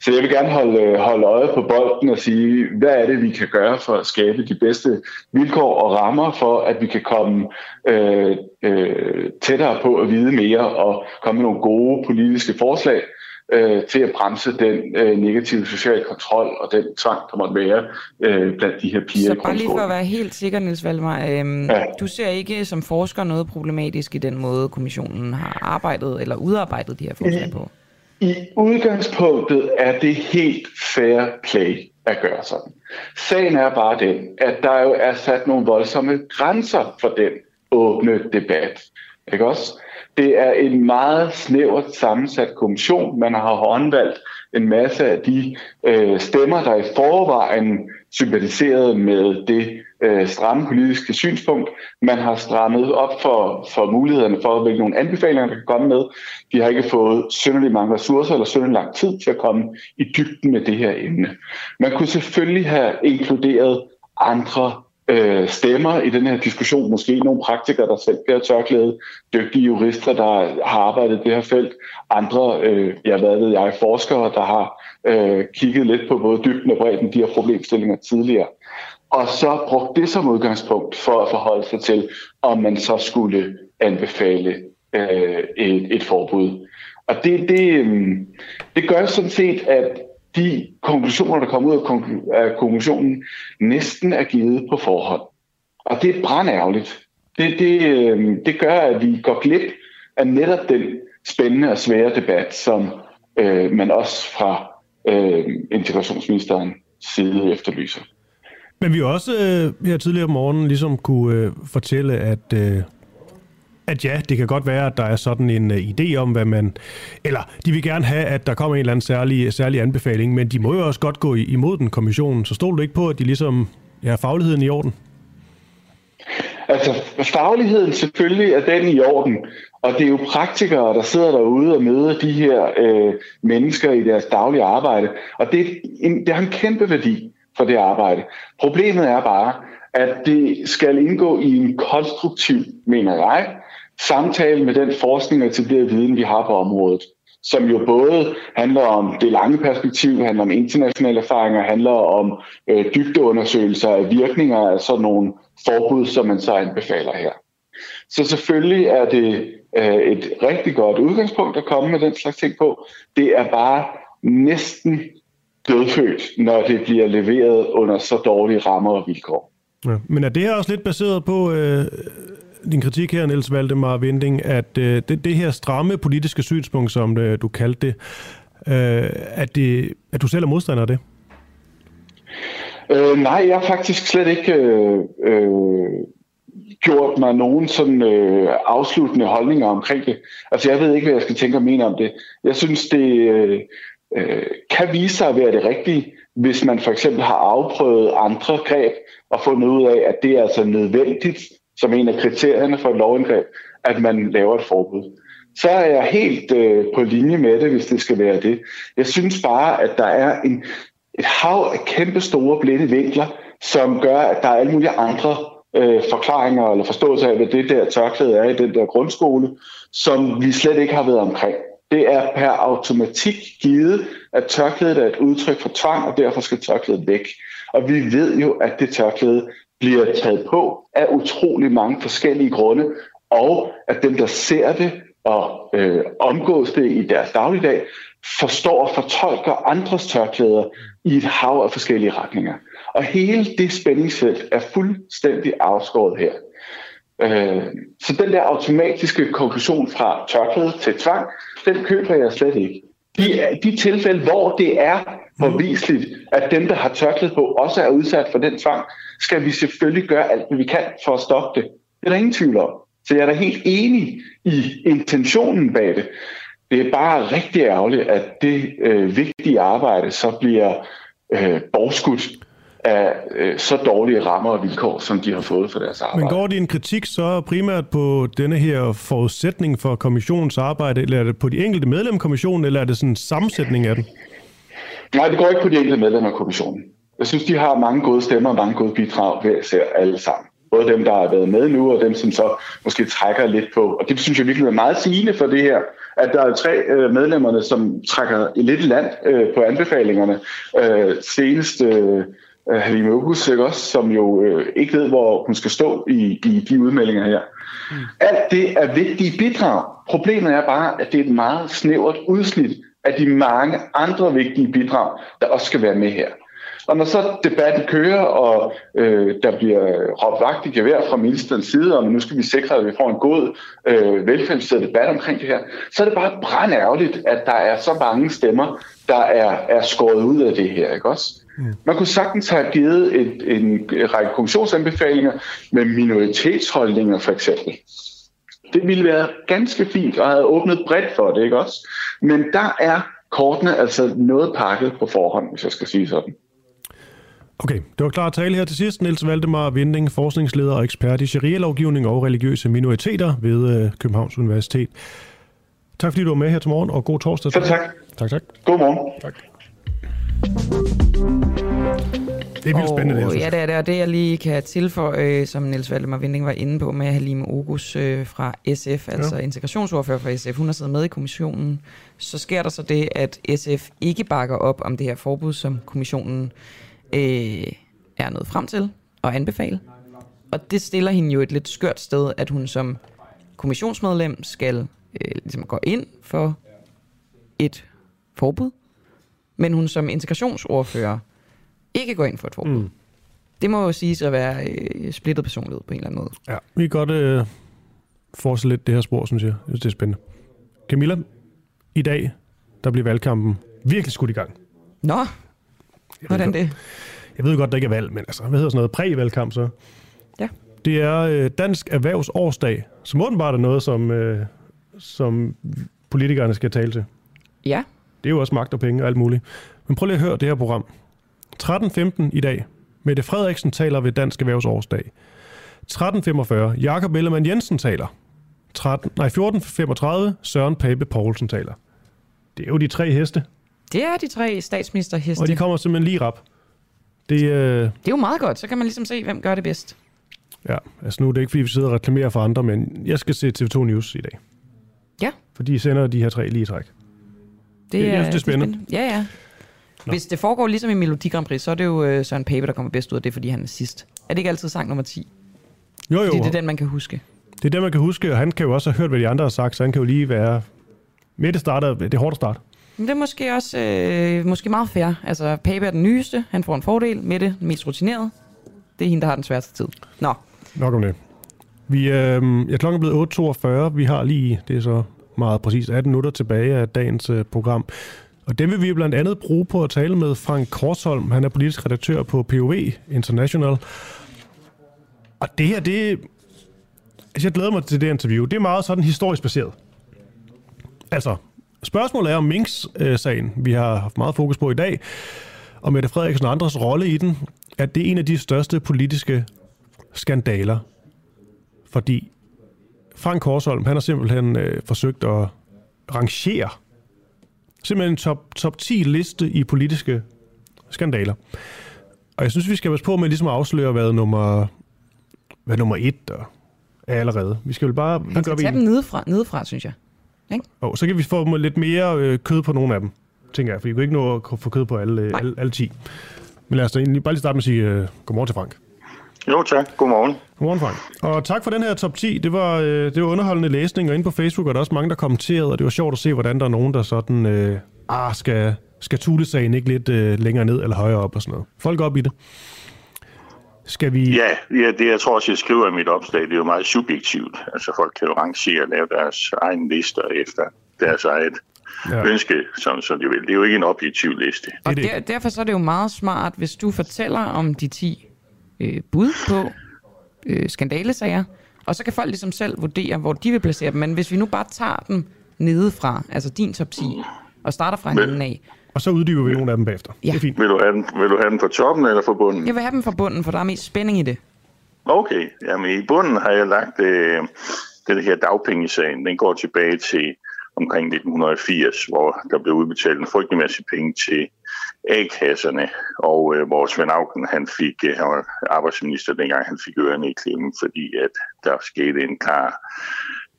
Så jeg vil gerne holde, holde øje på bolden og sige, hvad er det, vi kan gøre for at skabe de bedste vilkår og rammer for, at vi kan komme øh, øh, tættere på at vide mere og komme med nogle gode politiske forslag, øh, til at bremse den øh, negative sociale kontrol og den tvang, der måtte være øh, blandt de her piger Så bare lige for at være helt sikker, Niels Valdemar, øh, ja. du ser ikke som forsker noget problematisk i den måde, kommissionen har arbejdet eller udarbejdet de her forslag på? I udgangspunktet er det helt fair play at gøre sådan. Sagen er bare den, at der jo er sat nogle voldsomme grænser for den åbne debat. Ikke også? Det er en meget snævert sammensat kommission. Man har håndvalgt en masse af de øh, stemmer, der i forvejen sympatiserede med det øh, stramme politiske synspunkt. Man har strammet op for, for mulighederne for, hvilke nogle anbefalinger, der kan komme med. De har ikke fået synderligt mange ressourcer eller synderligt lang tid til at komme i dybden med det her emne. Man kunne selvfølgelig have inkluderet andre øh, stemmer i den her diskussion. Måske nogle praktikere, der selv bliver tørklæde, dygtige jurister, der har arbejdet i det her felt, andre, øh, jeg hvad ved jeg, forskere, der har øh, kigget lidt på både dybden og bredden de her problemstillinger tidligere. Og så brugt det som udgangspunkt for at forholde sig til, om man så skulle anbefale øh, et, et forbud. Og det, det, øh, det gør sådan set, at de konklusioner, der kommer ud af konklusionen, næsten er givet på forhånd. Og det er brændærgerligt. Det, det, øh, det gør, at vi går glip af netop den spændende og svære debat, som øh, man også fra øh, integrationsministeren side efterlyser. Men vi har også øh, her tidligere om morgenen ligesom kunne øh, fortælle, at øh, at ja, det kan godt være, at der er sådan en uh, idé om, hvad man... Eller de vil gerne have, at der kommer en eller anden særlig, særlig anbefaling, men de må jo også godt gå imod den kommission. Så stol du ikke på, at de ligesom har fagligheden i orden? Altså, fagligheden selvfølgelig er den i orden, og det er jo praktikere, der sidder derude og møder de her øh, mennesker i deres daglige arbejde, og det, en, det har en kæmpe værdi for det arbejde. Problemet er bare, at det skal indgå i en konstruktiv, mener jeg, samtale med den forskning og etablerede viden, vi har på området, som jo både handler om det lange perspektiv, handler om internationale erfaringer, handler om øh, dybdeundersøgelser af virkninger af sådan nogle forbud, som man så anbefaler her. Så selvfølgelig er det øh, et rigtig godt udgangspunkt at komme med den slags ting på. Det er bare næsten dødfødt, når det bliver leveret under så dårlige rammer og vilkår. Ja, men er det her også lidt baseret på øh, din kritik her, Niels Valdemar Vinding, at øh, det, det her stramme politiske synspunkt, som øh, du kaldte det, øh, at det, at du selv er modstander af det? Øh, nej, jeg har faktisk slet ikke øh, øh, gjort mig nogen sådan øh, afsluttende holdninger omkring det. Altså jeg ved ikke, hvad jeg skal tænke og mene om det. Jeg synes, det øh, øh, kan vise sig at være det rigtige, hvis man for eksempel har afprøvet andre greb og fundet ud af, at det er altså nødvendigt som en af kriterierne for et lovindgreb, at man laver et forbud. Så er jeg helt øh, på linje med det, hvis det skal være det. Jeg synes bare, at der er en, et hav af kæmpe store blinde vinkler, som gør, at der er alle mulige andre øh, forklaringer eller forståelser af, hvad det der tørklæde er i den der grundskole, som vi slet ikke har været omkring. Det er per automatik givet, at tørklædet er et udtryk for tvang, og derfor skal tørklædet væk. Og vi ved jo, at det tørklæde bliver taget på af utrolig mange forskellige grunde, og at dem, der ser det og øh, omgås det i deres dagligdag, forstår og fortolker andres tørklæder i et hav af forskellige retninger. Og hele det spændingsfelt er fuldstændig afskåret her. Øh, så den der automatiske konklusion fra tørklæde til tvang, den køber jeg slet ikke. De, de tilfælde, hvor det er påviseligt, at dem, der har tørklæde på, også er udsat for den tvang, skal vi selvfølgelig gøre alt, hvad vi kan for at stoppe det. Det er der ingen tvivl om. Så jeg er da helt enig i intentionen bag det. Det er bare rigtig ærgerligt, at det øh, vigtige arbejde så bliver øh, borgskudt af øh, så dårlige rammer og vilkår, som de har fået for deres arbejde. Men går din kritik så primært på denne her forudsætning for kommissionens arbejde, eller er det på de enkelte medlemmer af kommissionen, eller er det sådan en sammensætning af den? Nej, det går ikke på de enkelte medlemmer af kommissionen. Jeg synes, de har mange gode stemmer og mange gode bidrag ved at se alle sammen. Både dem, der har været med nu, og dem, som så måske trækker lidt på. Og det synes jeg virkelig er meget sigende for det her, at der er tre øh, medlemmerne, som trækker lidt i land øh, på anbefalingerne. Øh, senest øh, Halime August, ikke også, som jo øh, ikke ved, hvor hun skal stå i, i de udmeldinger her. Mm. Alt det er vigtige bidrag. Problemet er bare, at det er et meget snævert udsnit af de mange andre vigtige bidrag, der også skal være med her. Og når så debatten kører, og øh, der bliver råbt vagt i gevær fra ministerens side, og nu skal vi sikre, at vi får en god, øh, velkvalificeret debat omkring det her, så er det bare brændærgerligt, at der er så mange stemmer, der er, er skåret ud af det her, ikke også? Mm. Man kunne sagtens have givet et, en række kommissionsanbefalinger med minoritetsholdninger for eksempel. Det ville være ganske fint og have åbnet bredt for det, ikke også? Men der er kortene altså noget pakket på forhånd, hvis jeg skal sige sådan. Okay, det var klar tale her til sidst. Niels Valdemar Vinding, forskningsleder og ekspert i sharia-lovgivning og religiøse minoriteter ved øh, Københavns Universitet. Tak fordi du var med her til morgen, og god torsdag. Så tak. Tak, tak. God morgen. Tak. Det er vildt spændende, det her, ja, det er det, og det jeg lige kan tilføje, øh, som Niels Valdemar Vinding var inde på med Halime Ogus øh, fra SF, altså ja. integrationsordfører fra SF, hun har siddet med i kommissionen, så sker der så det, at SF ikke bakker op om det her forbud, som kommissionen øh, er nået frem til og anbefale. Og det stiller hende jo et lidt skørt sted, at hun som kommissionsmedlem skal øh, ligesom gå ind for et forbud, men hun som integrationsordfører ikke går ind for et forbud. Mm. Det må jo siges at være øh, splittet personlighed på en eller anden måde. Ja, vi kan godt øh, fortsætte lidt det her spor, synes jeg. Jeg synes, det er spændende. Camilla, i dag, der bliver valgkampen virkelig skudt i gang. Nå, hvordan det? Jeg ved godt, der ikke er valg, men altså, hvad hedder sådan noget? Præ-valgkamp så? Ja. Det er øh, Dansk Erhvervsårsdag, som åbenbart er noget, som, øh, som politikerne skal tale til. Ja. Det er jo også magt og penge og alt muligt. Men prøv lige at høre det her program. 13.15 i dag. Mette Frederiksen taler ved Dansk Erhvervsårsdag. 13.45. Jakob Ellemann Jensen taler. 13, nej, 14.35. Søren Pape Poulsen taler. Det er jo de tre heste, Det er de tre statsministerheste. og de kommer simpelthen lige rap. Det, øh, Det er jo meget godt, så kan man ligesom se, hvem gør det bedst. ja, altså nu er det ikke, fordi vi sidder og reklamerer for andre, men jeg skal se TV2 News i dag. Ja. For de sender de her tre lige i træk. Det- jeg synes, det er spændende. Ja, ja. Hvis det foregår ligesom i Melodi Grand Prix, så er det jo øh, Søren Pape, der kommer bedst ud af det, fordi han er sidst. Er det ikke altid sang nummer 10? Jo, jo. Fordi det er den, man kan huske. Det er det, man kan huske, og han kan jo også have hørt, hvad de andre har sagt, så han kan jo lige være... Mette starter, det er hårdt at starte. Men det er måske også øh, måske meget fair. Altså, Pape er den nyeste, han får en fordel. med det mest rutineret. Det er hende, der har den sværeste tid. Nå, Nok om det. Vi, øh, ja, klokken er blevet 8.42. Vi har lige, det er så meget præcis 18 minutter tilbage af dagens øh, program. Og dem vil vi blandt andet bruge på at tale med Frank Korsholm. Han er politisk redaktør på POV International. Og det her, det... Altså, jeg glæder mig til det interview. Det er meget sådan historisk baseret. Altså, spørgsmålet er om Minks-sagen, vi har haft meget fokus på i dag, og Mette Frederiksen og andres rolle i den, at det er en af de største politiske skandaler. Fordi Frank Korsholm, han har simpelthen øh, forsøgt at rangere simpelthen en top, top 10 liste i politiske skandaler. Og jeg synes, vi skal passe på med ligesom at afsløre, hvad nummer, hvad nummer et er allerede. Vi skal vel bare... Han skal tage dem nedefra, nedefra, synes jeg. Ikke? Og så kan vi få lidt mere øh, kød på nogle af dem, tænker jeg. For vi kan ikke nå at få kød på alle, øh, alle, alle 10. Men lad os da egentlig bare lige starte med at sige øh, godmorgen til Frank. Jo, tak. Godmorgen. Godmorgen, Frank. Og tak for den her top 10. Det var, øh, det var underholdende læsning, og inde på Facebook er der også mange, der kommenterede, og det var sjovt at se, hvordan der er nogen, der sådan, øh, ah, skal, skal Thule-sagen ikke lidt øh, længere ned eller højere op og sådan noget. Folk op i det. Skal vi... Ja, ja, det jeg tror også, jeg skriver i mit opslag, det er jo meget subjektivt. Altså folk kan jo rangere og lave deres egen lister efter deres eget ja. ønske, som, som de vil. Det er jo ikke en objektiv liste. Og der, derfor så er det jo meget smart, hvis du fortæller om de 10 øh, bud på øh, skandalesager, og så kan folk ligesom selv vurdere, hvor de vil placere dem. Men hvis vi nu bare tager dem nedefra, altså din top 10, og starter fra en af, og så uddyber vi nogle af dem bagefter. Ja. Det er fint. Vil du, have den, vil du have den fra toppen eller fra bunden? Jeg vil have dem fra bunden, for der er mest spænding i det. Okay, jamen i bunden har jeg lagt øh, den her dagpengesagen. Den går tilbage til omkring 1980, hvor der blev udbetalt en frygtelig masse penge til A-kasserne, og øh, hvor Svend Auken, han fik, øh, han var arbejdsminister dengang, han fik ørerne i klemmen, fordi at der skete en klar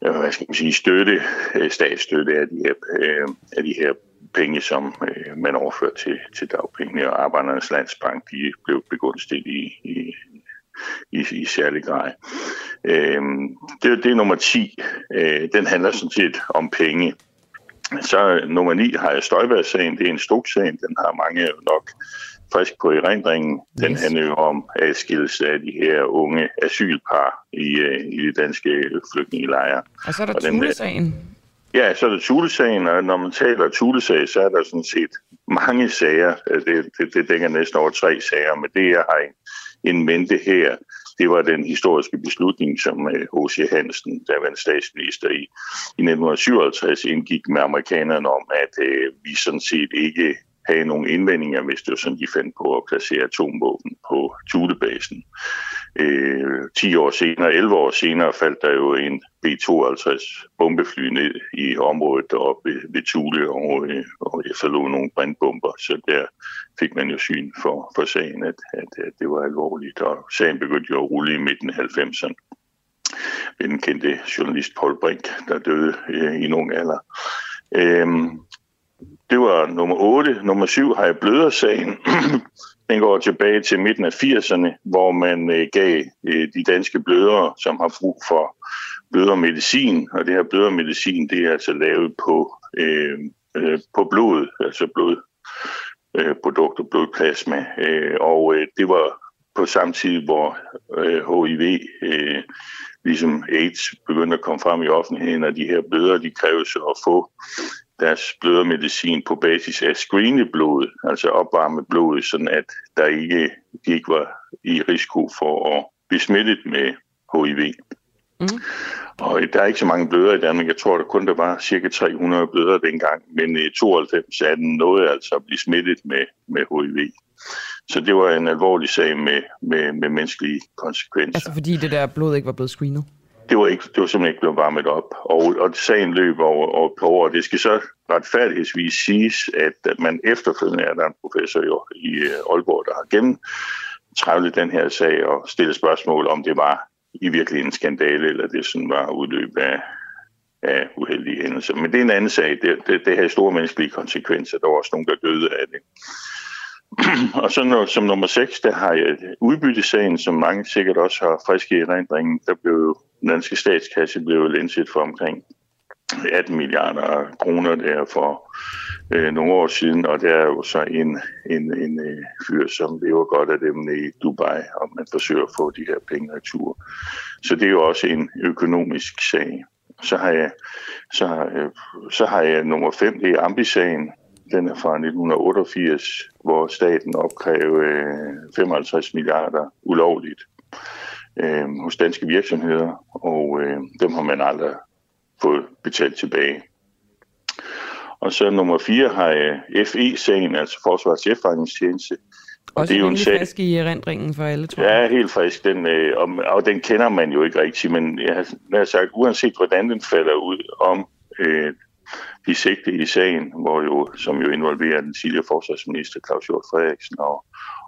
øh, hvad skal man sige, støtte, øh, statsstøtte af de her, øh, af de her penge, som øh, man overførte til, til dagpenge, og Arbejdernes Landsbank, de blev begunstiget i, i, i, i særlig grad. Øhm, det, det er nummer 10. Øh, den handler sådan set om penge. Så nummer 9 har jeg Støjberg-sagen. Det er en stok-sag. Den har mange nok frisk på erindringen. Den yes. handler jo om adskillelse af de her unge asylpar i, øh, i de danske flygtningelejre. Og så er der Thule-sagen. Ja, så er det Tulesagen, og når man taler Tulesag, så er der sådan set mange sager. Øh, det, det, det dækker næsten over tre sager, men det, jeg har en mente her, det var den historiske beslutning, som øh, H.C. Hansen, der var en statsminister i, i 1957, indgik med amerikanerne om, at øh, vi sådan set ikke havde nogle indvendinger, hvis det var sådan, de fandt på at placere atomvåben på Thulebasen. Øh, 10 år senere, 11 år senere, faldt der jo en B-52 bombefly ned i området deroppe ved, ved Thule, og, øh, og jeg forlod nogle brandbomber, så der fik man jo syn for, for sagen, at, at, at det var alvorligt, og sagen begyndte jo at rulle i midten af 90'erne ved den kendte journalist Paul Brink, der døde øh, i nogle alder. Øhm, det var nummer 8. Nummer 7 har jeg blødersagen. Den går tilbage til midten af 80'erne, hvor man øh, gav øh, de danske blødere, som har brug for blødermedicin, og det her blødermedicin, det er altså lavet på, øh, øh, på blod, altså blod, øh, produkter, blodplasma, øh, og øh, det var på samme tid, hvor øh, HIV, øh, ligesom AIDS, begyndte at komme frem i offentligheden, og de her blødere, de kræver så at få deres blødermedicin på basis af screene blod, altså opvarme blod, sådan at der ikke, de ikke var i risiko for at blive smittet med HIV. Mm. Og der er ikke så mange blødere i Danmark. Jeg tror, der kun der var cirka 300 blødere dengang, men i 92 er den noget altså at blive smittet med, med HIV. Så det var en alvorlig sag med, med, med menneskelige konsekvenser. Altså fordi det der blod ikke var blevet screenet? Det var, ikke, det var simpelthen ikke blevet varmet op. Og, og sagen løb over, over på år. Det skal så retfærdighedsvis siges, at man efterfølgende er der en professor jo, i øh, Aalborg, der har gennemtrævlet den her sag og stillet spørgsmål, om det var i virkeligheden en skandale, eller det sådan var udløb af, af uheldige hændelser. Men det er en anden sag. Det, det, det har store menneskelige konsekvenser. Der var også nogen, der døde af det. og så når, som nummer 6, der har jeg udbyttesagen, som mange sikkert også har friske i erindringen. Der blev den danske statskasse blev lænset for omkring 18 milliarder kroner der for øh, nogle år siden, og der er jo så en, en, en øh, fyr, som lever godt af dem i Dubai, og man forsøger at få de her penge retur. Så det er jo også en økonomisk sag. Så har jeg, så har, øh, så har jeg nummer 5, det er ambisagen, den er fra 1988, hvor staten opkrævede øh, 55 milliarder ulovligt øh, hos danske virksomheder, og øh, dem har man aldrig fået betalt tilbage. Og så nummer fire har jeg FE-sagen, altså Forsvars efterretningstjeneste. Også det er jo en sag- frisk i erindringen for alle, tror jeg. Ja, helt frisk. Den, øh, og, og den kender man jo ikke rigtig, men jeg har, jeg har sagt, uanset hvordan den falder ud om øh, de sigte i sagen, hvor jo, som jo involverer den tidligere forsvarsminister Claus Hjort Frederiksen og,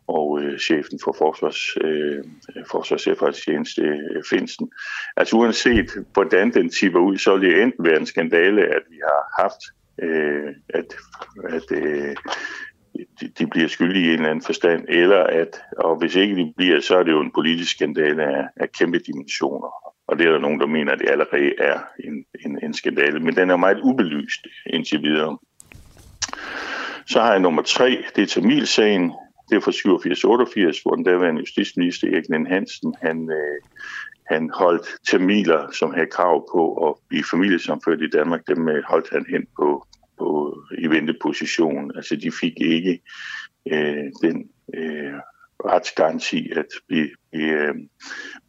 og øh, chefen for forsvars, øh, forsvars efterretningstjeneste øh, Finsen. Altså uanset hvordan den tipper ud, så vil det enten være en skandale, at vi har haft, øh, at, at øh, de, de bliver skyldige i en eller anden forstand, eller at, og hvis ikke de bliver, så er det jo en politisk skandale af, af kæmpe dimensioner. Og det er der nogen, der mener, at det allerede er en, en, en skandale, men den er meget ubelyst indtil videre. Så har jeg nummer tre, det er Tamilsagen. Det er fra 87-88, hvor den daværende justitsminister Erik Lind Hansen, han, øh, han holdt tamiler, som havde krav på at blive familiesamført i Danmark, dem øh, holdt han hen på, på i venteposition. Altså de fik ikke øh, den øh, retsgaranti at blive, blive, øh,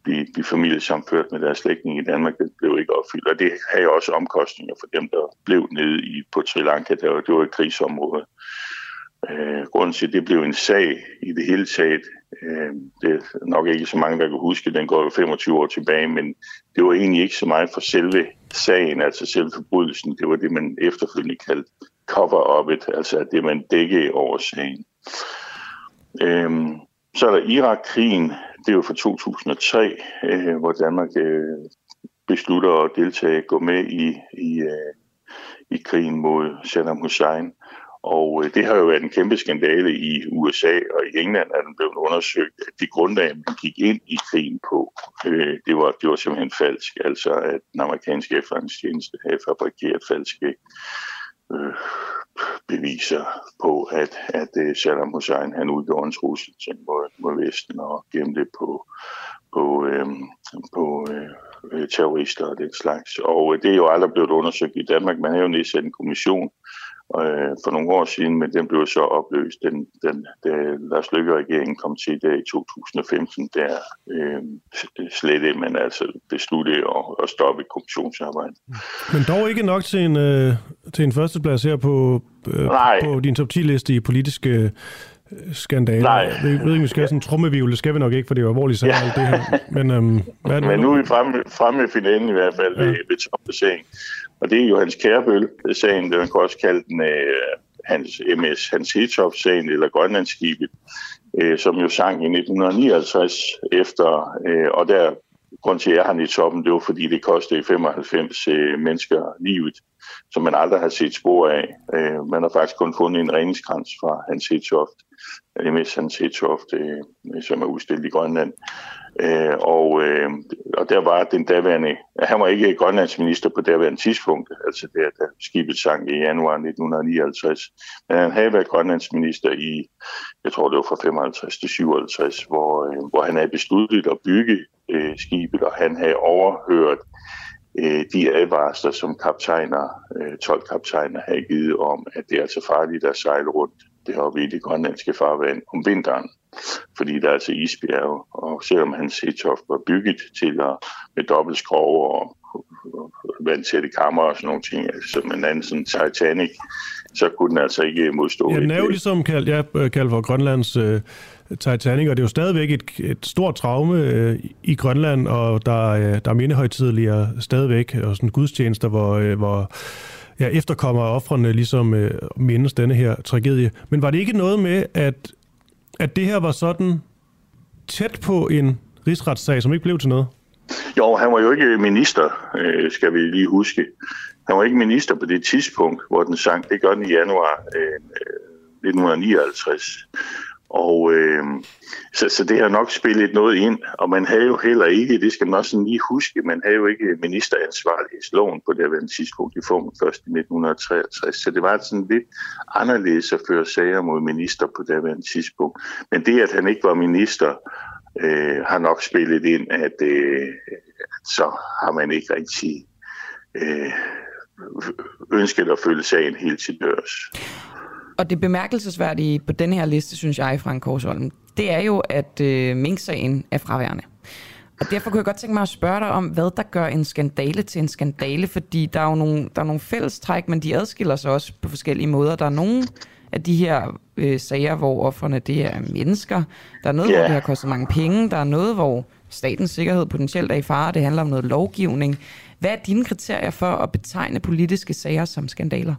blive, blive familiesamført med deres slægtninge i Danmark. Det blev ikke opfyldt, og det havde også omkostninger for dem, der blev nede i, på Sri Lanka. Der var, det var et krigsområde. Øh, grunden til, at det blev en sag i det hele taget, øh, det er nok ikke så mange, der kan huske, den går jo 25 år tilbage, men det var egentlig ikke så meget for selve sagen, altså selve forbrydelsen. Det var det, man efterfølgende kaldte cover-up, altså det, man dækkede over sagen. Øh, så er der Irak-krigen, det er jo fra 2003, øh, hvor Danmark øh, beslutter at deltage, gå med i, i, øh, i krigen mod Saddam Hussein. Og øh, det har jo været en kæmpe skandale i USA og i England, at den blev undersøgt, at det grundlag, man gik ind i krigen på, øh, det, var, det var simpelthen falsk. Altså at den amerikanske efterretningstjeneste havde fabrikeret falske øh, beviser på, at, at øh, Saddam Hussein han udgjorde en trussel til mod, mod Vesten og gemte på, på, øhm, øh, på øh, terrorister og den slags. Og øh, det er jo aldrig blevet undersøgt i Danmark. Man har jo nedsat en kommission øh, for nogle år siden, men den blev så opløst, den, den, da Lars Løkke-regeringen kom til der i 2015, der øh, slet man altså besluttede at, at stoppe kommissionsarbejdet. Men dog ikke nok til en, øh, til en førsteplads her på, øh, på din top 10-liste i politiske øh, skandaler. Nej. Jeg ved, ikke, om vi skal have sådan en trummevivl. Det skal vi nok ikke, for det er jo alvorligt sagt, alt det her. Men, øhm, hvad er det, Men nu er vi fremme, fremme i finalen i hvert fald ja. ved, ved topplacering. Og det er Johannes Kærbøl-sagen, man kan også kalde den øh, hans MS Hans Hetoft-sagen, eller Grønlandsskibet, øh, som jo sang i 1959 efter, øh, og der grund til, at jeg har i toppen, det var fordi, det kostede 95 øh, mennesker livet, som man aldrig har set spor af. Øh, man har faktisk kun fundet en redningskrans fra Hans Hetoft, MS Hans Hetoft, øh, som er udstillet i Grønland. Øh, og, øh, og der var den daværende, han var ikke grønlandsminister på daværende tidspunkt, altså der, da skibet sank i januar 1959, men han havde været grønlandsminister i, jeg tror det var fra 55 til 57, hvor, øh, hvor han havde besluttet at bygge øh, skibet, og han havde overhørt øh, de advarsler, som kaptajner, øh, 12 kaptajner havde givet om, at det er altså farligt at sejle rundt deroppe i det grønlandske farvand om vinteren, fordi der er altså isbjerge, og selvom hans Hetoft var bygget til at med dobbeltskrog og vandtætte kammer og sådan nogle ting, altså som en anden sådan Titanic, så kunne den altså ikke modstå. Ja, den er jo ligesom kaldt, ja, kaldt for Grønlands øh, Titanic, og det er jo stadigvæk et, et stort traume øh, i Grønland, og der, øh, der er mindehøjtidligere stadigvæk, og sådan gudstjenester, hvor, øh, hvor ja, efterkommer offrene ligesom øh, mindes denne her tragedie. Men var det ikke noget med, at, at det her var sådan tæt på en rigsretssag, som ikke blev til noget? Jo, han var jo ikke minister, øh, skal vi lige huske. Han var ikke minister på det tidspunkt, hvor den sang. Det gør den i januar øh, øh 1959. Og øh, så, så det har nok spillet noget ind, og man havde jo heller ikke, det skal man også lige huske, man havde jo ikke ministeransvarlighedsloven på det her tidspunkt i form først i 1963, så det var sådan lidt anderledes at føre sager mod minister på det her tidspunkt. Men det, at han ikke var minister, øh, har nok spillet ind, at øh, så har man ikke rigtig øh, ønsket at følge sagen helt til dørs. Og det bemærkelsesværdige på den her liste, synes jeg, Frank Korsholm, det er jo, at øh, Mink-sagen er fraværende. Og derfor kunne jeg godt tænke mig at spørge dig om, hvad der gør en skandale til en skandale, fordi der er jo nogle, der er nogle fællestræk, men de adskiller sig også på forskellige måder. Der er nogle af de her øh, sager, hvor offerne det er mennesker. Der er noget, Ja. hvor det har kostet mange penge. Der er noget, hvor statens sikkerhed potentielt er i fare. Det handler om noget lovgivning. Hvad er dine kriterier for at betegne politiske sager som skandaler?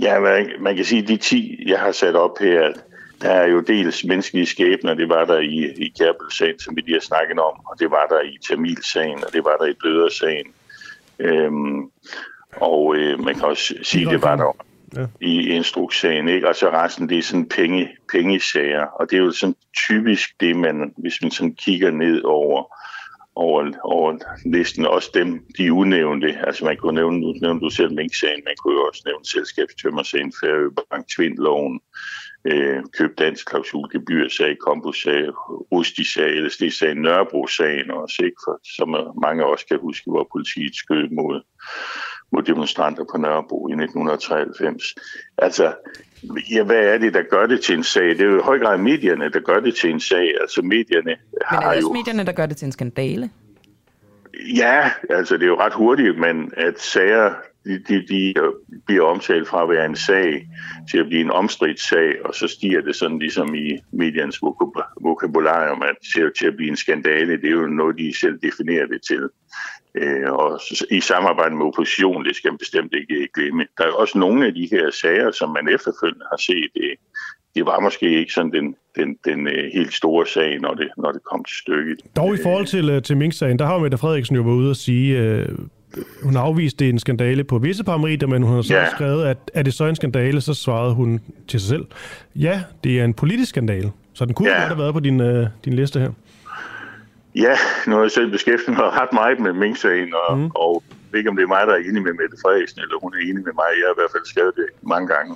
Ja, man, man kan sige, at de 10, jeg har sat op her, der er jo dels menneskelige skæbner, det var der i, i Kærbel-sagen, som vi lige har snakket om, og det var der i Tamil-sagen, og det var der i Bløder-sagen. Øhm, og øh, man kan også sige, det var der Ja. i instrukssagen, ikke? Og så resten, det er sådan penge, pengesager, og det er jo sådan typisk det, man, hvis man sådan kigger ned over, over, over listen, også dem, de unævnte, altså man kunne nævne, nu nævnte du selv Mink-sagen, man kunne jo også nævne selskabstømmersagen, Færøbank, Tvindloven, øh, køb dansk klausul, gebyrsag, kombussag, Rusti-sag, LSD-sag, Nørrebro-sagen også, ikke? For, som mange også kan huske, hvor politiet skød mod, mod demonstranter på Nørrebro i 1993. Altså, ja, hvad er det, der gør det til en sag? Det er jo i høj grad medierne, der gør det til en sag. Altså, medierne Men er har det også jo... medierne, der gør det til en skandale? Ja, altså det er jo ret hurtigt, men at sager de, de, de bliver omtalt fra at være en sag til at blive en omstridt sag, og så stiger det sådan ligesom i mediernes vokab- vokabularium at, til, til at blive en skandale. Det er jo noget, de selv definerer det til. Øh, og i samarbejde med opposition, det skal man bestemt ikke glemme. Der er også nogle af de her sager, som man efterfølgende har set, det, det var måske ikke sådan den, den, den øh, helt store sag, når det, når det kom til stykket. Dog i forhold til, øh, til Mink-sagen, der har Mette Frederiksen jo været ude og sige, øh, hun har afvist, det er en skandale på visse parametre, men hun har så Ja. skrevet, at er det så en skandale, så svarede hun til sig selv, ja, det er en politisk skandale. Så den kunne ja. godt have været på din, øh, din liste her. Ja, nu har jeg selv beskæftiget mig ret meget med Mink-sagen, og, mm. og jeg ved ikke, om det er mig, der er enig med Mette Frederiksen, eller hun er enig med mig. Jeg har i hvert fald skrevet det mange gange.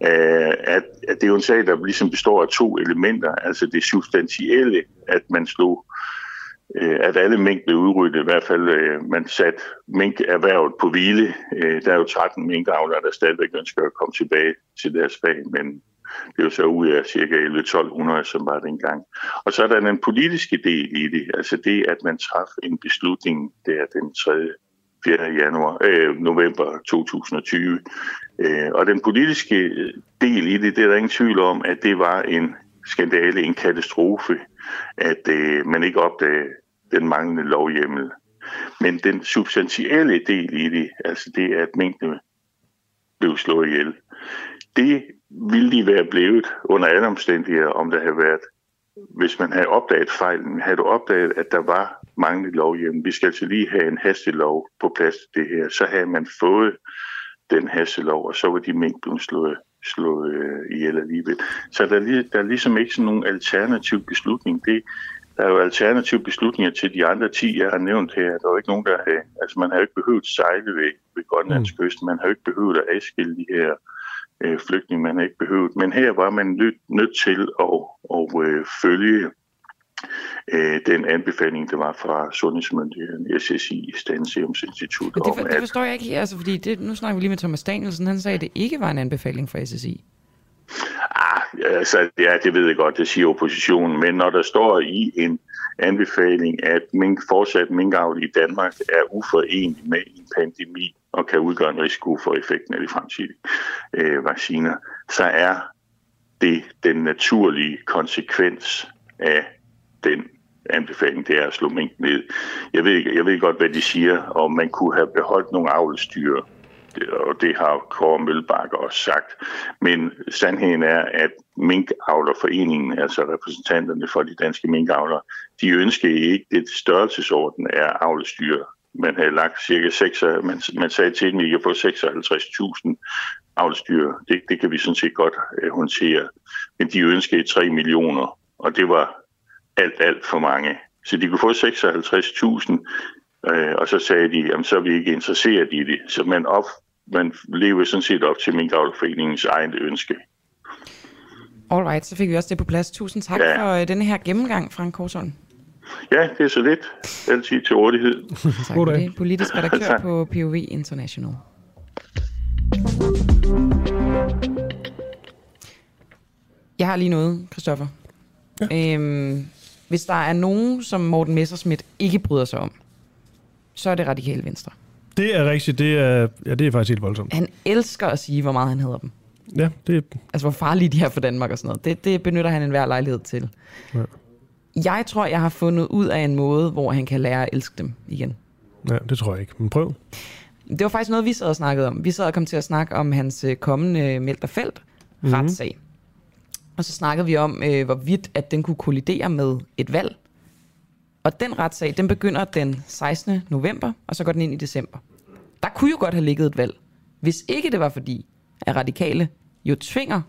Uh, at, at det er jo en sag, der ligesom består af to elementer. Altså det substantielle, at man slog øh, Øh, at alle mink blev udryddet. I hvert fald, øh, man satte minkerhvervet på hvile. Øh, der er jo 13 minkavlere, der stadigvæk ønsker at komme tilbage til deres fag, men det er jo så ud af cirka 11-1200, som var dengang. Og så er der den politiske del i det, altså det, at man traf en beslutning der den 3. 4. januar, øh, november 2020. Øh, og den politiske del i det, det er der ingen tvivl om, at det var en skandale, en katastrofe, at øh, man ikke opdagede den manglende lovhjemmel. Men den substantielle del i det, altså det, at mængden blev slået ihjel, det ville de være blevet under alle omstændigheder, om der havde været, hvis man havde opdaget fejlen, havde du opdaget, at der var manglende lovhjemmel. Vi skal altså lige have en hastelov på plads til det her. Så havde man fået den hastelov, og så var de mængder blevet slået, slået øh, ihjel alligevel. Så der er, der er ligesom ikke sådan nogen alternativ beslutning. Det, der er jo alternative beslutninger til de andre 10, jeg har nævnt her. Der er jo ikke nogen, der har... Altså, man har jo ikke behøvet sejle ved, ved Grønlands kyst. Man har jo ikke behøvet at adskille de her øh, flygtninge. Man har ikke behøvet. Men her var man nødt, nødt til at, at øh, følge øh, den anbefaling, der var fra Sundhedsmyndigheden, SSI, Statens Serum Institut, det, om for, det at forstår jeg ikke, altså, fordi det, nu snakker vi lige med Thomas Danielsen, han sagde, at det ikke var en anbefaling fra SSI. Ah, altså, ja, det ved jeg godt, det siger oppositionen, men når der står i en anbefaling, at mink, fortsat minkavl i Danmark er uforenelig med en pandemi og kan udgøre en risiko for effekten af de fremtidige øh, vacciner, så er det den naturlige konsekvens af den anbefaling, det er at slå mink ned. Jeg ved, jeg ved godt, hvad de siger, om man kunne have beholdt nogle avlstyr, og det har Kåre Mølbakke også sagt. Men sandheden er, at Minkavlerforeningen, altså repræsentanterne for de danske minkavlere, de ønskede ikke det størrelsesorden af avlstyr. Man havde lagt cirka 6, man, man sagde til dem, at I kan få 56.000 avlstyr. Det, det kan vi sådan set godt uh, håndtere. Men de ønskede 3 millioner, og det var alt, alt for mange. Så de kunne få 56.000, øh, og så sagde de, jamen så er vi ikke interesseret i det. Så man, op, man lever sådan set op til Minkavlerforeningens egen ønske. Alright, så fik vi også det på plads. Tusind tak Ja. for øh, denne her gennemgang, Frank Korsholm. Ja, det er så lidt. Altid til rådighed. Tak for det. Politisk redaktør på POV International. Jeg har lige noget, Christoffer. Ja. Øhm, hvis der er nogen, som Morten Messerschmidt ikke bryder sig om, så er det radikale venstre. Det er rigtigt. Det er, ja, det er faktisk helt voldsomt. Han elsker at sige, hvor meget han hedder dem. Ja, det... Altså, hvor farlige de er for Danmark og sådan noget. Det, det benytter han enhver lejlighed til. Ja. Jeg tror, jeg har fundet ud af en måde, hvor han kan lære at elske dem igen. Ja, det tror jeg ikke. Men prøv. Det var faktisk noget, vi sad og snakkede om. Vi sad og kom til at snakke om hans øh, kommende Melterfelt Mhm. retssag. Og så snakkede vi om, øh, hvorvidt at den kunne kollidere med et valg. Og den retssag, den begynder den 16. november, og så går den ind i december. Der kunne jo godt have ligget et valg, hvis ikke det var fordi, at radikale jo tvinger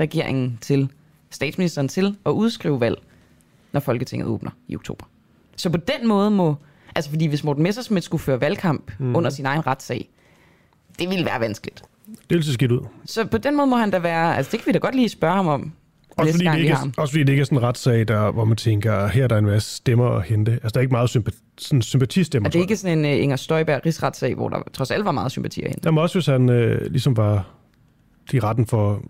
regeringen til, statsministeren til at udskrive valg, når Folketinget åbner i oktober. Så på den måde må, altså fordi hvis Morten Messerschmidt skulle føre valgkamp mm. under sin egen retssag, det ville være vanskeligt. Det vil se skidt ud. Så på den måde må han da være, altså det kan vi da godt lige spørge ham om. Også fordi, det ikke er, også fordi det ikke er sådan en retssag, der, hvor man tænker, her er der en masse stemmer at hente. Altså, der er ikke meget sympati, sådan sympatistemmer. Og det er ikke sådan en uh, Inger Støjberg rigsretssag, hvor der trods alt var meget sympati at hente. Jamen også, hvis han øh, ligesom var i retten for,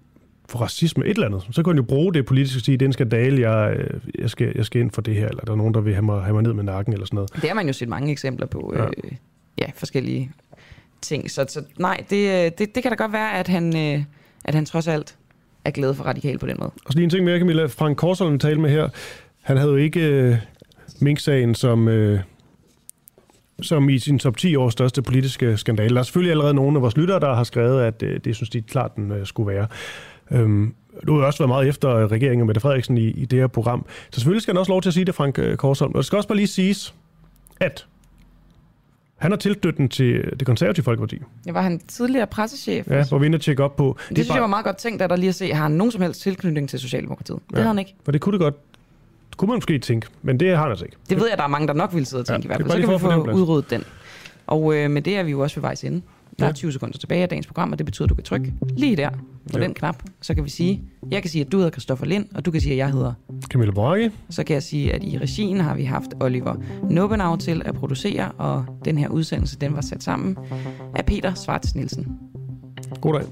for racisme, et eller andet, så kunne han jo bruge det politisk og sige, det er en skandale, jeg, øh, jeg, skal, jeg skal ind for det her, eller der er nogen, der vil have mig, have mig ned med nakken, eller sådan noget. Det har man jo set mange eksempler på. Ja. Øh, ja, forskellige ting. Så, så nej, det, det, det kan da godt være, at han, øh, at han trods alt er glade for radikal på den måde. Og så lige en ting mere, Camilla. Frank Korsholm talte med her. Han havde jo ikke øh, Mink-sagen som, øh, som i sin top 10 års største politiske skandale. Der er selvfølgelig allerede nogle af vores lyttere, der har skrevet, at øh, det synes de klart, den øh, skulle være. Øhm, du har også været meget efter regeringen med Mette Frederiksen i, i det her program. Så selvfølgelig skal han også lov til at sige det, Frank øh, Korsholm. Og det skal også bare lige siges, at han har tilknytning til det konservative Folkeparti. Jeg var han tidligere pressechef. Ja, hvor vi inde og tjekke op på. Det, det synes jeg var meget godt tænkt, at der lige at se, har han nogen som helst tilknytning til Socialdemokratiet? Det havde han ikke. For det kunne det godt. Kunne man måske tænke, men det har han altså ikke. Det ved jeg, der er mange, der nok ville sidde og tænke Ja, ja, i hvert er fald. bare Så kan vi få udryddet den. Og øh, med det er vi jo også ved vejs ende. Der er Ja. 20 sekunder tilbage af dagens program, og det betyder, at du kan trykke lige der på Ja. den knap. Så kan vi sige, jeg kan sige, at du hedder Christoffer Lind, og du kan sige, at jeg hedder Camilla Boracchi. Så kan jeg sige, at i regien har vi haft Oliver Nobenau til at producere, og den her udsendelse, den var sat sammen af Peter Svarts Nielsen. God dag.